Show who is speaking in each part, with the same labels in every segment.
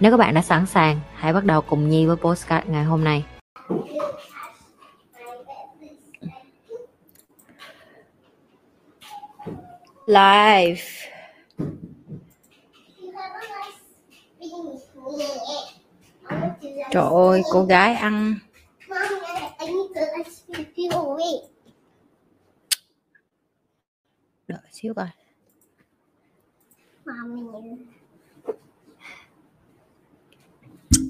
Speaker 1: Nếu các bạn đã sẵn sàng, hãy bắt đầu cùng Nhi với postcard ngày hôm nay. Live. Trời ơi, cô gái ăn đợi xíu coi.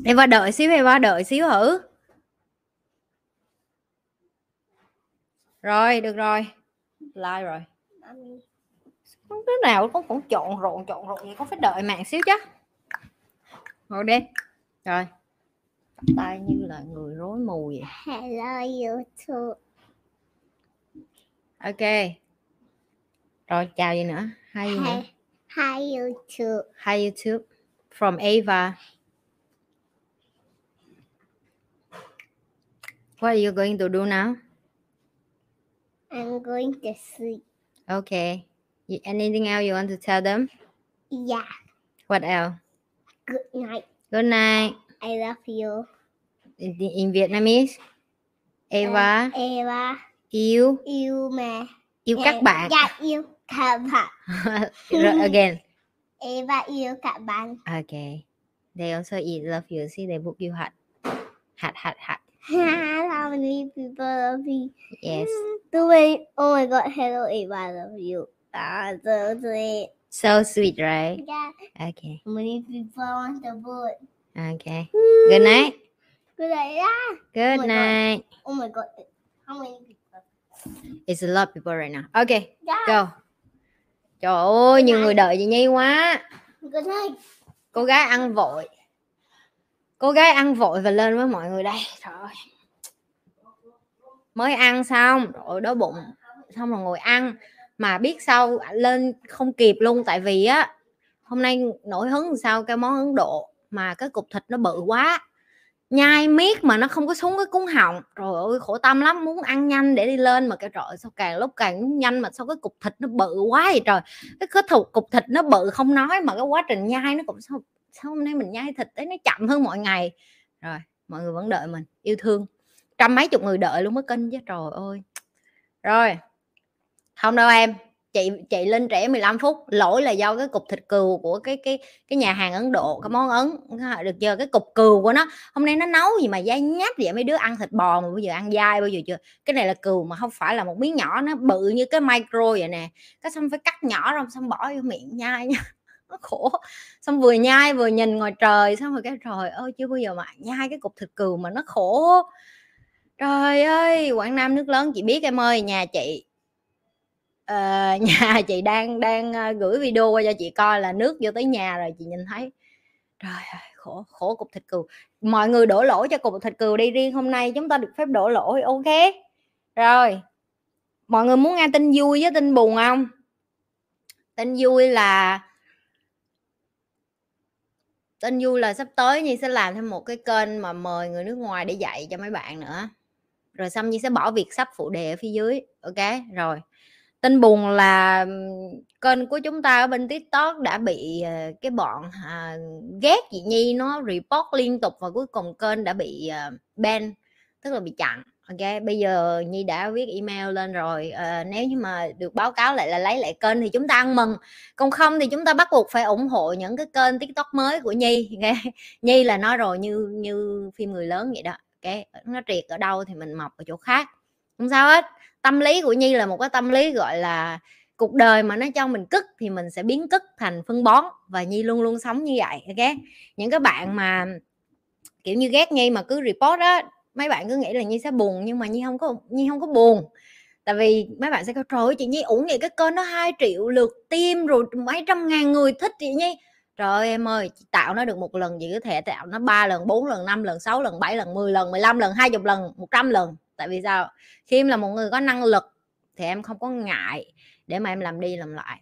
Speaker 1: Em qua đợi xíu, em qua đợi xíu thử. Rồi, được rồi. Like rồi. Không đứa nào cũng cũng trộn rộn trộn rộn gì có phải đợi mạng xíu chứ. Ngồi đi. Rồi. Tay như là người rối mù vậy.
Speaker 2: Hello YouTube.
Speaker 1: Ok. Rồi chào gì nữa? Hai gì nữa?
Speaker 2: Hi, hi YouTube.
Speaker 1: Hi YouTube. From Ava. What are you going to do now?
Speaker 2: I'm going to sleep.
Speaker 1: Okay. You, anything else you want to tell them?
Speaker 2: Yeah.
Speaker 1: What else?
Speaker 2: Good night.
Speaker 1: Good night.
Speaker 2: I love you.
Speaker 1: In, in Vietnamese. Eva
Speaker 2: Uh, Eva.
Speaker 1: yêu
Speaker 2: Yêu mẹ.
Speaker 1: yêu các bạn.
Speaker 2: Dạ yêu các bạn.
Speaker 1: Rồi, again.
Speaker 2: Eva yêu các bạn.
Speaker 1: Okay. They also eat love you. See, they book you hot. Hot, hot, hot.
Speaker 2: How many people love you?
Speaker 1: Yes.
Speaker 2: Too many. Oh my god. Hello. I love you. Ah, so sweet.
Speaker 1: So sweet, right?
Speaker 2: Yeah.
Speaker 1: Okay.
Speaker 2: How many people want the boat?
Speaker 1: Okay. Good night.
Speaker 2: Good night. Yeah.
Speaker 1: Good
Speaker 2: God.
Speaker 1: night.
Speaker 2: Oh my god. How many people?
Speaker 1: It's a lot of people right now. Okay.
Speaker 2: Yeah.
Speaker 1: Go. Trời ơi, nhiều người đợi chị Nhi quá.
Speaker 2: Good night.
Speaker 1: Cô gái ăn vội. Cô gái ăn vội và lên với mọi người đây. Trời ơi. Mới ăn xong, rồi đói bụng. Xong rồi ngồi ăn. Mà biết sao lên không kịp luôn. Tại vì á, hôm nay nổi hứng sao cái món Ấn Độ. Mà cái cục thịt nó bự quá. Nhai miết mà nó không có xuống cái cuốn họng. rồi ơi, khổ tâm lắm. Muốn ăn nhanh để đi lên. Mà cái trời sao càng lúc càng muốn nhanh. Mà sao cái cục thịt nó bự quá vậy trời cái cái thục cục thịt nó bự không nói mà cái quá trình nhai nó cũng sao sao hôm nay mình nhai thịt ấy nó chậm hơn mọi ngày. Rồi, mọi người vẫn đợi mình, yêu thương. Trăm mấy chục người đợi luôn mới kênh chứ, trời ơi. Rồi, không đâu em, chị chị lên trễ 15 phút, lỗi là do cái cục thịt cừu của cái cái cái nhà hàng Ấn Độ, cái món Ấn được chưa cái cục cừu của nó. Hôm nay nó nấu gì mà dai nhát vậy, mấy đứa ăn thịt bò mà bây giờ ăn dai bao giờ chưa? Cái này là cừu mà không phải là một miếng nhỏ, nó bự như cái micro vậy nè. Cái xong phải cắt nhỏ rồi xong bỏ vô miệng nhai nha nó khổ. Xong vừa nhai vừa nhìn ngoài trời xong rồi cái trời ơi chưa bao giờ mà nhai cái cục thịt cừu mà nó khổ. Trời ơi quảng nam nước lớn chị biết em ơi nhà chị uh, nhà chị đang đang ờ, gửi video qua cho chị coi là nước vô tới nhà rồi chị nhìn thấy. Trời ơi khổ khổ cục thịt cừu. Mọi người đổ lỗi cho cục thịt cừu đi riêng hôm nay chúng ta được phép đổ lỗi ok? Rồi mọi người muốn nghe tin vui với tin buồn không? Tin vui là tin vui là sắp tới nhi sẽ làm thêm một cái kênh mà mời người nước ngoài để dạy cho mấy bạn nữa. Rồi xong nhi sẽ bỏ việc sắp phụ đề ở phía dưới ok? Rồi tin buồn là kênh của chúng ta ở bên tiktok đã bị ờ, cái bọn à, ghét chị nhi nó report liên tục và cuối cùng kênh đã bị uh, ban tức là bị chặn ok bây giờ nhi đã viết email lên rồi à, nếu như mà được báo cáo lại là lấy lại kênh thì chúng ta ăn mừng. Còn không thì chúng ta bắt buộc phải ủng hộ những cái kênh tiktok mới của nhi okay? nhi là nói rồi như như phim người lớn vậy đó ok nó triệt ở đâu thì mình mọc ở chỗ khác không sao hết. Tâm lý của nhi là một cái tâm lý gọi là cuộc đời mà nó cho mình cất thì mình sẽ biến cất thành phân bón và nhi luôn luôn sống như vậy ok những cái bạn mà kiểu như ghét nhi mà cứ report á mấy bạn cứ nghĩ là nhi sẽ buồn nhưng mà nhi không có nhi không có buồn. Tại vì mấy bạn sẽ có trời ơi, chị nhi ủng vậy cái kênh nó 2 triệu lượt tim rồi mấy trăm ngàn người thích chị nhi. Trời ơi em ơi chị tạo nó được một lần chị có thể tạo nó ba lần bốn lần năm lần sáu lần bảy lần 10 lần 15 lần hai chục lần một trăm lần. Tại vì sao? Khi em là một người có năng lực thì em không có ngại để mà em làm đi làm lại.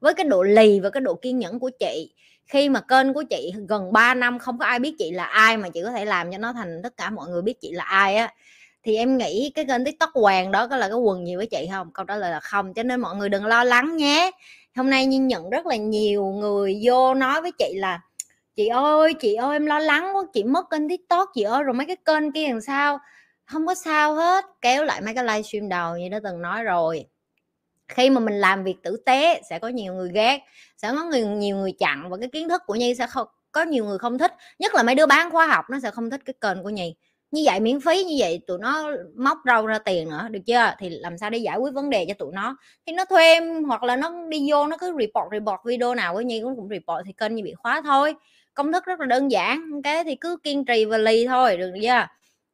Speaker 1: Với cái độ lì và cái độ kiên nhẫn của chị khi mà kênh của chị gần 3 năm không có ai biết chị là ai mà chị có thể làm cho nó thành tất cả mọi người biết chị là ai á, thì em nghĩ cái kênh tiktok hoàng đó có là cái quần gì với chị không? Câu trả lời là không, cho nên mọi người đừng lo lắng nhé. Hôm nay nhiên nhận rất là nhiều người vô nói với chị là, chị ơi chị ơi, em lo lắng quá, chị mất kênh tiktok, chị ơi, rồi mấy cái kênh kia làm sao? Không có sao hết, kéo lại mấy cái livestream đầu như đã từng nói rồi khi mà mình làm việc tử tế sẽ có nhiều người ghét, sẽ có người, nhiều người chặn và cái kiến thức của nhi sẽ không có nhiều người không thích, nhất là mấy đứa bán khóa học nó sẽ không thích cái kênh của nhi. Như vậy miễn phí, như vậy tụi nó móc rau ra tiền nữa, được chưa? Thì làm sao để giải quyết vấn đề cho tụi nó? Thì nó thuê em hoặc là nó đi vô nó cứ report report video nào của nhi cũng cũng report thì kênh như bị khóa thôi. Công thức rất là đơn giản, cái thì cứ kiên trì và lì thôi, được chưa?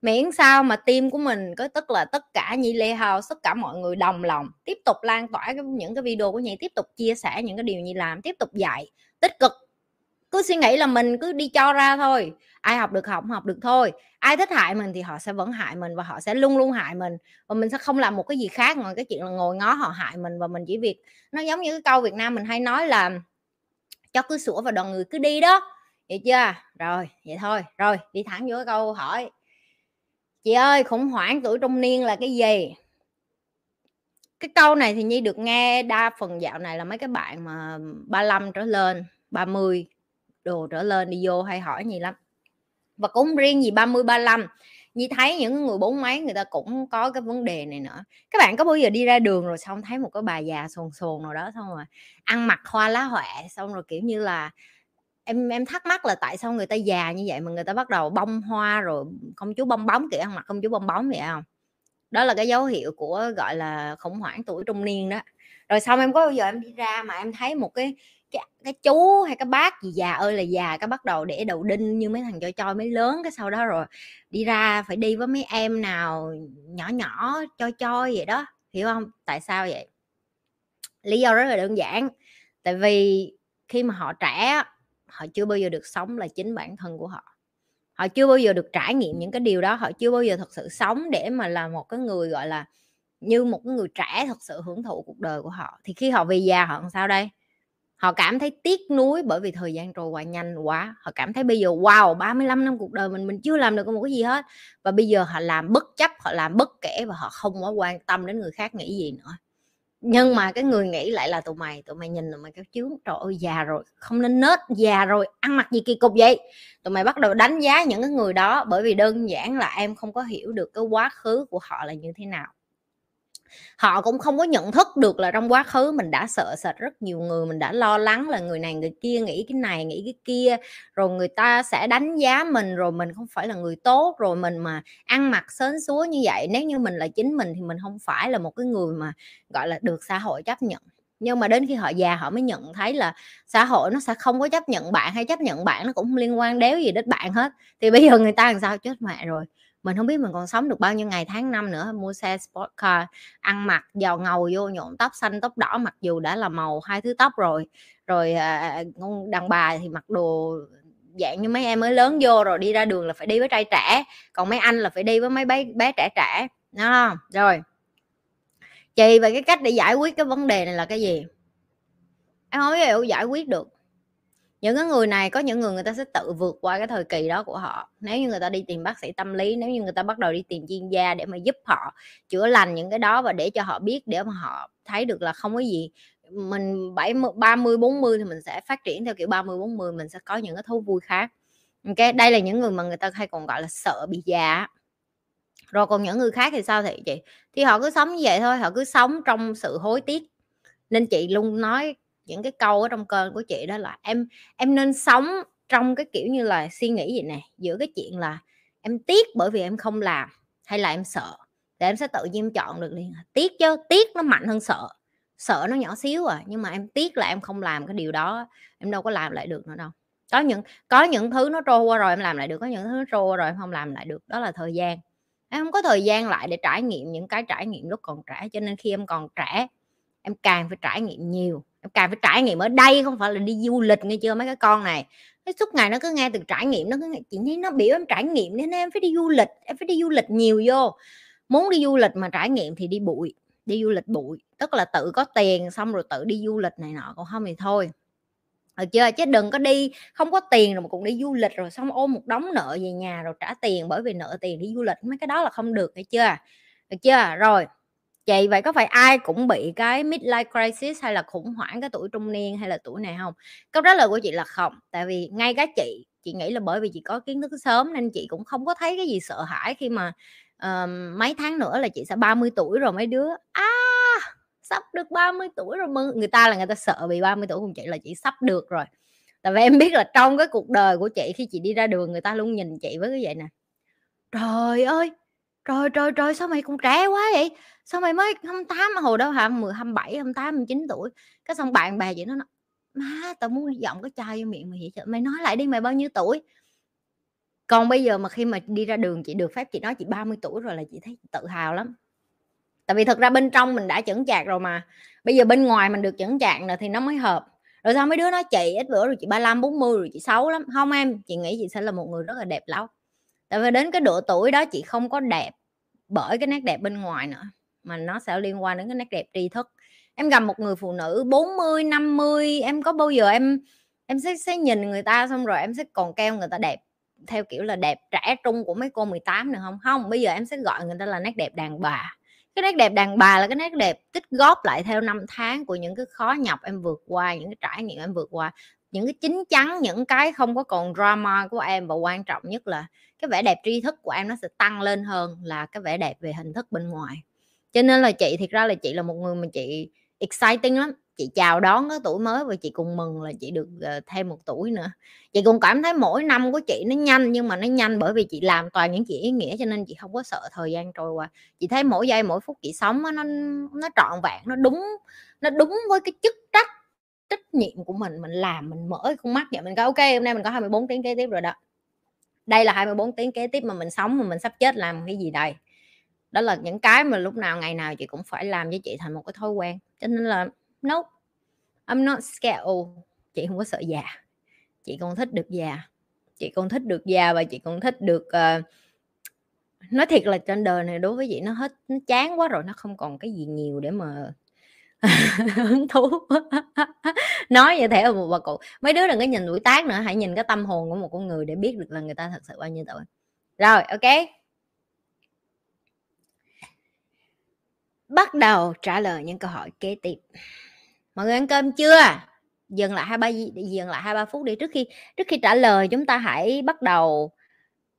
Speaker 1: Miễn sao mà team của mình có, tức là tất cả nhi lê house, tất cả mọi người đồng lòng, tiếp tục lan tỏa những cái video của nhi, tiếp tục chia sẻ những cái điều nhi làm, tiếp tục dạy, tích cực. Cứ suy nghĩ là mình cứ đi cho ra thôi. Ai học được học học được thôi. Ai thích hại mình thì họ sẽ vẫn hại mình và họ sẽ luôn luôn hại mình. Và mình sẽ không làm một cái gì khác ngoài cái chuyện là ngồi ngó họ hại mình và mình chỉ việc, nó giống như cái câu Việt Nam mình hay nói là cho cứ sủa và đoàn người cứ đi đó. Vậy chưa? Rồi, vậy thôi. Rồi, đi thẳng vô cái câu hỏi chị ơi, khủng hoảng tuổi trung niên là cái gì? Cái câu này thì nhi được nghe đa phần dạo này là mấy cái bạn mà 35 trở lên 30 đồ trở lên đi vô hay hỏi gì lắm. Và cũng riêng gì 30 35 Nhi thấy những người bốn mấy người ta cũng có cái vấn đề này nữa. Các bạn có bao giờ đi ra đường rồi xong thấy một cái bà già sồn sồn nào đó, xong rồi ăn mặc hoa lá huệ, xong rồi kiểu như là em em thắc mắc là tại sao người ta già như vậy mà người ta bắt đầu bông hoa rồi công chúa bong bóng kìa ăn mặc công chúa bong bóng vậy không đó là cái dấu hiệu của gọi là khủng hoảng tuổi trung niên đó. Rồi xong em có bao giờ em đi ra mà em thấy một cái cái, cái chú hay cái bác gì già ơi là già cái bắt đầu để đầu đinh như mấy thằng cho choi mới lớn cái sau đó rồi đi ra phải đi với mấy em nào nhỏ nhỏ cho choi vậy đó. Hiểu không tại sao vậy? Lý do rất là đơn giản. Tại vì khi mà họ trẻ họ chưa bao giờ được sống là chính bản thân của họ. Họ chưa bao giờ được trải nghiệm những cái điều đó, họ chưa bao giờ thật sự sống để mà là một cái người, gọi là, như một cái người trẻ thật sự hưởng thụ cuộc đời của họ. Thì khi họ về già họ làm sao đây? Họ cảm thấy tiếc nuối bởi vì thời gian trôi qua nhanh quá. Họ cảm thấy bây giờ, wow 35 năm cuộc đời mình mình chưa làm được một cái gì hết. Và bây giờ họ làm bất chấp, họ làm bất kể và họ không có quan tâm đến người khác nghĩ gì nữa nhưng mà cái người nghĩ lại là tụi mày tụi mày nhìn tụi mày cái chướng, trời ơi, già rồi, không nên nết, già rồi, ăn mặc gì kỳ cục vậy? Tụi mày bắt đầu đánh giá những cái người đó bởi vì đơn giản là em không có hiểu được cái quá khứ của họ là như thế nào họ cũng không có nhận thức được là trong quá khứ mình đã sợ sệt rất nhiều người, mình đã lo lắng là người này người kia nghĩ cái này, nghĩ cái kia, rồi người ta sẽ đánh giá mình, rồi mình không phải là người tốt, rồi mình mà ăn mặc sến súa như vậy. Nếu như mình là chính mình thì mình không phải là một cái người mà, gọi là, được xã hội chấp nhận. Nhưng mà đến khi họ già họ mới nhận thấy là xã hội nó sẽ không có chấp nhận bạn hay chấp nhận bạn, nó cũng không liên quan đéo gì đến bạn hết. Thì bây giờ người ta làm sao? Chết mẹ rồi mình không biết mình còn sống được bao nhiêu ngày tháng năm nữa mua xe sport car, ăn mặc, giàu ngầu, vô nhuộm tóc xanh, tóc đỏ, mặc dù đã là màu hai thứ tóc rồi. Rồi à, à, à, đàn bà thì mặc đồ dạng như mấy em mới lớn vô rồi, đi ra đường là phải đi với trai trẻ, còn mấy anh là phải đi với mấy bé bé trẻ trẻ đó rồi. Chị về cái cách để giải quyết cái vấn đề này là cái gì? Em không hiểu giải quyết được những cái người này có những người người ta sẽ tự vượt qua cái thời kỳ đó của họ. Nếu như người ta đi tìm bác sĩ tâm lý, nếu như người ta bắt đầu đi tìm chuyên gia để mà giúp họ chữa lành những cái đó và để cho họ biết, để mà họ thấy được là không có gì. Mình 70 30 40 thì mình sẽ phát triển theo kiểu 30 40 mình sẽ có những cái thú vui khác. Ok, đây là những người mà người ta hay còn gọi là sợ bị già rồi còn những người khác thì sao thì chị? Thì họ cứ sống như vậy thôi, họ cứ sống trong sự hối tiếc. Nên chị luôn nói những cái câu ở trong kênh của chị đó là em em nên sống trong cái kiểu như là suy nghĩ gì nè, giữa cái chuyện là em tiếc bởi vì em không làm hay là em sợ. Để em sẽ tự nhiên em chọn được liền, tiếc chứ, tiếc nó mạnh hơn sợ sợ nó nhỏ xíu à nhưng mà em tiếc là em không làm cái điều đó, em đâu có làm lại được nữa đâu. Có những có những thứ nó trôi qua rồi em làm lại được, có những thứ nó trôi qua rồi em không làm lại được, đó là thời gian. Em không có thời gian lại để trải nghiệm những cái trải nghiệm lúc còn trẻ, cho nên khi em còn trẻ, em càng phải trải nghiệm nhiều càng phải trải nghiệm ở đây không phải là đi du lịch nghe chưa mấy cái con này. Cái suốt ngày nó cứ nghe từ trải nghiệm nó cứ nghe, chị thấy nó biểu em trải nghiệm nên em phải đi du lịch em phải đi du lịch nhiều vô. Muốn đi du lịch mà trải nghiệm thì đi bụi đi du lịch bụi tức là tự có tiền xong rồi tự đi du lịch này nọ còn không thì thôi. Được chưa? Chứ đừng có đi không có tiền rồi mà cũng đi du lịch rồi xong ôm một đống nợ về nhà rồi trả tiền bởi vì nợ tiền đi du lịch mấy cái đó là không được hay chưa? Được chưa? Rồi chị vậy có phải ai cũng bị cái midlife crisis hay là khủng hoảng cái tuổi trung niên hay là tuổi này không câu trả lời của chị là không tại vì ngay cái chị chị nghĩ là bởi vì chị có kiến thức sớm nên chị cũng không có thấy cái gì sợ hãi khi mà uh, mấy tháng nữa là chị sẽ 30 tuổi rồi mấy đứa à sắp được 30 tuổi rồi. Mừng người ta là người ta sợ bị 30 tuổi cùng chị là chị sắp được rồi. Tại vì em biết là trong cái cuộc đời của chị khi chị đi ra đường người ta luôn nhìn chị với cái vậy nè trời ơi trời trời trời sao mày còn trẻ quá vậy? Sao mày mới 28 hồi đó hả? 10 27 28 29 tuổi. Cái xong bạn bè vậy nó nói, má, tao muốn giọng cái chai vô miệng mày vậy mày nói lại đi, mày bao nhiêu tuổi? Còn bây giờ mà khi mà đi ra đường chị được phép, chị nói chị 30 tuổi rồi là chị thấy tự hào lắm. Tại vì thật ra bên trong mình đã chững chạc rồi mà. Bây giờ bên ngoài mình được chững chạc nữa thì nó mới hợp. Rồi sao mấy đứa nói, chị ít bữa rồi chị 35 40 rồi chị xấu lắm. Không em, chị nghĩ chị sẽ là một người rất là đẹp lắm. Tại vì đến cái độ tuổi đó chị không có đẹp bởi cái nét đẹp bên ngoài nữa mà nó sẽ liên quan đến cái nét đẹp tri thức. Em gặp một người phụ nữ 40 50 em có bao giờ em em sẽ, sẽ nhìn người ta xong rồi em sẽ còn kêu người ta đẹp theo kiểu là đẹp trẻ trung của mấy cô 18 nữa không? Không bây giờ em sẽ gọi người ta là nét đẹp đàn bà. Cái nét đẹp đàn bà là cái nét đẹp tích góp lại theo năm tháng của những cái khó nhọc em vượt qua những cái trải nghiệm em vượt qua những cái chính chắn những cái không có còn drama của em và quan trọng nhất là cái vẻ đẹp tri thức của em nó sẽ tăng lên hơn là cái vẻ đẹp về hình thức bên ngoài cho nên là chị, thiệt ra là chị là một người mà chị exciting lắm. Chị chào đón cái tuổi mới và chị cùng mừng là chị được ờ, thêm một tuổi nữa. Chị cũng cảm thấy mỗi năm của chị nó nhanh, nhưng mà nó nhanh bởi vì chị làm toàn những chuyện ý nghĩa cho nên chị không có sợ thời gian trôi qua. Chị thấy mỗi giây, mỗi phút chị sống nó nó trọn vẹn, nó đúng nó đúng với cái chức trách trách nhiệm của mình. Mình làm, mình mở con mắt vậy mình có ok, hôm nay mình có 24 tiếng kế tiếp rồi đó. Đây là 24 tiếng kế tiếp mà mình sống, mà mình sắp chết làm cái gì đây? Đó là những cái mà lúc nào ngày nào chị cũng phải làm với chị thành một cái thói quen. Cho nên là nope I'm not scared. Old chị không có sợ già. Chị còn thích được già. Chị còn thích được già và chị còn thích được uh, nói thiệt là trên đời này đối với chị nó hết nó chán quá rồi nó không còn cái gì nhiều để mà hứng thú. Nói như thế là một bà cụ. Mấy đứa đừng có nhìn tuổi tác nữa hãy nhìn cái tâm hồn của một con người để biết được là người ta thật sự bao nhiêu tuổi. Rồi ok. Bắt đầu trả lời những câu hỏi kế tiếp. Mọi người ăn cơm chưa? Dừng lại hai ba dừng lại hai ba phút đi trước khi trước khi trả lời chúng ta hãy bắt đầu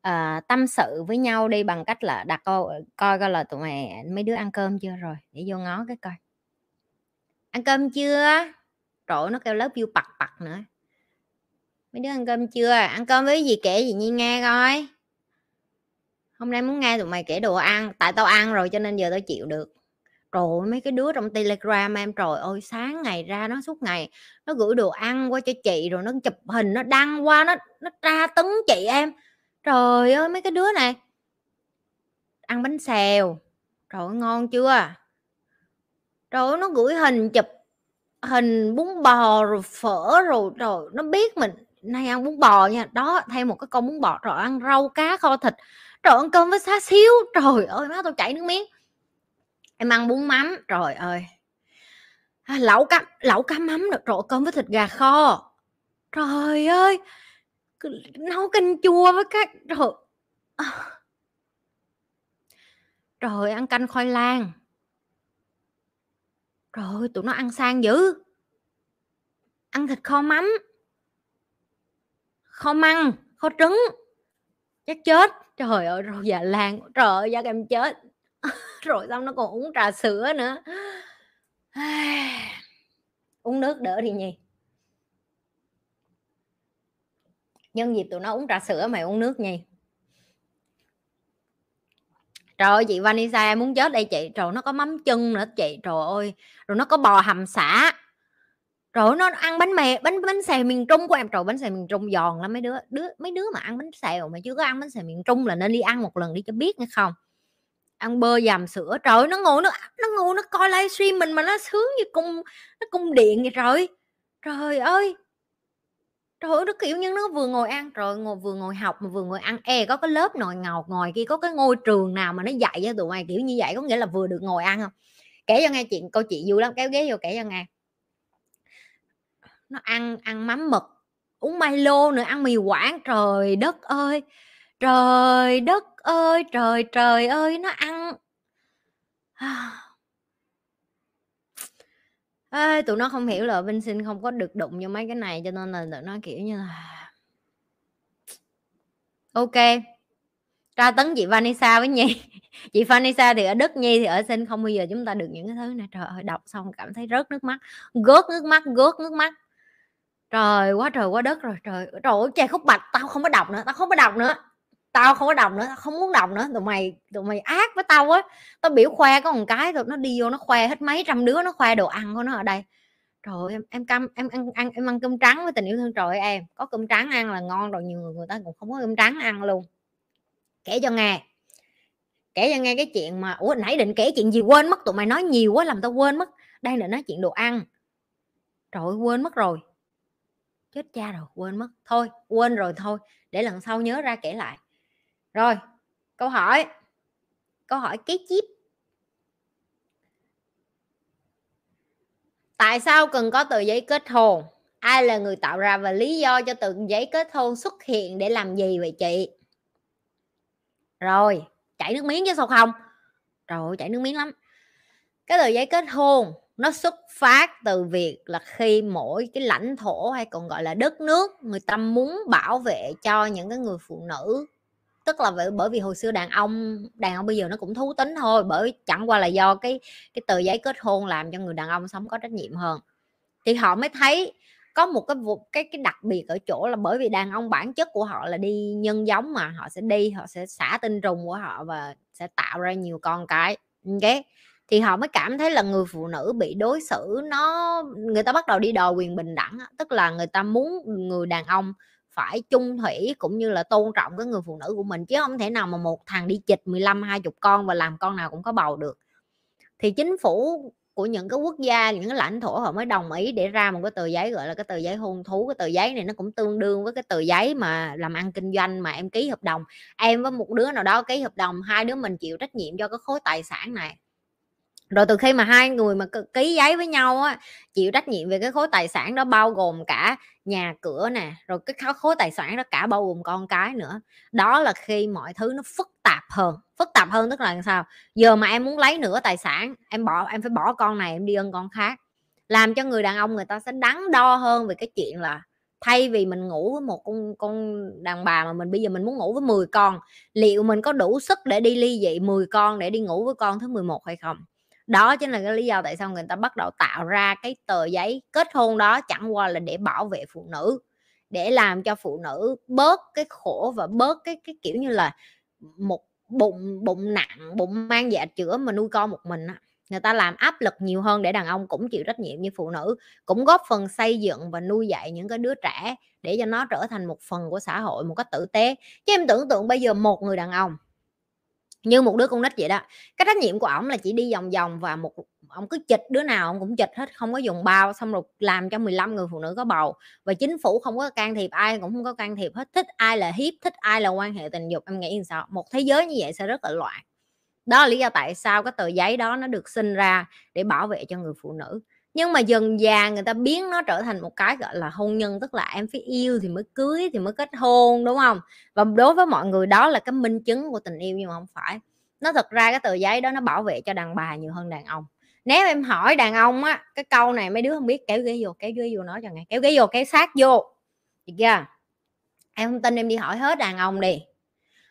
Speaker 1: uh, tâm sự với nhau đi bằng cách là đặt câu coi coi là tụi mày mấy đứa ăn cơm chưa rồi để vô ngó cái coi. Ăn cơm chưa? Trời nó kêu lớp view bật bật nữa. Mấy đứa ăn cơm chưa? Ăn cơm với gì kể gì nhi nghe coi. Hôm nay muốn nghe tụi mày kể đồ ăn tại tao ăn rồi cho nên giờ tao chịu được trời mấy cái đứa trong telegram em. Trời ơi sáng ngày ra nó suốt ngày nó gửi đồ ăn qua cho chị rồi nó chụp hình nó đăng qua nó nó tra tấn chị em. Trời ơi mấy cái đứa này. Ăn bánh xèo. Trời ơi, ngon chưa? Trời ơi, nó gửi hình chụp hình bún bò rồi phở rồi rồi nó biết mình. Nay ăn bún bò nha. Đó thêm một cái con bún bò rồi ăn rau cá kho thịt. Trời ăn cơm với xá xíu. Trời ơi má tôi chảy nước miếng em ăn bún mắm, trời ơi. À, lẩu cá lẩu cá mắm được trộn cơm với thịt gà kho. Trời ơi nấu canh chua với các, trời. À. Trời ăn canh khoai lang. Trời tụi nó ăn sang dữ. Ăn thịt kho mắm. Kho măng, kho trứng. Chắc chết. Trời ơi rồi già lan trời ơi chắc em chết. rồi xong nó còn uống trà sữa nữa. Uống nước đỡ thì nhỉ nhân dịp tụi nó uống trà sữa mày uống nước nhỉ trời ơi, chị Vanessa em muốn chết đây chị. Trời, nó có mắm chân nữa chị. Trời ơi, rồi nó có bò hầm xả. Rồi nó ăn bánh mè, bánh bánh xèo miền trung của em. Trời, bánh xèo miền trung giòn lắm. Mấy đứa đứa, mấy đứa mà ăn bánh xèo mà chưa có ăn bánh xèo miền trung là nên đi ăn một lần đi cho biết nghe không? Ăn bơ dầm sữa, trời nó ngồi nó nó ngồi nó coi livestream mình mà nó sướng như cung, nó cung điện vậy trời. Trời ơi! Trời ơi, nó, kiểu như, nó vừa ngồi ăn rồi ngồi, vừa ngồi học mà vừa ngồi ăn. E có cái lớp nội ngầu ngồi kia có cái ngôi trường nào mà nó dạy cho tụi mày kiểu như vậy? Có nghĩa là vừa được ngồi ăn không? Kể cho nghe chuyện, câu chuyện vui lắm, kéo ghế vô kể cho nghe. Nó ăn ăn mắm mực, uống Milo nữa, ăn mì quảng, trời đất ơi! Trời đất ơi trời trời ơi nó ăn. À, tụi nó không hiểu là Vinh Sinh không có được đụng vô mấy cái này cho nên là tụi nó kiểu như là ok tra tấn chị Vanessa với Nhi. Chị Vanessa thì ở Đức Nhi thì ở Sinh. Không bao giờ chúng ta được những cái thứ này. Trời ơi đọc xong cảm thấy rớt nước mắt gớt nước mắt gớt nước mắt. Trời quá trời quá đất rồi trời. Trời ơi chai khúc bạch tao không có đọc nữa tao không có đọc nữa tao không có đồng nữa, tao không muốn đồng nữa. Tụi mày tụi mày ác với tao á. Tao biểu khoe có một cái rồi nó đi vô nó khoe hết mấy trăm đứa, nó khoe đồ ăn của nó ở đây. Trời em em cam, em ăn ăn, em ăn cơm trắng với tình yêu thương. Trời em, có cơm trắng ăn là ngon rồi, nhiều người người ta cũng không có cơm trắng ăn luôn. Kể cho nghe. Kể cho nghe cái chuyện mà, ủa, nãy định kể chuyện gì quên mất, tụi mày nói nhiều quá làm tao quên mất. Đang định nói chuyện đồ ăn. Trời ơi, quên mất rồi. Chết cha rồi, quên mất. Thôi, quên rồi thôi. Để lần sau nhớ ra kể lại rồi, câu hỏi. Câu hỏi kế chip tại sao cần có tờ giấy kết hôn? Ai là người tạo ra và lý do cho tờ giấy kết hôn xuất hiện để làm gì vậy chị? Rồi, chảy nước miếng chứ sao không? Rồi chảy nước miếng lắm. Cái tờ giấy kết hôn, nó xuất phát từ việc là khi mỗi cái lãnh thổ hay còn gọi là đất nước, người ta muốn bảo vệ cho những cái người phụ nữ tức là bởi, vì hồi xưa đàn ông đàn ông bây giờ nó cũng thú tính thôi bởi chẳng qua là do cái cái tờ giấy kết hôn làm cho người đàn ông sống có trách nhiệm hơn. Thì họ mới thấy có một cái cái cái đặc biệt ở chỗ là bởi vì đàn ông bản chất của họ là đi nhân giống mà họ sẽ đi họ sẽ xả tinh trùng của họ và sẽ tạo ra nhiều con cái ok? Thì họ mới cảm thấy là người phụ nữ bị đối xử nó người ta bắt đầu đi đòi quyền bình đẳng tức là người ta muốn người đàn ông phải chung thủy cũng như là tôn trọng cái người phụ nữ của mình, chứ không thể nào mà một thằng đi chịch 15 20 con và làm con nào cũng có bầu được. Thì chính phủ của những cái quốc gia, những cái lãnh thổ họ mới đồng ý để ra một cái tờ giấy, gọi là cái tờ giấy hôn thú. Cái tờ giấy này nó cũng tương đương với cái tờ giấy mà làm ăn kinh doanh mà em ký hợp đồng. Em với một đứa nào đó ký hợp đồng, hai đứa mình chịu trách nhiệm cho cái khối tài sản này rồi từ khi mà hai người mà ký giấy với nhau á, chịu trách nhiệm về cái khối tài sản đó bao gồm cả nhà cửa nè, rồi cái khối tài sản đó cả bao gồm con cái nữa. Đó là khi mọi thứ nó phức tạp hơn. Phức tạp hơn tức là sao? Giờ mà em muốn lấy nửa tài sản, em bỏ, em phải bỏ con này, em đi ân con khác. Làm cho người đàn ông người ta sẽ đắn đo hơn về cái chuyện là thay vì mình ngủ với một con con đàn bà mà mình bây giờ mình muốn ngủ với 10 con, liệu mình có đủ sức để đi ly dị 10 con để đi ngủ với con thứ 11 hay không? Đó chính là cái lý do tại sao người ta bắt đầu tạo ra cái tờ giấy kết hôn đó, chẳng qua là để bảo vệ phụ nữ, để làm cho phụ nữ bớt cái khổ và bớt cái cái kiểu như là một bụng bụng nặng, bụng mang dạ chữa mà nuôi con một mình á. Người ta làm áp lực nhiều hơn để đàn ông cũng chịu trách nhiệm như phụ nữ, cũng góp phần xây dựng và nuôi dạy những cái đứa trẻ để cho nó trở thành một phần của xã hội một cách tử tế. Chứ em tưởng tượng bây giờ một người đàn ông như một đứa con nít vậy đó. Cái trách nhiệm của ổng là chỉ đi vòng vòng và một ông cứ chịch, đứa nào ông cũng chịch hết, không có dùng bao, xong rồi làm cho 15 người phụ nữ có bầu. Và chính phủ không có can thiệp, ai cũng không có can thiệp hết, thích ai là hiếp, thích ai là quan hệ tình dục, em nghĩ như sao? Một thế giới như vậy sẽ rất là loạn. Đó là lý do tại sao cái tờ giấy đó nó được sinh ra để bảo vệ cho người phụ nữ nhưng mà dần già người ta biến nó trở thành một cái, gọi là, hôn nhân, tức là em phải yêu thì mới cưới thì mới kết hôn, đúng không? Và đối với mọi người đó là cái minh chứng của tình yêu nhưng mà không phải. Nó thật ra cái tờ giấy đó nó bảo vệ cho đàn bà nhiều hơn đàn ông. Nếu em hỏi đàn ông á, cái câu này mấy đứa không biết, kéo ghế vô, kéo ghế vô nói cho nghe, kéo ghế vô, kéo sát vô. Được chưa? Em không tin em đi hỏi hết đàn ông đi.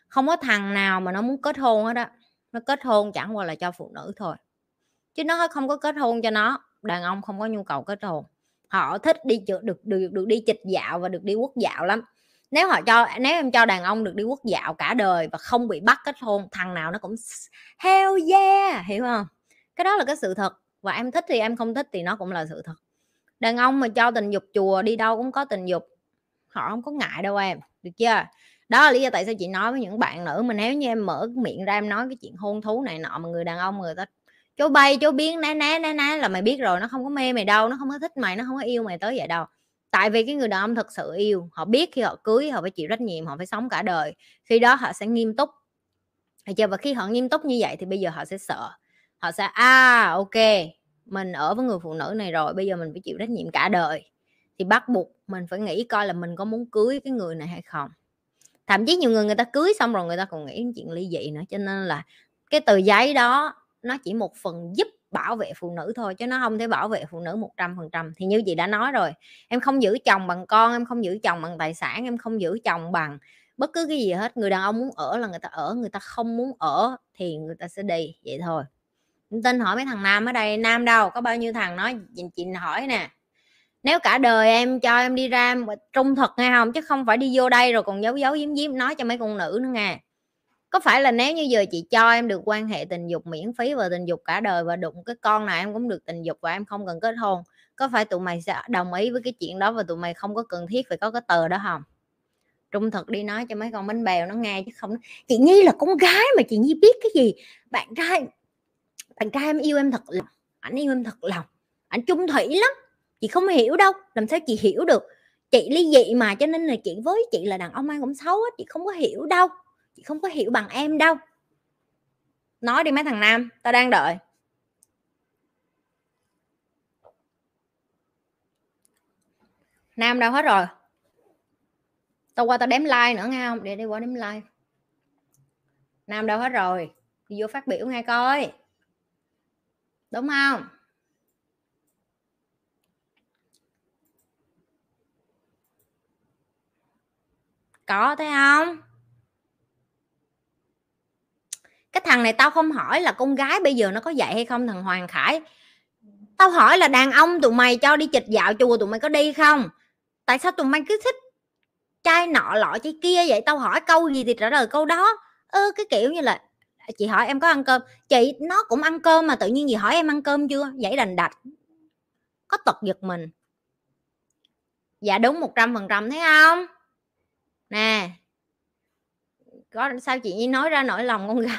Speaker 1: Không có thằng nào mà nó muốn kết hôn hết á. Nó kết hôn chẳng qua là cho phụ nữ thôi. Chứ nó không có kết hôn cho nó đàn ông không có nhu cầu kết hôn. Họ thích đi được được được, được đi chịch dạo và được đi quốc dạo lắm. Nếu họ cho nếu em cho đàn ông được đi quốc dạo cả đời và không bị bắt kết hôn thằng nào nó cũng hell yeah hiểu không? Cái đó là cái sự thật. Và em thích thì em không thích thì nó cũng là sự thật. Đàn ông mà cho tình dục chùa đi đâu cũng có tình dục. Họ không có ngại đâu em được chưa? Đó là lý do tại sao chị nói với những bạn nữ mà nếu như em mở miệng ra em nói cái chuyện hôn thú này nọ mà người đàn ông người ta chú bay, chú biến, né né né né là mày biết rồi, nó không có mê mày đâu, nó không có thích mày, nó không có yêu mày tới vậy đâu. Tại vì cái người đàn ông thật sự yêu, họ biết khi họ cưới, họ phải chịu trách nhiệm, họ phải sống cả đời. Khi đó họ sẽ nghiêm túc. Chưa? Và khi họ nghiêm túc như vậy thì bây giờ họ sẽ sợ. Họ sẽ à ok, mình ở với người phụ nữ này rồi, bây giờ mình phải chịu trách nhiệm cả đời. Thì bắt buộc mình phải nghĩ coi là mình có muốn cưới cái người này hay không. Thậm chí nhiều người người ta cưới xong rồi người ta còn nghĩ chuyện ly dị nữa, cho nên là cái tờ giấy đó nó chỉ một phần giúp bảo vệ phụ nữ thôi chứ nó không thể bảo vệ phụ nữ một trăm phần trăm. Thì như chị đã nói rồi em không giữ chồng bằng con em không giữ chồng bằng tài sản em không giữ chồng bằng bất cứ cái gì hết. Người đàn ông muốn ở là người ta ở người ta không muốn ở thì người ta sẽ đi vậy thôi. Tin hỏi mấy thằng nam ở đây nam đâu? Có bao nhiêu thằng nói chị, chị hỏi nè. Nếu cả đời em cho em đi ra trung thực nghe không? Chứ không phải đi vô đây rồi còn giấu giấu giếm giếm nói cho mấy con nữ nữa nghe có phải là nếu như giờ chị cho em được quan hệ tình dục miễn phí và tình dục cả đời và đụng cái con nào em cũng được tình dục và em không cần kết hôn, có phải tụi mày sẽ đồng ý với cái chuyện đó và tụi mày không có cần thiết phải có cái tờ đó không? Trung thực đi nói cho mấy con bánh bèo nó nghe chứ không chị nhi là con gái mà chị nhi biết cái gì? Bạn trai bạn trai em yêu em thật lòng, ảnh yêu em thật lòng, ảnh chung thủy lắm. Chị không hiểu đâu, làm sao chị hiểu được? Chị ly dị mà cho nên là chị với chị là đàn ông ai cũng xấu á chị không có hiểu đâu chị không có hiểu bằng em đâu. Nói đi mấy thằng nam, tao đang đợi. Nam đâu hết rồi? Tao qua tao đếm like nữa nghe không? Để đi qua đếm like. Nam đâu hết rồi? Đi vô phát biểu nghe coi. Đúng không? Có thấy không? Cái thằng này tao không hỏi là con gái bây giờ nó có dạy hay không thằng hoàng khải. Tao hỏi là đàn ông tụi mày cho đi chịch dạo chùa tụi mày có đi không? Tại sao tụi mày cứ thích trai nọ lọ trai kia vậy? Tao hỏi câu gì thì trả lời câu đó. Ơ ừ, cái kiểu như là chị hỏi em có ăn cơm. Chị nó cũng ăn cơm mà tự nhiên gì hỏi em ăn cơm chưa? Vậy đành đạch. Có tật giật mình. Dạ đúng một trăm phần trăm thấy không? Nè có sao chị nhi nói ra nỗi lòng con gái?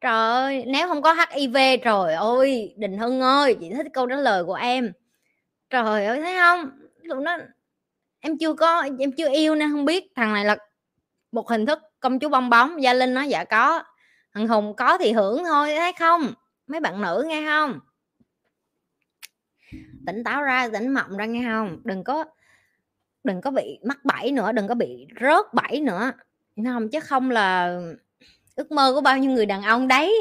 Speaker 1: Trời ơi, nếu không có hiv trời ơi, đình hưng ơi, chị thích câu trả lời của em. Trời ơi, thấy không? Tụi nó em chưa có, em chưa yêu nên không biết. Thằng này là một hình thức công chúa bong bóng, gia linh nói dạ có. Thằng hùng có thì hưởng thôi, thấy không? Mấy bạn nữ nghe không? Tỉnh táo ra, tỉnh mộng ra nghe không? Đừng có đừng có bị mắc bẫy nữa, đừng có bị rớt bẫy nữa. Không? Chứ không là ước mơ của bao nhiêu người đàn ông đấy.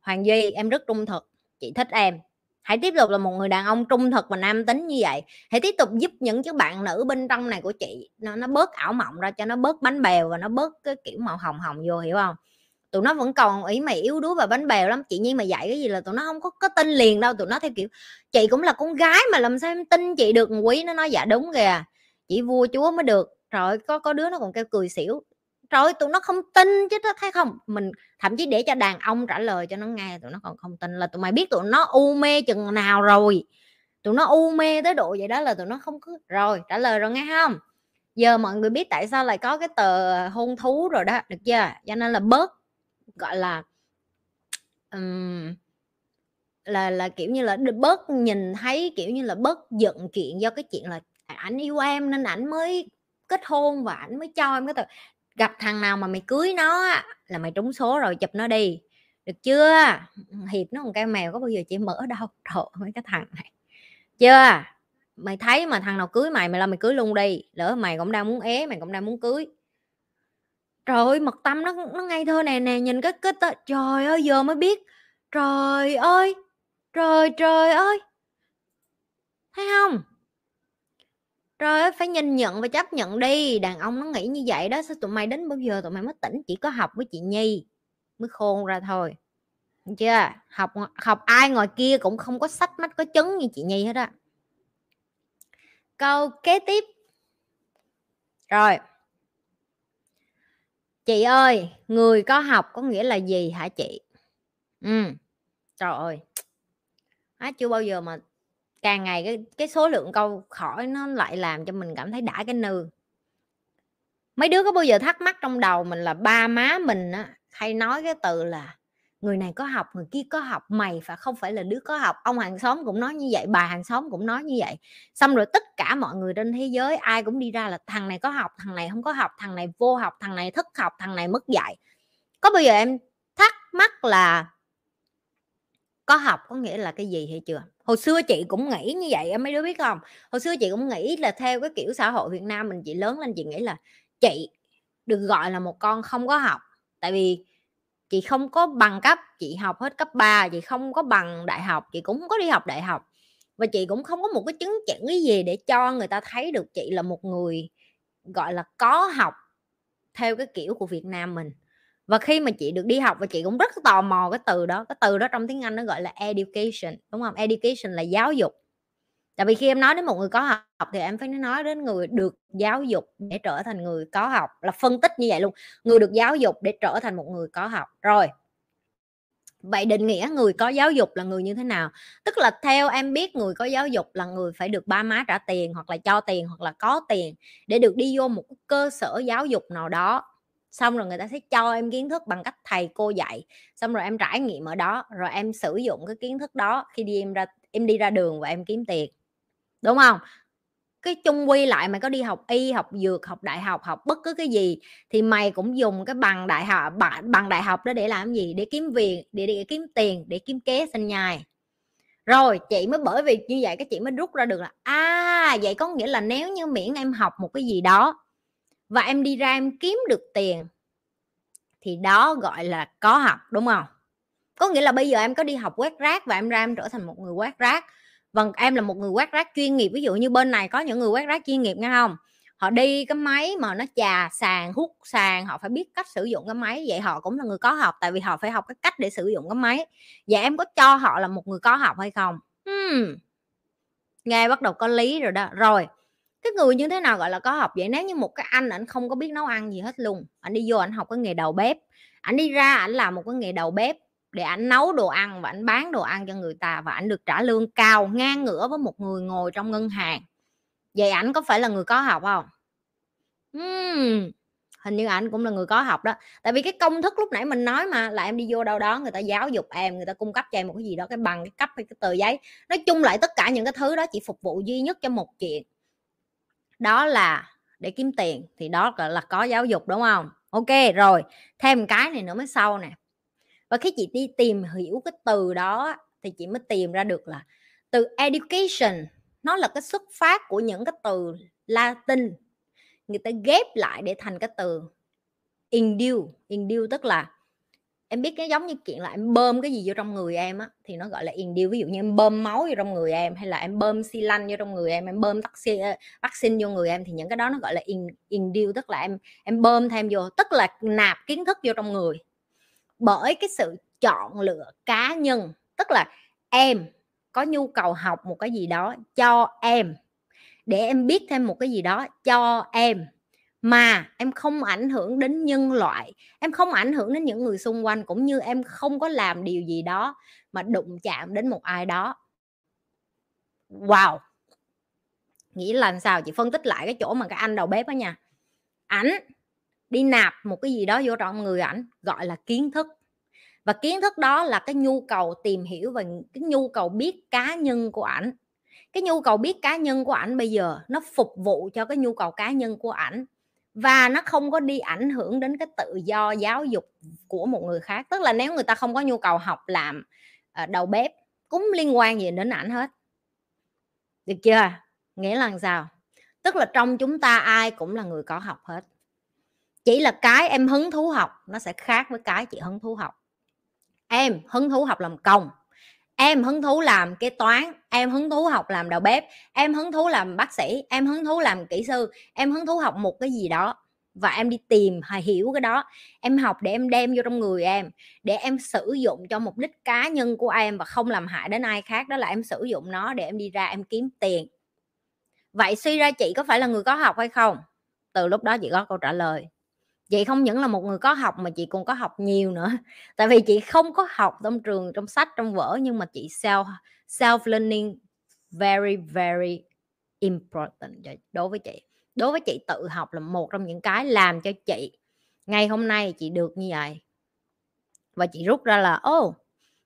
Speaker 1: Hoàng duy, em rất trung thực, chị thích em. Hãy tiếp tục là một người đàn ông trung thực và nam tính như vậy. Hãy tiếp tục giúp những cái bạn nữ bên trong này của chị. Nó nó bớt ảo mộng ra cho nó bớt bánh bèo và nó bớt cái kiểu màu hồng hồng vô, hiểu không? Tụi nó vẫn còn ý mày yếu đuối và bánh bèo lắm. Chị nhiên mà dạy cái gì là tụi nó không có có tin liền đâu. Tụi nó theo kiểu, chị cũng là con gái mà làm sao em tin chị được? Quý nó nói dạ đúng kìa. Chỉ vua chúa mới được. Rồi có có đứa nó còn kêu cười xỉu trời tụi nó không tin chứ đó thấy không? Mình thậm chí để cho đàn ông trả lời cho nó nghe tụi nó còn không tin là tụi mày biết tụi nó u mê chừng nào rồi. Tụi nó u mê tới độ vậy đó là tụi nó không cứ rồi trả lời rồi nghe không? Giờ mọi người biết tại sao lại có cái tờ hôn thú rồi đó được chưa? Cho nên là bớt gọi là um, là là kiểu như là bớt nhìn thấy kiểu như là bớt giận chuyện do cái chuyện là ảnh yêu em nên ảnh mới kết hôn và ảnh mới cho em cái tờ gặp thằng nào mà mày cưới nó á, là mày trúng số rồi chụp nó đi. Được chưa? Hiệp nó còn cái mèo có bao giờ chị mở đâu trời mấy cái thằng này? Chưa? Mày thấy mà thằng nào cưới mày mày là mày cưới luôn đi. Lỡ mày cũng đang muốn é mày cũng đang muốn cưới. Trời ơi mật tâm nó nó ngây thơ nè nè nhìn cái cái tớ, trời ơi giờ mới biết. Trời ơi trời trời ơi. Thấy không? Trời ơi, phải nhìn nhận và chấp nhận đi, đàn ông nó nghĩ như vậy đó, sao tụi mày đến bao giờ tụi mày mới tỉnh, chỉ có học với chị Nhi mới khôn ra thôi. Được chưa? Học học ai ngoài kia cũng không có sách mắt có chứng như chị Nhi hết á. Câu kế tiếp. Rồi. Chị ơi, người có học có nghĩa là gì hả chị? Ừ. Trời ơi. Á, chưa bao giờ mà càng ngày cái cái số lượng câu hỏi nó lại làm cho mình cảm thấy đã cái nư. Mấy đứa có bao giờ thắc mắc trong đầu mình là ba má mình á, hay nói cái từ là người này có học, người kia có học, mày phải không phải là đứa có học, ông hàng xóm cũng nói như vậy, bà hàng xóm cũng nói như vậy. Xong rồi tất cả mọi người trên thế giới, ai cũng đi ra là thằng này có học, thằng này không có học, thằng này vô học, thằng này thất học, thằng này mất dạy. Có bao giờ em thắc mắc là có học có nghĩa là cái gì hay chưa? Hồi xưa chị cũng nghĩ như vậy em mấy đứa biết không? Hồi xưa chị cũng nghĩ là theo cái kiểu xã hội việt nam mình, chị lớn lên chị nghĩ là chị được gọi là một con không có học. Tại vì chị không có bằng cấp, chị học hết cấp 3 chị không có bằng đại học, chị cũng không có đi học đại học. Và chị cũng không có một cái chứng chỉ gì để cho người ta thấy được chị là một người, gọi là, có học theo cái kiểu của Việt Nam mình và khi mà chị được đi học, và chị cũng rất tò mò cái từ đó, cái từ đó trong tiếng Anh nó gọi là education, đúng không? Education là giáo dục. Tại vì khi em nói đến một người có học thì em phải nói đến người được giáo dục để trở thành người có học, là phân tích như vậy luôn. Người được giáo dục để trở thành một người có học. Rồi, vậy định nghĩa người có giáo dục là người như thế nào? Tức là theo em biết người có giáo dục là người phải được ba má trả tiền, hoặc là cho tiền, hoặc là có tiền để được đi vô một cơ sở giáo dục nào đó xong rồi người ta sẽ cho em kiến thức bằng cách thầy cô dạy xong rồi em trải nghiệm ở đó rồi em sử dụng cái kiến thức đó khi đi em ra em đi ra đường và em kiếm tiền đúng không? Cái chung quy lại mày có đi học y học dược học đại học học bất cứ cái gì thì mày cũng dùng cái bằng đại học bằng, đại học đó để làm gì? Để kiếm việc để, để kiếm tiền để kiếm kế sinh nhai. Rồi chị mới bởi vì như vậy cái chị mới rút ra được là à vậy có nghĩa là nếu như miễn em học một cái gì đó và em đi ra em kiếm được tiền. Thì đó gọi là có học, đúng không? Có nghĩa là bây giờ em có đi học quét rác và em ra em trở thành một người quét rác. Vâng em là một người quét rác chuyên nghiệp. Ví dụ như bên này có những người quét rác chuyên nghiệp nghe không? Họ đi cái máy mà nó chà sàn hút sàn họ phải biết cách sử dụng cái máy. Vậy họ cũng là người có học, tại vì họ phải học cái cách để sử dụng cái máy. Vậy em có cho họ là một người có học hay không? Hmm. nghe bắt đầu có lý rồi đó. Rồi cái người như thế nào gọi là có học vậy? Nếu như một cái anh ảnh không có biết nấu ăn gì hết luôn anh đi vô anh học cái nghề đầu bếp anh đi ra ảnh làm một cái nghề đầu bếp để ảnh nấu đồ ăn và ảnh bán đồ ăn cho người ta và ảnh được trả lương cao ngang ngửa với một người ngồi trong ngân hàng. Vậy ảnh có phải là người có học không? Uhm, hình như ảnh cũng là người có học đó. Tại vì cái công thức lúc nãy mình nói mà là em đi vô đâu đó người ta giáo dục em người ta cung cấp cho em một cái gì đó cái bằng cái cấp hay cái tờ giấy. Nói chung lại tất cả những cái thứ đó chỉ phục vụ duy nhất cho một chuyện đó là để kiếm tiền, thì đó, gọi là, có giáo dục, đúng không? Ok, rồi, thêm cái này nữa mới sau nè. Và khi chị đi tìm hiểu cái từ đó thì chị mới tìm ra được là từ education, nó là cái xuất phát của những cái từ Latin. Người ta ghép lại để thành cái từ indue. Indue tức là em biết cái giống như chuyện là em bơm cái gì vô trong người em á thì nó gọi là điều ví dụ như em bơm máu vô trong người em hay là em bơm xi lanh vô trong người em em bơm vaccine vaccine vô người em thì những cái đó nó gọi là in, điều tức là em em bơm thêm vô tức là nạp kiến thức vô trong người. Bởi cái sự chọn lựa cá nhân tức là em có nhu cầu học một cái gì đó cho em. Để em biết thêm một cái gì đó cho em mà em không ảnh hưởng đến nhân loại, em không ảnh hưởng đến những người xung quanh, cũng như em không có làm điều gì đó mà đụng chạm đến một ai đó. Wow! Nghĩ là sao chị phân tích lại cái chỗ mà cái anh đầu bếp đó nha. Ảnh đi nạp một cái gì đó vô trong người ảnh, gọi là kiến thức. Và kiến thức đó là cái nhu cầu tìm hiểu và cái nhu cầu biết cá nhân của ảnh. Cái nhu cầu biết cá nhân của ảnh bây giờ nó phục vụ cho cái nhu cầu cá nhân của ảnh và nó không có đi ảnh hưởng đến cái tự do giáo dục của một người khác. Tức là nếu người ta không có nhu cầu học làm ờ, đầu bếp, cũng liên quan gì đến ảnh hết. Được chưa? Nghĩa là sao? Tức là trong chúng ta ai cũng là người có học hết. Chỉ là cái em hứng thú học, nó sẽ khác với cái chị hứng thú học. Em hứng thú học làm công em hứng thú làm kế toán, em hứng thú học làm đầu bếp, em hứng thú làm bác sĩ, em hứng thú làm kỹ sư, em hứng thú học một cái gì đó. Và em đi tìm hay hiểu cái đó. Em học để em đem vô trong người em, để em sử dụng cho mục đích cá nhân của em và không làm hại đến ai khác. Đó là em sử dụng nó để em đi ra em kiếm tiền. Vậy suy ra chị có phải là người có học hay không? Từ lúc đó chị có câu trả lời chị không những là một người có học mà chị còn có học nhiều nữa. Tại vì chị không có học trong trường, trong sách, trong vở, nhưng mà chị self self learning very very important đối với chị. Đối với chị tự học là một trong những cái làm cho chị. Ngày hôm nay chị được như vậy. Và chị rút ra là ô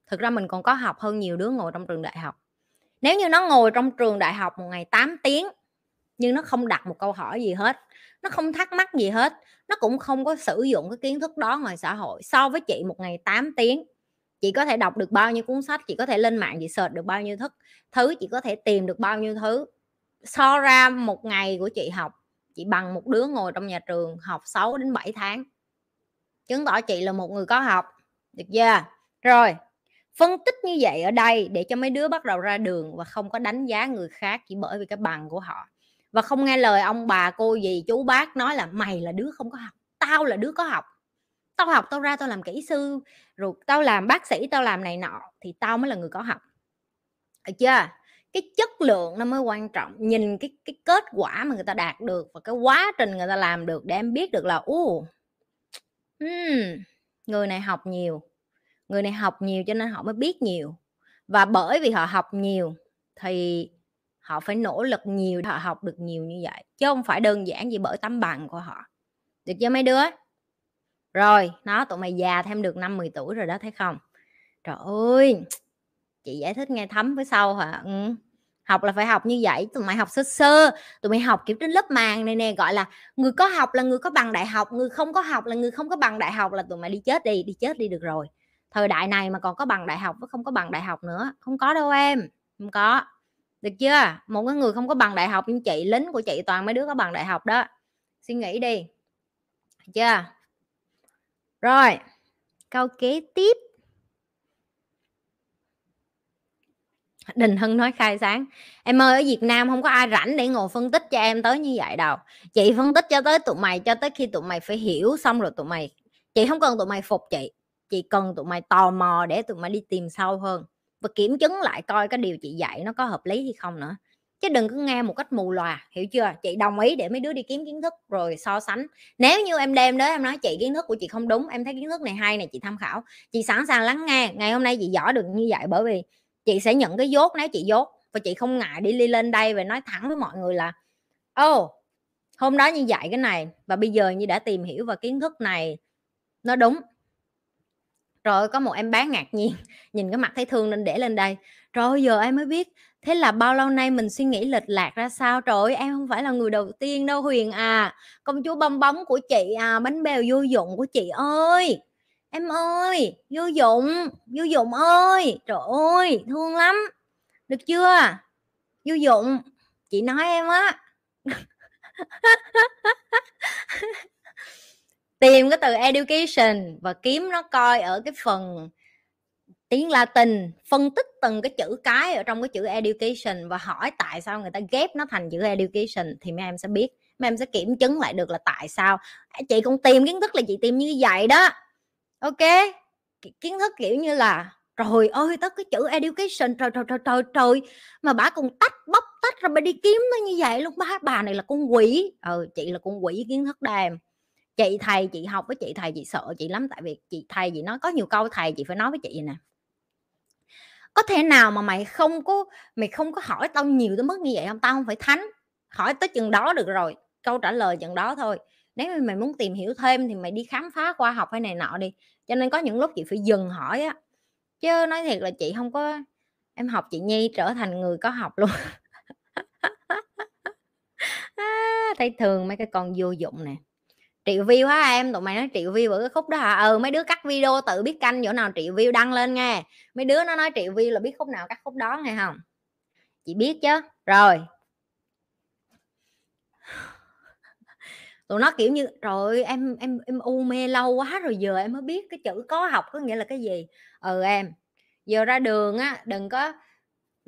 Speaker 1: thực ra mình còn có học hơn nhiều đứa ngồi trong trường đại học. Nếu như nó ngồi trong trường đại học một ngày 8 tiếng, nhưng nó không đặt một câu hỏi gì hết nó không thắc mắc gì hết, nó cũng không có sử dụng cái kiến thức đó ngoài xã hội so với chị một ngày 8 tiếng. Chị có thể đọc được bao nhiêu cuốn sách, chị có thể lên mạng, chị search được bao nhiêu thức, thứ chị có thể tìm được bao nhiêu thứ. So ra một ngày của chị học, chị bằng một đứa ngồi trong nhà trường học 6 đến 7 tháng. Chứng tỏ chị là một người có học, được chưa? Rồi, phân tích như vậy ở đây để cho mấy đứa bắt đầu ra đường và không có đánh giá người khác chỉ bởi vì cái bằng của họ và không nghe lời ông bà cô gì chú bác nói là mày là đứa không có học tao là đứa có học. Tao học tao ra tao làm kỹ sư rồi tao làm bác sĩ tao làm này nọ thì tao mới là người có học. Được chưa? Cái chất lượng nó mới quan trọng. Nhìn cái cái kết quả mà người ta đạt được và cái quá trình người ta làm được để em biết được là u um, người này học nhiều người này học nhiều cho nên họ mới biết nhiều. Và bởi vì họ học nhiều thì họ phải nỗ lực nhiều, họ học được nhiều như vậy, chứ không phải đơn giản gì bởi tấm bằng của họ. Được chưa mấy đứa? Rồi, nó, tụi mày già thêm được năm 10 tuổi rồi đó, thấy không? Trời ơi, chị giải thích nghe thấm với sau hả? Ừ. học là phải học như vậy, tụi mày học sơ sơ, tụi mày học kiểu trên lớp màng này nè, gọi là người có học là người có bằng đại học, người không có học là người không có bằng đại học là tụi mày đi chết đi đi chết đi được rồi. Thời đại này mà còn có bằng đại học với không có bằng đại học nữa, không có đâu em, không có được chưa? Một cái người không có bằng đại học như chị lính của chị toàn mấy đứa có bằng đại học đó. Suy nghĩ đi. Được chưa? Rồi, câu kế tiếp. Đình Hưng nói khai sáng, Em ơi, ở Việt Nam không có ai rảnh để ngồi phân tích cho em tới như vậy đâu. Chị phân tích cho tới tụi mày, Cho tới khi tụi mày phải hiểu xong rồi tụi mày, Chị không cần tụi mày phục chị Chị cần tụi mày tò mò để tụi mày đi tìm sâu hơn. Và kiểm chứng lại coi cái điều chị dạy nó có hợp lý hay không nữa. Chứ đừng cứ nghe một cách mù lòa hiểu chưa? Chị đồng ý để mấy đứa đi kiếm kiến thức rồi so sánh. Nếu như em đem đến em nói chị kiến thức của chị không đúng em thấy kiến thức này hay này chị tham khảo. Chị sẵn sàng lắng nghe ngày hôm nay chị giỏi được như vậy bởi vì chị sẽ nhận cái dốt nếu chị dốt. Và chị không ngại đi lên đây và nói thẳng với mọi người là ô oh, hôm đó như vậy cái này và bây giờ như đã tìm hiểu và kiến thức này nó đúng rồi có một em bán ngạc nhiên nhìn cái mặt thấy thương nên để lên đây. Rồi giờ em mới biết thế là bao lâu nay mình suy nghĩ lệch lạc ra sao? Trời ơi, em không phải là người đầu tiên đâu Huyền à. Công chúa bong bóng của chị à bánh bèo vô dụng của chị ơi. Em ơi vô dụng vô dụng ơi. Trời ơi thương lắm. Được chưa? Vô dụng. Chị nói em á. tìm cái từ education và kiếm nó coi ở cái phần tiếng Latin, phân tích từng cái chữ cái ở trong cái chữ education và hỏi tại sao người ta ghép nó thành chữ education thì mấy em sẽ biết. Mấy em sẽ kiểm chứng lại được là tại sao. À, chị cũng tìm kiến thức là chị tìm như vậy đó. Ok? Kiến thức kiểu như là, trời ơi, tất cái chữ education, trời trời trời trời trời, mà bà còn tách bóc, tách rồi bà đi kiếm nó như vậy luôn. Bà bà này là con quỷ. Ừ chị là con quỷ kiến thức đàm chị thầy chị học với chị thầy chị sợ chị lắm tại vì chị thầy chị nói có nhiều câu thầy chị phải nói với chị nè. Có thể nào mà mày không có mày không có hỏi tao nhiều tới mức như vậy không? Tao không phải thánh hỏi tới chừng đó được rồi câu trả lời chừng đó thôi. Nếu mà mày muốn tìm hiểu thêm thì mày đi khám phá khoa học hay này nọ đi cho nên có những lúc chị phải dừng hỏi á. Chứ nói thiệt là chị không có em học chị nhi trở thành người có học luôn. À, thấy thường mấy cái con vô dụng nè triệu view hả em? Tụi mày nói triệu view ở cái khúc đó hả? Ừ mấy đứa cắt video tự biết canh chỗ nào triệu view đăng lên nghe. Mấy đứa nó nói triệu view là biết khúc nào cắt khúc đó nghe không? Chị biết chứ? Rồi. Tụi nó kiểu như rồi em em em u mê lâu quá rồi giờ em mới biết cái chữ có học có nghĩa là cái gì. Ừ em. Giờ ra đường á, đừng có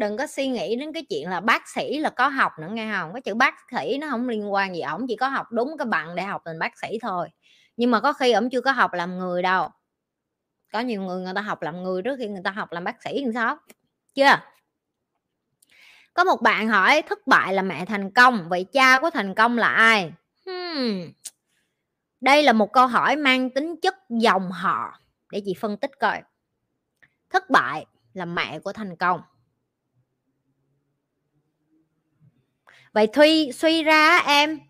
Speaker 1: đừng có suy nghĩ đến cái chuyện là bác sĩ là có học nữa nghe không cái chữ bác sĩ nó không liên quan gì, ổng chỉ có học đúng cái bằng để học thành bác sĩ thôi. Nhưng mà có khi ổng chưa có học làm người đâu. Có nhiều người người ta học làm người trước khi người ta học làm bác sĩ làm sao? Chưa? Có một bạn hỏi, thất bại là mẹ thành công, vậy cha của thành công là ai? Hmm. đây là một câu hỏi mang tính chất dòng họ. Để chị phân tích coi. Thất bại là mẹ của thành công. Vậy thuy suy ra em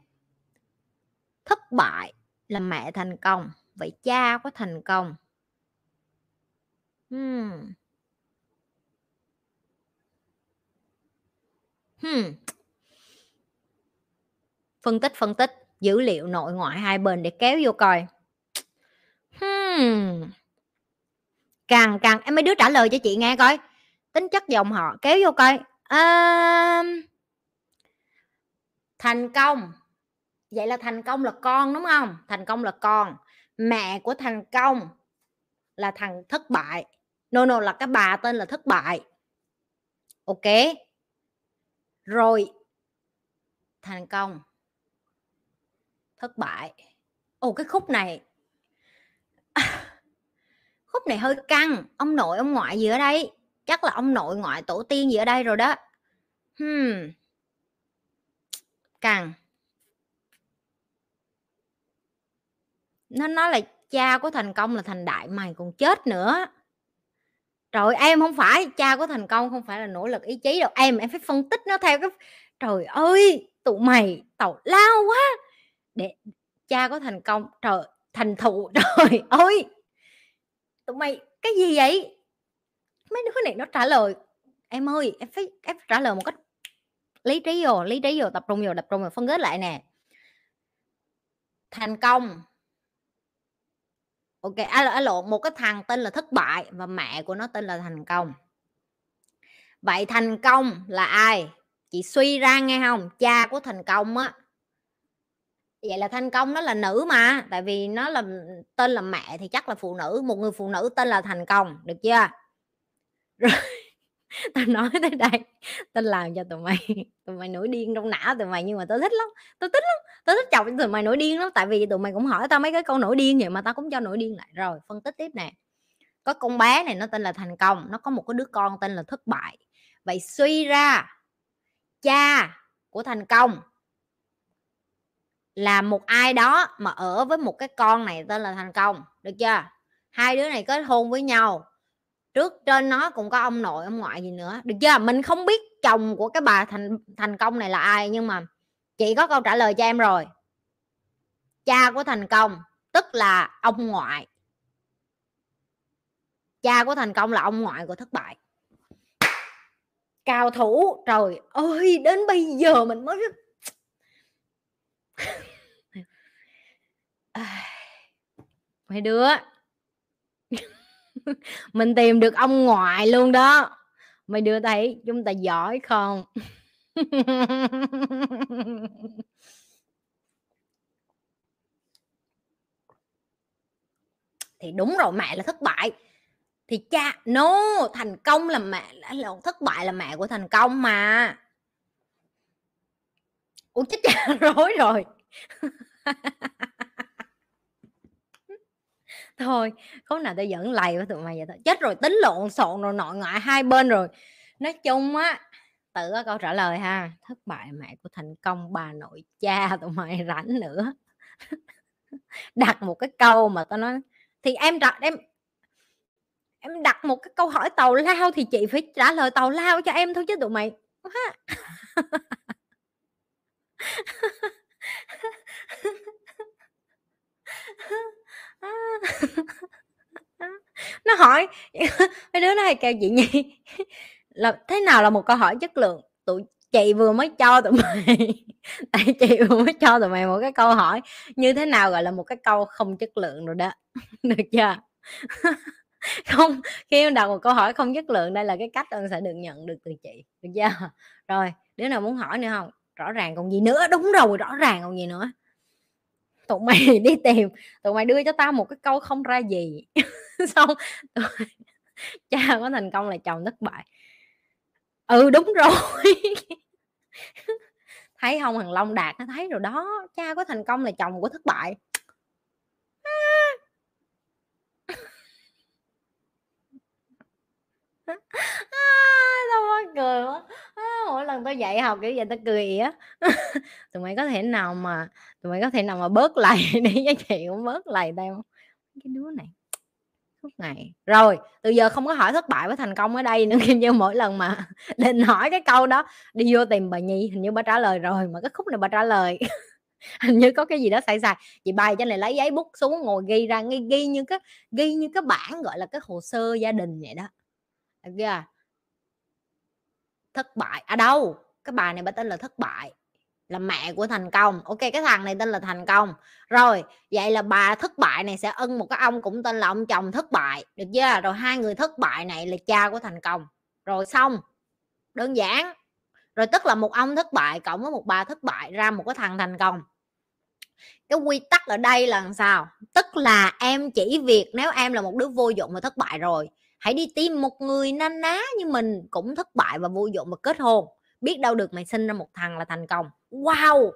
Speaker 1: thất bại là mẹ thành công vậy cha có thành công hmm. Hmm. phân tích phân tích dữ liệu nội ngoại hai bên để kéo vô coi hmm. càng càng em mấy đứa trả lời cho chị nghe coi tính chất dòng họ kéo vô coi à, thành công. Vậy là thành công là con, đúng không? Thành công là con. Mẹ của thành công là thằng thất bại. No no, là cái bà tên là thất bại. Ok? Rồi. Thành công. Thất bại. Ồ, cái khúc này. Khúc này hơi căng. Ông nội, ông ngoại gì ở đây? Chắc là ông nội ngoại tổ tiên gì ở đây rồi đó. Hmm căng nó nói là cha của thành công là thành đại mày còn chết nữa. Trời, em không phải, cha của thành công không phải là nỗ lực ý chí đâu. Em em phải phân tích nó theo cái trời ơi, tụi mày tàu lao quá. Để cha có thành công, trời, thành thụ, trời ơi. Tụi mày, cái gì vậy? Mấy đứa này nó trả lời. Em ơi, em phải em phải trả lời một cách lý trí vô lý trí vô tập trung vô tập trung vào phân kết lại nè. Thành công. Ok à, à, lộn một cái thằng tên là thất bại và mẹ của nó tên là thành công. Vậy thành công là ai? Chị suy ra nghe không? Cha của thành công á. Vậy là thành công nó là nữ mà tại vì nó là tên là mẹ thì chắc là phụ nữ một người phụ nữ tên là thành công được chưa? Rồi tao nói tới đây, tao làm cho tụi mày tụi mày nổi điên trong não tụi mày nhưng mà tao thích lắm, tao thích lắm, tao thích chọc tụi mày nổi điên lắm. Tại vì tụi mày cũng hỏi tao mấy cái câu nổi điên vậy mà tao cũng cho nổi điên lại. Rồi, phân tích tiếp nè. Có con bé này nó tên là thành công, nó có một cái đứa con tên là thất bại. Vậy suy ra, cha của thành công là một ai đó mà ở với một cái con này tên là thành công, được chưa? Hai đứa này kết hôn với nhau trước trên nó cũng có ông nội, ông ngoại gì nữa. Được chưa? Mình không biết chồng của cái bà thành thành công này là ai, nhưng mà chị có câu trả lời cho em rồi. Cha của thành công, tức là ông ngoại. Cha của thành công là ông ngoại của thất bại. Cao thủ, trời ơi, đến bây giờ mình mới mấy đứa mình tìm được ông ngoại luôn đó. Mày đưa thấy chúng ta giỏi không? Thì đúng rồi, mẹ là thất bại. Thì cha, no, thành công là mẹ là thất bại là mẹ của thành công mà. Ủa, chết cha, rối rồi thôi có nào tao dẫn lầy với tụi mày vậy thôi. Chết rồi, tính lộn xộn rồi, nội ngoại hai bên rồi. Nói chung á, tự có câu trả lời ha, thất bại mẹ của thành công, bà nội cha tụi mày rảnh nữa. Đặt một cái câu mà tao nói, thì em đặt, em em đặt một cái câu hỏi tàu lao thì chị phải trả lời tàu lao cho em thôi chứ tụi mày. nó hỏi, mấy đứa nó hay kêu chị nhi là, thế nào là một câu hỏi chất lượng? Tụi chị vừa mới cho tụi mày tại chị vừa mới cho tụi mày một cái câu hỏi như thế nào gọi là một cái câu không chất lượng rồi đó. Được chưa? Không, khi em đặt một câu hỏi không chất lượng đây là cái cách em sẽ được nhận được từ chị, được chưa? Rồi, đứa nào muốn hỏi nữa không? Rõ ràng còn gì nữa, đúng rồi, rõ ràng còn gì nữa tụi mày đi tìm, tụi mày đưa cho tao một cái câu không ra gì. Xong tụi... cha có thành công là chồng thất bại. Ừ đúng rồi. Thấy không, thằng long đạt nó thấy rồi đó, cha có thành công là chồng của thất bại tao mắc cười quá. À, mỗi lần tao dạy học kiểu vậy tao cười ỉa tụi mày có thể nào mà tụi mày có thể nào mà bớt lầy đi với chị cũng bớt lầy tao. Cái đứa này suốt ngày. Rồi từ giờ không có hỏi thất bại với thành công ở đây nữa kim như mỗi lần mà định hỏi cái câu đó đi vô tìm bà nhi hình như bà trả lời rồi mà cái khúc này bà trả lời. Hình như có cái gì đó sai sai. Chị bài cho này lấy giấy bút xuống ngồi ghi ra ghi, ghi như cái ghi như cái bản gọi là cái hồ sơ gia đình vậy đó. À, thất bại. À đâu, cái bài này bà tên là thất bại, là mẹ của thành công. Ok, cái thằng này tên là thành công. Rồi, vậy là bà thất bại này sẽ ân một cái ông cũng tên là ông chồng thất bại, được chưa? Rồi hai người thất bại này là cha của thành công. Rồi xong, đơn giản. Rồi tức là một ông thất bại cộng với một bà thất bại ra một cái thằng thành công. Cái quy tắc ở đây là làm sao? Tức là em chỉ việc nếu em là một đứa vô dụng và thất bại rồi hãy đi tìm một người na ná như mình cũng thất bại và vô dụng và kết hôn. Biết đâu được mày sinh ra một thằng là thành công. Wow!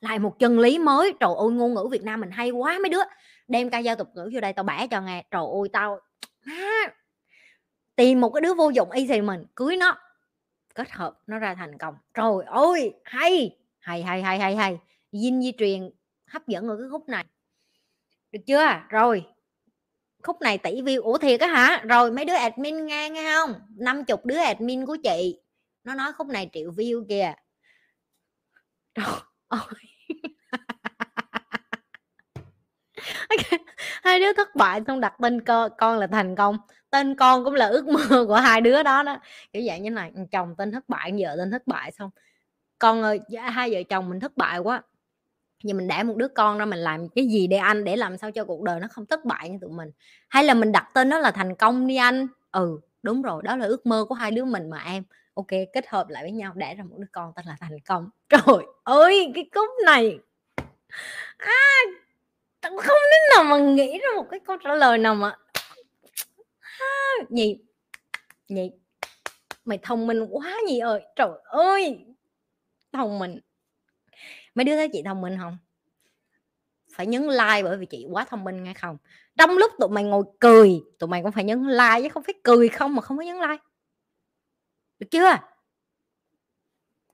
Speaker 1: Lại một chân lý mới. Trời ơi ngôn ngữ việt nam mình hay quá mấy đứa. Đem ca dao tục ngữ vô đây tao bẻ cho nghe. Trời ơi tao à, tìm một cái đứa vô dụng y gì mình cưới nó. Kết hợp nó ra thành công. Trời ơi hay! Hay hay hay hay hay. Dinh di truyền hấp dẫn ở cái khúc này. Được chưa? Rồi khúc này tỷ view, ủa thiệt á hả? Rồi mấy đứa admin nghe nghe không? Năm chục đứa admin của chị. Nó nói khúc này triệu view kìa. Trời ơi. Hai đứa thất bại xong đặt tên con con là thành công. Tên con cũng là ước mơ của hai đứa đó đó. Kiểu dạng như này chồng tên thất bại vợ tên thất bại xong. Con ơi, hai vợ chồng mình thất bại quá nhưng mình đẻ một đứa con ra mình làm cái gì để anh để làm sao cho cuộc đời nó không thất bại như tụi mình. Hay là mình đặt tên nó là thành công đi anh. Ừ đúng rồi đó là ước mơ của hai đứa mình mà em. Ok kết hợp lại với nhau đẻ ra một đứa con tên là thành công. Trời ơi cái cúp này. À tao không đến nào mà nghĩ ra một cái câu trả lời nào mà à, nhị nhị mày thông minh quá nhị ơi. Trời ơi thông minh mấy đứa thấy chị thông minh không? Phải nhấn like bởi vì chị quá thông minh nghe không? Trong lúc tụi mày ngồi cười, tụi mày cũng phải nhấn like chứ không phải cười không mà không có nhấn like. Được chưa?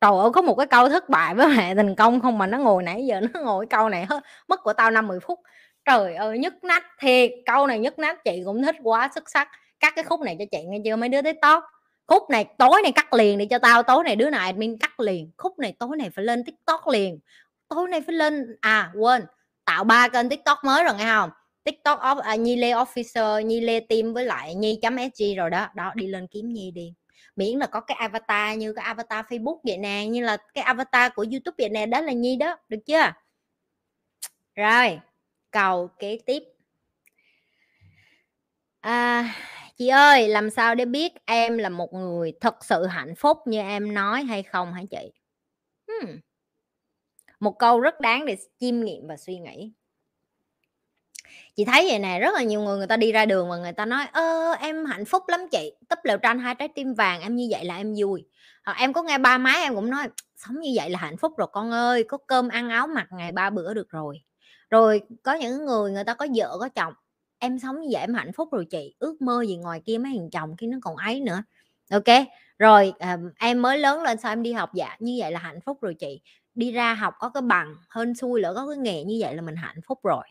Speaker 1: Trời ơi, có một cái câu thất bại với mẹ thành công không mà nó ngồi nãy giờ nó ngồi cái câu này hết, mất của tao năm mười phút. Trời ơi, nhức nách thiệt, câu này nhức nách, chị cũng thích quá xuất sắc. Cắt cái khúc này cho chị nghe chưa? Mấy đứa tiktok khúc này tối này cắt liền đi cho tao tối này đứa nào admin cắt liền. Khúc này tối này phải lên tiktok liền. Tối nay phải lên à quên tạo ba kênh tiktok mới rồi nghe không? Tiktok of, à, nhi lê officer nhi lê team với lại nhi sg rồi đó. Đó đi lên kiếm nhi đi. Miễn là có cái avatar như cái avatar facebook vậy nè như là cái avatar của youtube vậy nè đó là nhi đó được chưa? Rồi cầu kế tiếp. À, chị ơi làm sao để biết em là một người thật sự hạnh phúc như em nói hay không hả chị? Hmm. một câu rất đáng để chiêm nghiệm và suy nghĩ. Chị thấy vậy nè rất là nhiều người người ta đi ra đường và người ta nói ơ em hạnh phúc lắm chị tấp lều tranh hai trái tim vàng em như vậy là em vui. À, em có nghe ba má em cũng nói sống như vậy là hạnh phúc rồi con ơi có cơm ăn áo mặc ngày ba bữa được rồi. Rồi có những người người ta có vợ có chồng em sống như vậy em hạnh phúc rồi chị, ước mơ gì ngoài kia mấy thằng chồng khi nó còn ấy nữa. Ok, rồi ờ, em mới lớn lên sao em đi học? Dạ như vậy là hạnh phúc rồi chị. Đi ra học có cái bằng hơn xui lỡ có cái nghề như vậy là mình hạnh phúc rồi.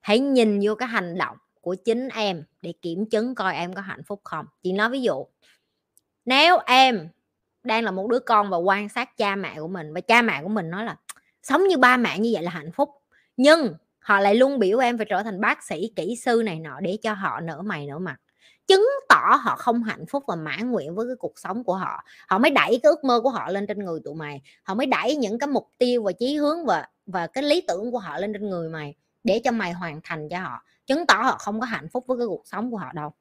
Speaker 1: Hãy nhìn vô cái hành động của chính em để kiểm chứng coi em có hạnh phúc không. Chị nói ví dụ, nếu em đang là một đứa con và quan sát cha mẹ của mình và cha mẹ của mình nói là, sống như ba mẹ như vậy là hạnh phúc. Nhưng họ lại luôn biểu em phải trở thành bác sĩ, kỹ sư này nọ để cho họ nở mày, nở mặt. Chứng tỏ họ không hạnh phúc và mãn nguyện với cái cuộc sống của họ. Họ mới đẩy cái ước mơ của họ lên trên người tụi mày. Họ mới đẩy những cái mục tiêu và chí hướng và và cái lý tưởng của họ lên trên người mày để cho mày hoàn thành cho họ. Chứng tỏ họ không có hạnh phúc với cái cuộc sống của họ đâu.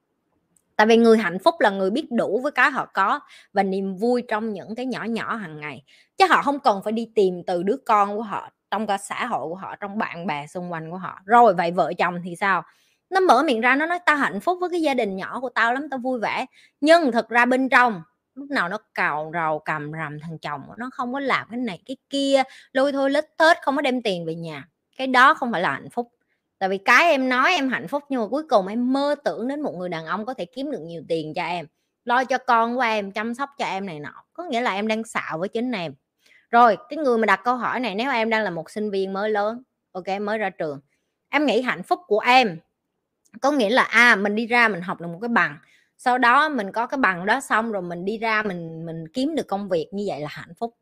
Speaker 1: Tại vì người hạnh phúc là người biết đủ với cái họ có và niềm vui trong những cái nhỏ nhỏ hàng ngày. Chứ họ không cần phải đi tìm từ đứa con của họ trong cả xã hội của họ, trong bạn bè xung quanh của họ. Rồi vậy vợ chồng thì sao? Nó mở miệng ra, nó nói, tao hạnh phúc với cái gia đình nhỏ của tao lắm, tao vui vẻ. Nhưng thực ra bên trong, lúc nào nó cào rầu cầm rầm thằng chồng nó không có làm cái này cái kia, lôi thôi lết tết không có đem tiền về nhà. Cái đó không phải là hạnh phúc. Tại vì cái em nói em hạnh phúc nhưng mà cuối cùng em mơ tưởng đến một người đàn ông có thể kiếm được nhiều tiền cho em, lo cho con của em, chăm sóc cho em này nọ. Có nghĩa là em đang xạo với chính em rồi cái người mà đặt câu hỏi này nếu em đang là một sinh viên mới lớn ok mới ra trường em nghĩ hạnh phúc của em có nghĩa là a à, mình đi ra mình học được một cái bằng sau đó mình có cái bằng đó xong rồi mình đi ra mình mình kiếm được công việc như vậy là hạnh phúc.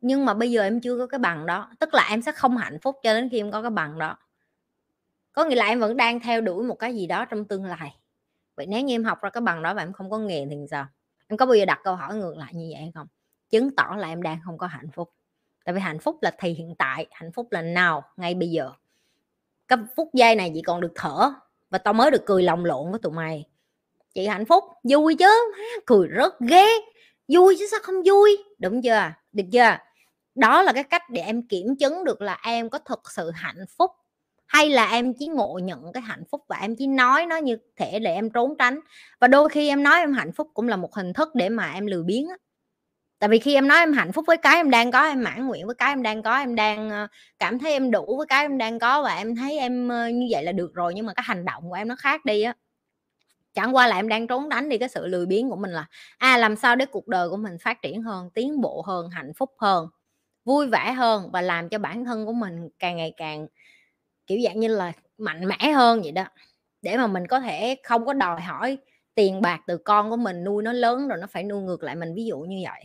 Speaker 1: Nhưng mà bây giờ em chưa có cái bằng đó tức là em sẽ không hạnh phúc cho đến khi em có cái bằng đó. Có nghĩa là em vẫn đang theo đuổi một cái gì đó trong tương lai. Vậy nếu như em học ra cái bằng đó và em không có nghề thì sao? Em có bao giờ đặt câu hỏi ngược lại như vậy không? Chứng tỏ là em đang không có hạnh phúc. Tại vì hạnh phúc là thì hiện tại, hạnh phúc là nào, ngay bây giờ. Cái phút giây này chị còn được thở và tao mới được cười lòng lộn với tụi mày. Chị hạnh phúc, vui chứ cười rất ghê vui chứ sao không vui? Đúng chưa? Được chưa? Đó là cái cách để em kiểm chứng được là em có thực sự hạnh phúc hay là em chỉ ngộ nhận cái hạnh phúc và em chỉ nói nó như thể để em trốn tránh. Và đôi khi em nói em hạnh phúc cũng là một hình thức để mà em lười biếng á tại vì khi em nói em hạnh phúc với cái em đang có, em mãn nguyện với cái em đang có, em đang ờ, cảm thấy em đủ với cái em đang có và em thấy em ờ, như vậy là được rồi, nhưng mà cái hành động của em nó khác đi á. Chẳng qua là em đang trốn tránh đi cái sự lười biếng của mình là à làm sao để cuộc đời của mình phát triển hơn, tiến bộ hơn, hạnh phúc hơn, vui vẻ hơn và làm cho bản thân của mình càng ngày càng, kiểu dạng như là, mạnh mẽ hơn vậy đó. Để mà mình có thể không có đòi hỏi tiền bạc từ con của mình nuôi nó lớn rồi nó phải nuôi ngược lại mình, ví dụ như vậy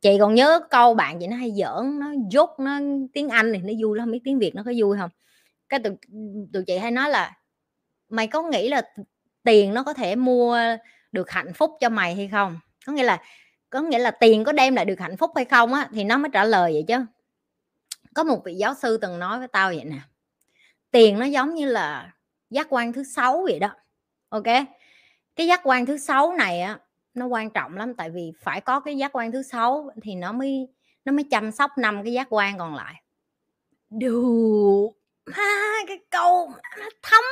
Speaker 1: chị còn nhớ câu bạn chị nó hay giỡn nó dốt nó tiếng anh thì nó vui lắm không biết tiếng việt nó có vui không cái tụi, tụi chị hay nói là mày có nghĩ là tiền nó có thể mua được hạnh phúc cho mày hay không? Có nghĩa là có nghĩa là tiền có đem lại được hạnh phúc hay không á thì nó mới trả lời vậy chứ. Có một vị giáo sư từng nói với tao vậy nè tiền nó giống như là giác quan thứ sáu vậy đó. Ok? Cái giác quan thứ sáu này á nó quan trọng lắm, tại vì phải có cái giác quan thứ sáu thì nó mới nó mới chăm sóc năm cái giác quan còn lại. Đủ ha cái câu nó thấm.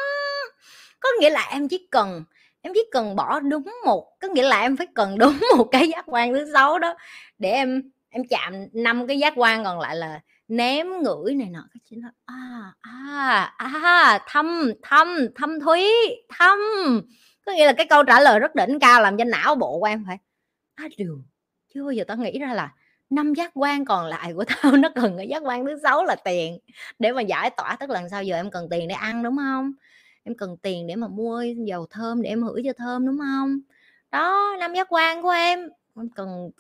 Speaker 1: Có nghĩa là em chỉ cần, em chỉ cần bỏ đúng một, có nghĩa là em phải cần đúng một cái giác quan thứ sáu đó để em em chạm năm cái giác quan còn lại là ném ngửi này nọ, cái chuyện đó. à à à thâm thâm thâm thúy, thâm có nghĩa là cái câu trả lời rất đỉnh cao làm cho não bộ của em phải à điều chưa bao giờ tao nghĩ ra là năm giác quan còn lại của tao nó cần cái giác quan thứ sáu là tiền để mà giải tỏa, tức là sao giờ em cần tiền để ăn, đúng không? Em cần tiền để mà mua dầu thơm để em hửi cho thơm, đúng không? Đó, năm giác quan của em em cần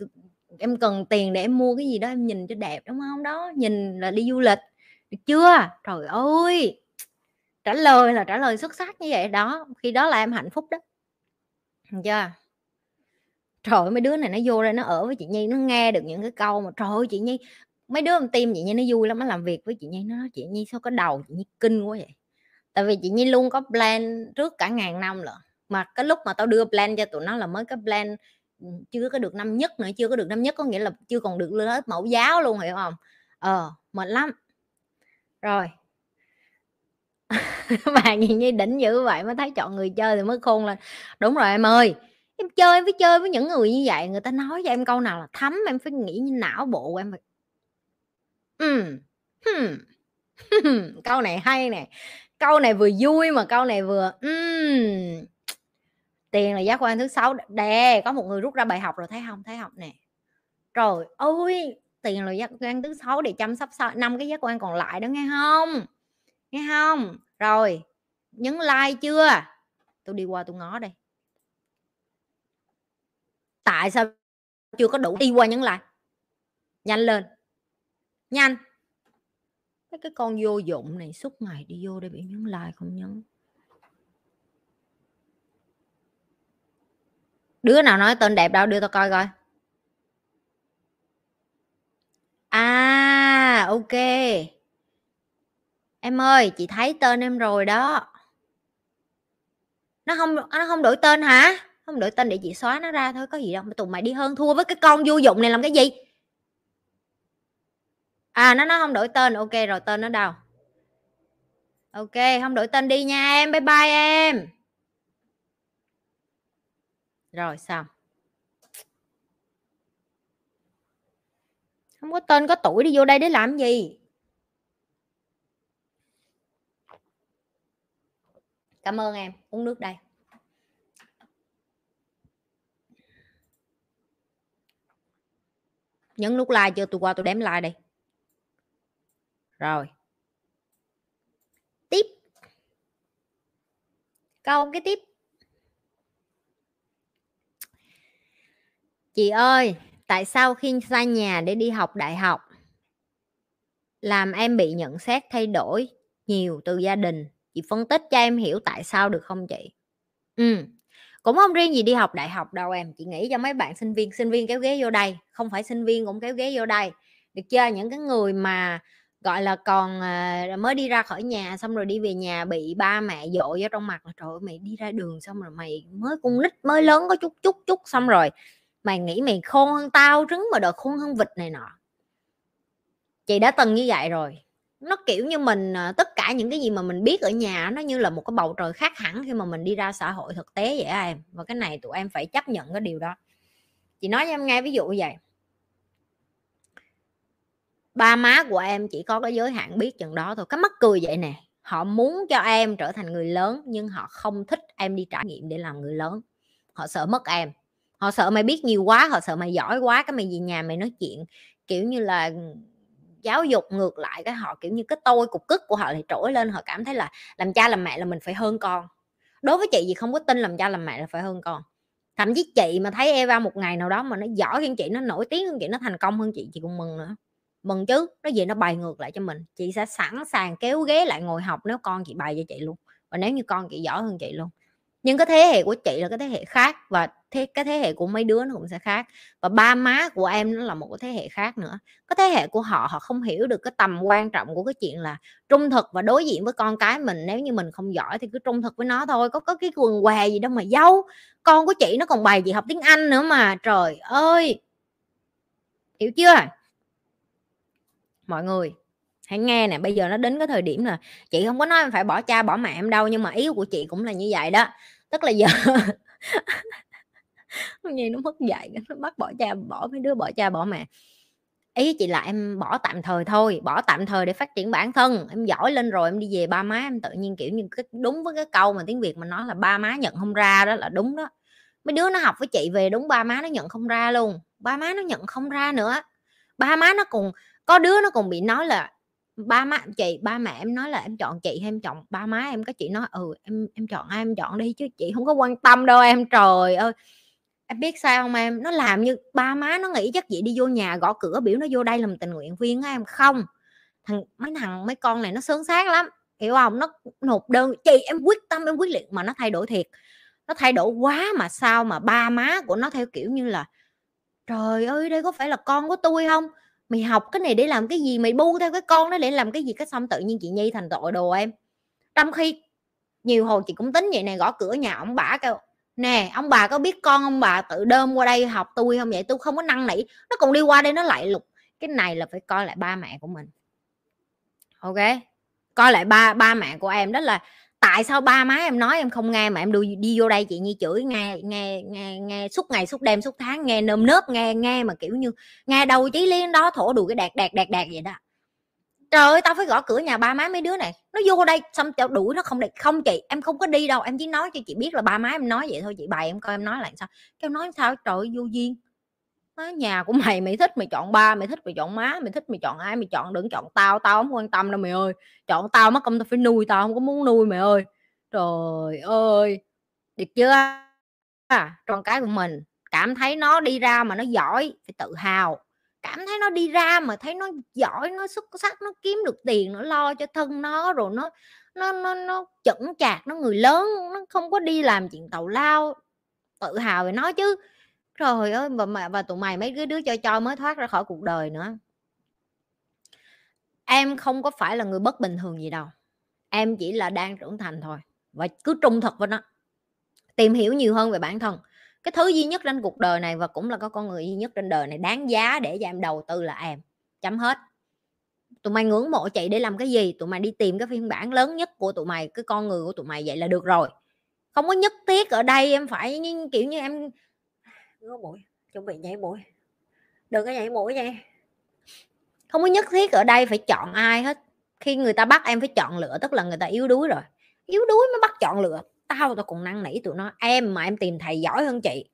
Speaker 1: em cần tiền để em mua cái gì đó em nhìn cho đẹp, đúng không? Đó, nhìn là đi du lịch, được chưa? Trời ơi! Trả lời là trả lời xuất sắc như vậy đó, khi đó là em hạnh phúc đó. Được chưa? Trời mấy đứa này nó vô đây nó ở với chị nhi, nó nghe được những cái câu mà, trời ơi, chị nhi, mấy đứa em tim chị nhi nó vui lắm, nó làm việc với chị nhi, nó nói, chị nhi, sao có đầu chị nhi kinh quá vậy? Tại vì chị nhi luôn có plan trước cả ngàn năm rồi mà cái lúc mà tao đưa plan cho tụi nó là mới cái plan chưa có được năm nhất nữa, chưa có được năm nhất, có nghĩa là chưa còn được lên hết mẫu giáo luôn, hiểu không? Ờ mệt lắm. Rồi bạn nhìn như đỉnh dữ vậy, mới thấy chọn người chơi thì mới khôn lên đúng rồi em ơi, em chơi em phải chơi với những người như vậy, người ta nói cho em câu nào là thấm, em phải nghĩ như não bộ của em phải ừ. hmm. câu này hay nè, câu này vừa vui mà câu này vừa um. tiền là giác quan thứ sáu đè, có một người rút ra bài học rồi, thấy không thấy không nè rồi ôi tiền là giác quan thứ sáu để chăm sóc năm cái giác quan còn lại đó, nghe không nghe không rồi, nhấn like chưa? Tôi đi qua tôi ngó đây. Tại sao chưa có đủ? Đi qua nhấn like. Nhanh lên. Nhanh. Cái cái con vô dụng này, suốt ngày đi vô để bị nhấn like không nhấn. Đứa nào nói tên đẹp đâu? Đưa tao coi coi. À ok em ơi, chị thấy tên em rồi đó. Nó không nó không đổi tên hả? Không đổi tên để chị xóa nó ra thôi, có gì đâu. Mà tụi mày đi hơn thua với cái con vô dụng này làm cái gì? À nó nó không đổi tên. Ok, rồi tên nó đâu? Ok, không đổi tên đi nha em. Bye bye em. Rồi xong không có tên có tuổi đi vô đây để làm gì? Cảm ơn em. Uống nước đây. Nhấn nút like chưa? Tôi qua tôi đếm like đây. Rồi. Tiếp. Câu cái tiếp. Chị ơi, tại sao khi xa nhà để đi học đại học, làm em bị nhận xét thay đổi nhiều từ gia đình? Chị phân tích cho em hiểu tại sao được không chị? Ừ cũng không riêng gì đi học đại học đâu em, chị nghĩ cho mấy bạn sinh viên sinh viên kéo ghế vô đây, không phải sinh viên cũng kéo ghế vô đây. Được chưa? Những cái người mà, gọi là, còn ờ, mới đi ra khỏi nhà xong rồi đi về nhà bị ba mẹ dội vô trong mặt là trời ơi, mày đi ra đường xong rồi mày mới con nít mới lớn có chút chút chút xong rồi mày nghĩ mày khôn hơn tao, trứng mà đợt khôn hơn vịt này nọ. Chị đã từng như vậy rồi nó, kiểu như, mình ờ, tất cả những cái gì mà mình biết ở nhà nó như là một cái bầu trời khác hẳn khi mà mình đi ra xã hội thực tế vậy em. Và cái này tụi em phải chấp nhận cái điều đó. Chị nói cho em nghe ví dụ như vậy. Ba má của em chỉ có cái giới hạn biết chừng đó thôi. Cái mắc cười vậy nè, họ muốn cho em trở thành người lớn, nhưng họ không thích em đi trải nghiệm để làm người lớn. Họ sợ mất em. Họ sợ mày biết nhiều quá, họ sợ mày giỏi quá, cái mày về nhà mày nói chuyện, kiểu như là giáo dục ngược lại cái họ, kiểu như, cái tôi, cục cức của họ thì trỗi lên, họ cảm thấy là làm cha làm mẹ là mình phải hơn con. Đối với chị gì không có tin làm cha làm mẹ là phải hơn con. Thậm chí chị mà thấy Eva một ngày nào đó mà nó giỏi hơn chị, nó nổi tiếng hơn chị, nó thành công hơn chị chị cũng mừng nữa. Mừng chứ nó gì nó bày ngược lại cho mình. Chị sẽ sẵn sàng kéo ghế lại ngồi học nếu con chị bày cho chị luôn. Và nếu như con chị giỏi hơn chị luôn nhưng cái thế hệ của chị là cái thế hệ khác và thế, cái thế hệ của mấy đứa nó cũng sẽ khác. Và ba má của em nó là một cái thế hệ khác nữa. Cái thế hệ của họ họ không hiểu được cái tầm quan trọng của cái chuyện là trung thực và đối diện với con cái mình. Nếu như mình không giỏi thì cứ trung thực với nó thôi, có có cái quần què gì đâu mà dâu con của chị nó còn bày gì học tiếng anh nữa mà. Trời ơi! Hiểu chưa? Mọi người, hãy nghe nè. Bây giờ nó đến cái thời điểm là chị không có nói em phải bỏ cha, bỏ mẹ em đâu, nhưng mà ý của chị cũng là như vậy đó tức là giờ nghe nó mất dạy, nó bắt bỏ cha, bỏ mấy đứa bỏ cha bỏ mẹ. Ý chị là em bỏ tạm thời thôi, bỏ tạm thời để phát triển bản thân. Em giỏi lên rồi em đi về ba má em tự nhiên, kiểu như, cái, đúng với cái câu mà tiếng việt mà nói là ba má nhận không ra đó là đúng đó. Mấy đứa nó học với chị về đúng ba má nó nhận không ra luôn. Ba má nó nhận không ra nữa. Ba má nó cùng có đứa nó còn bị nói là ba má chị, ba mẹ em nói là em chọn chị hay em chọn ba má em có chị nói ừ em em chọn ai em chọn đi chứ chị không có quan tâm đâu em. Trời ơi! Em biết sao không em? Nó làm như ba má nó nghĩ chắc chị đi vô nhà gõ cửa biểu nó vô đây làm tình nguyện viên á em. Không! Thằng, mấy thằng, mấy con này nó sớm xác lắm, hiểu không? Nó nộp đơn, chị em quyết tâm, em quyết liệt mà nó thay đổi thiệt. Nó thay đổi quá mà sao mà ba má của nó theo kiểu như là, trời ơi, đây có phải là con của tôi không? Mày học cái này để làm cái gì? Mày bu theo cái con đó để làm cái gì? Cái xong tự nhiên chị nhi thành tội đồ em. Trong khi nhiều hồi chị cũng tính vậy nè, gõ cửa nhà ông bà kêu, nè, ông bà có biết con ông bà tự đơm qua đây học tôi không vậy? Tôi không có năng nỉ, nó còn đi qua đây nó lại lục. Cái này là phải coi lại ba mẹ của mình. Ok? Coi lại ba ba mẹ của em. Đó là tại sao ba má em nói em không nghe mà em đi, đi vô đây chị nhi chửi nghe nghe nghe nghe suốt ngày suốt đêm suốt tháng nghe nơm nớp nghe nghe mà kiểu như nghe đầu chí liên đó thổ đùi cái đạt đạt đạt đạt vậy đó. Trời ơi tao phải gõ cửa nhà ba má mấy đứa này. Nó vô đây xong cho đuổi nó không được. Không chị em không có đi đâu em chỉ nói cho chị biết là ba má em nói vậy thôi chị bài em coi em nói là sao. Cái em nói sao trời ơi, vô duyên nhà của mày mày thích mày chọn ba mày thích mày chọn má mày thích mày chọn ai mày chọn đừng chọn tao tao không quan tâm đâu mày ơi. Chọn tao mất công tao phải nuôi tao không có muốn nuôi mày ơi. Trời ơi được chưa à, con cái của mình cảm thấy nó đi ra mà nó giỏi phải tự hào. Cảm thấy nó đi ra mà thấy nó giỏi nó xuất sắc nó kiếm được tiền nó lo cho thân nó rồi nó nó nó nó chững chạc nó người lớn nó không có đi làm chuyện tàu lao tự hào về nó chứ. Trời ơi, và mà và tụi mày mấy cái đứa cho cho mới thoát ra khỏi cuộc đời nữa. Em không có phải là người bất bình thường gì đâu. Em chỉ là đang trưởng thành thôi và cứ trung thực với nó. Tìm hiểu nhiều hơn về bản thân. Cái thứ duy nhất trên cuộc đời này và cũng là có con người duy nhất trên đời này đáng giá để cho em đầu tư là em. Chấm hết. Tụi mày ngưỡng mộ chị để làm cái gì? Tụi mày đi tìm cái phiên bản lớn nhất của tụi mày, cái con người của tụi mày vậy là được rồi. Không có nhất thiết ở đây em phải kiểu như em ngứa mũi, chuẩn bị nhảy mũi. Đừng có nhảy mũi nha. Không có nhất thiết ở đây phải chọn ai hết. Khi người ta bắt em phải chọn lựa, tức là người ta yếu đuối rồi. Yếu đuối mới bắt chọn lựa. Tao tao còn năn nỉ tụi nó, em mà em tìm thầy giỏi hơn chị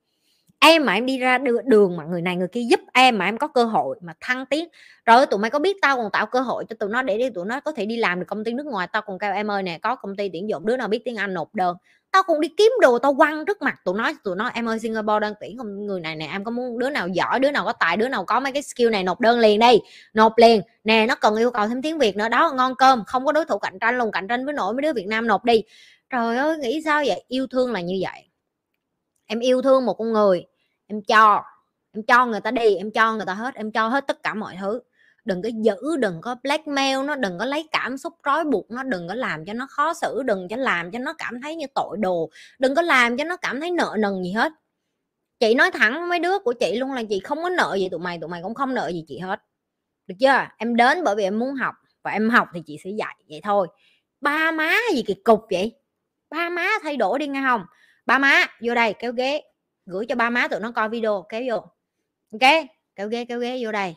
Speaker 1: em mà em đi ra đường mà người này người kia giúp em mà em có cơ hội mà thăng tiến. Rồi tụi mày có biết tao còn tạo cơ hội cho tụi nó để đi, tụi nó có thể đi làm được công ty nước ngoài. Tao còn kêu em ơi nè, có công ty tuyển dụng, đứa nào biết tiếng anh nộp đơn. Tao cũng đi kiếm đồ tao quăng trước mặt tụi nó tụi nó, em ơi, Singapore đang tuyển người này nè, em có muốn đứa nào giỏi, đứa nào có tài, đứa nào có mấy cái skill này nộp đơn liền đi. Nộp liền. Nè, nó cần yêu cầu thêm tiếng Việt nữa. Đó, ngon cơm, không có đối thủ cạnh tranh, luôn cạnh tranh với nổi mấy đứa Việt Nam nộp đi. Trời ơi, nghĩ sao vậy? Yêu thương là như vậy. Em yêu thương một con người em cho em cho người ta đi, em cho người ta hết, em cho hết tất cả mọi thứ. Đừng có giữ, đừng có blackmail nó, đừng có lấy cảm xúc trói buộc nó, đừng có làm cho nó khó xử, đừng cho làm cho nó cảm thấy như tội đồ, đừng có làm cho nó cảm thấy nợ nần gì hết. Chị nói thẳng với mấy đứa của chị luôn là chị không có nợ gì tụi mày tụi mày cũng không nợ gì chị hết. Được chưa? Em đến bởi vì em muốn học và em học thì chị sẽ dạy vậy thôi. Ba má gì kỳ cục vậy? Ba má thay đổi đi nghe không? Ba má, vô đây, kéo ghế gửi cho ba má tụi nó coi video, kéo vô. Ok, kéo ghế kéo ghế vô đây.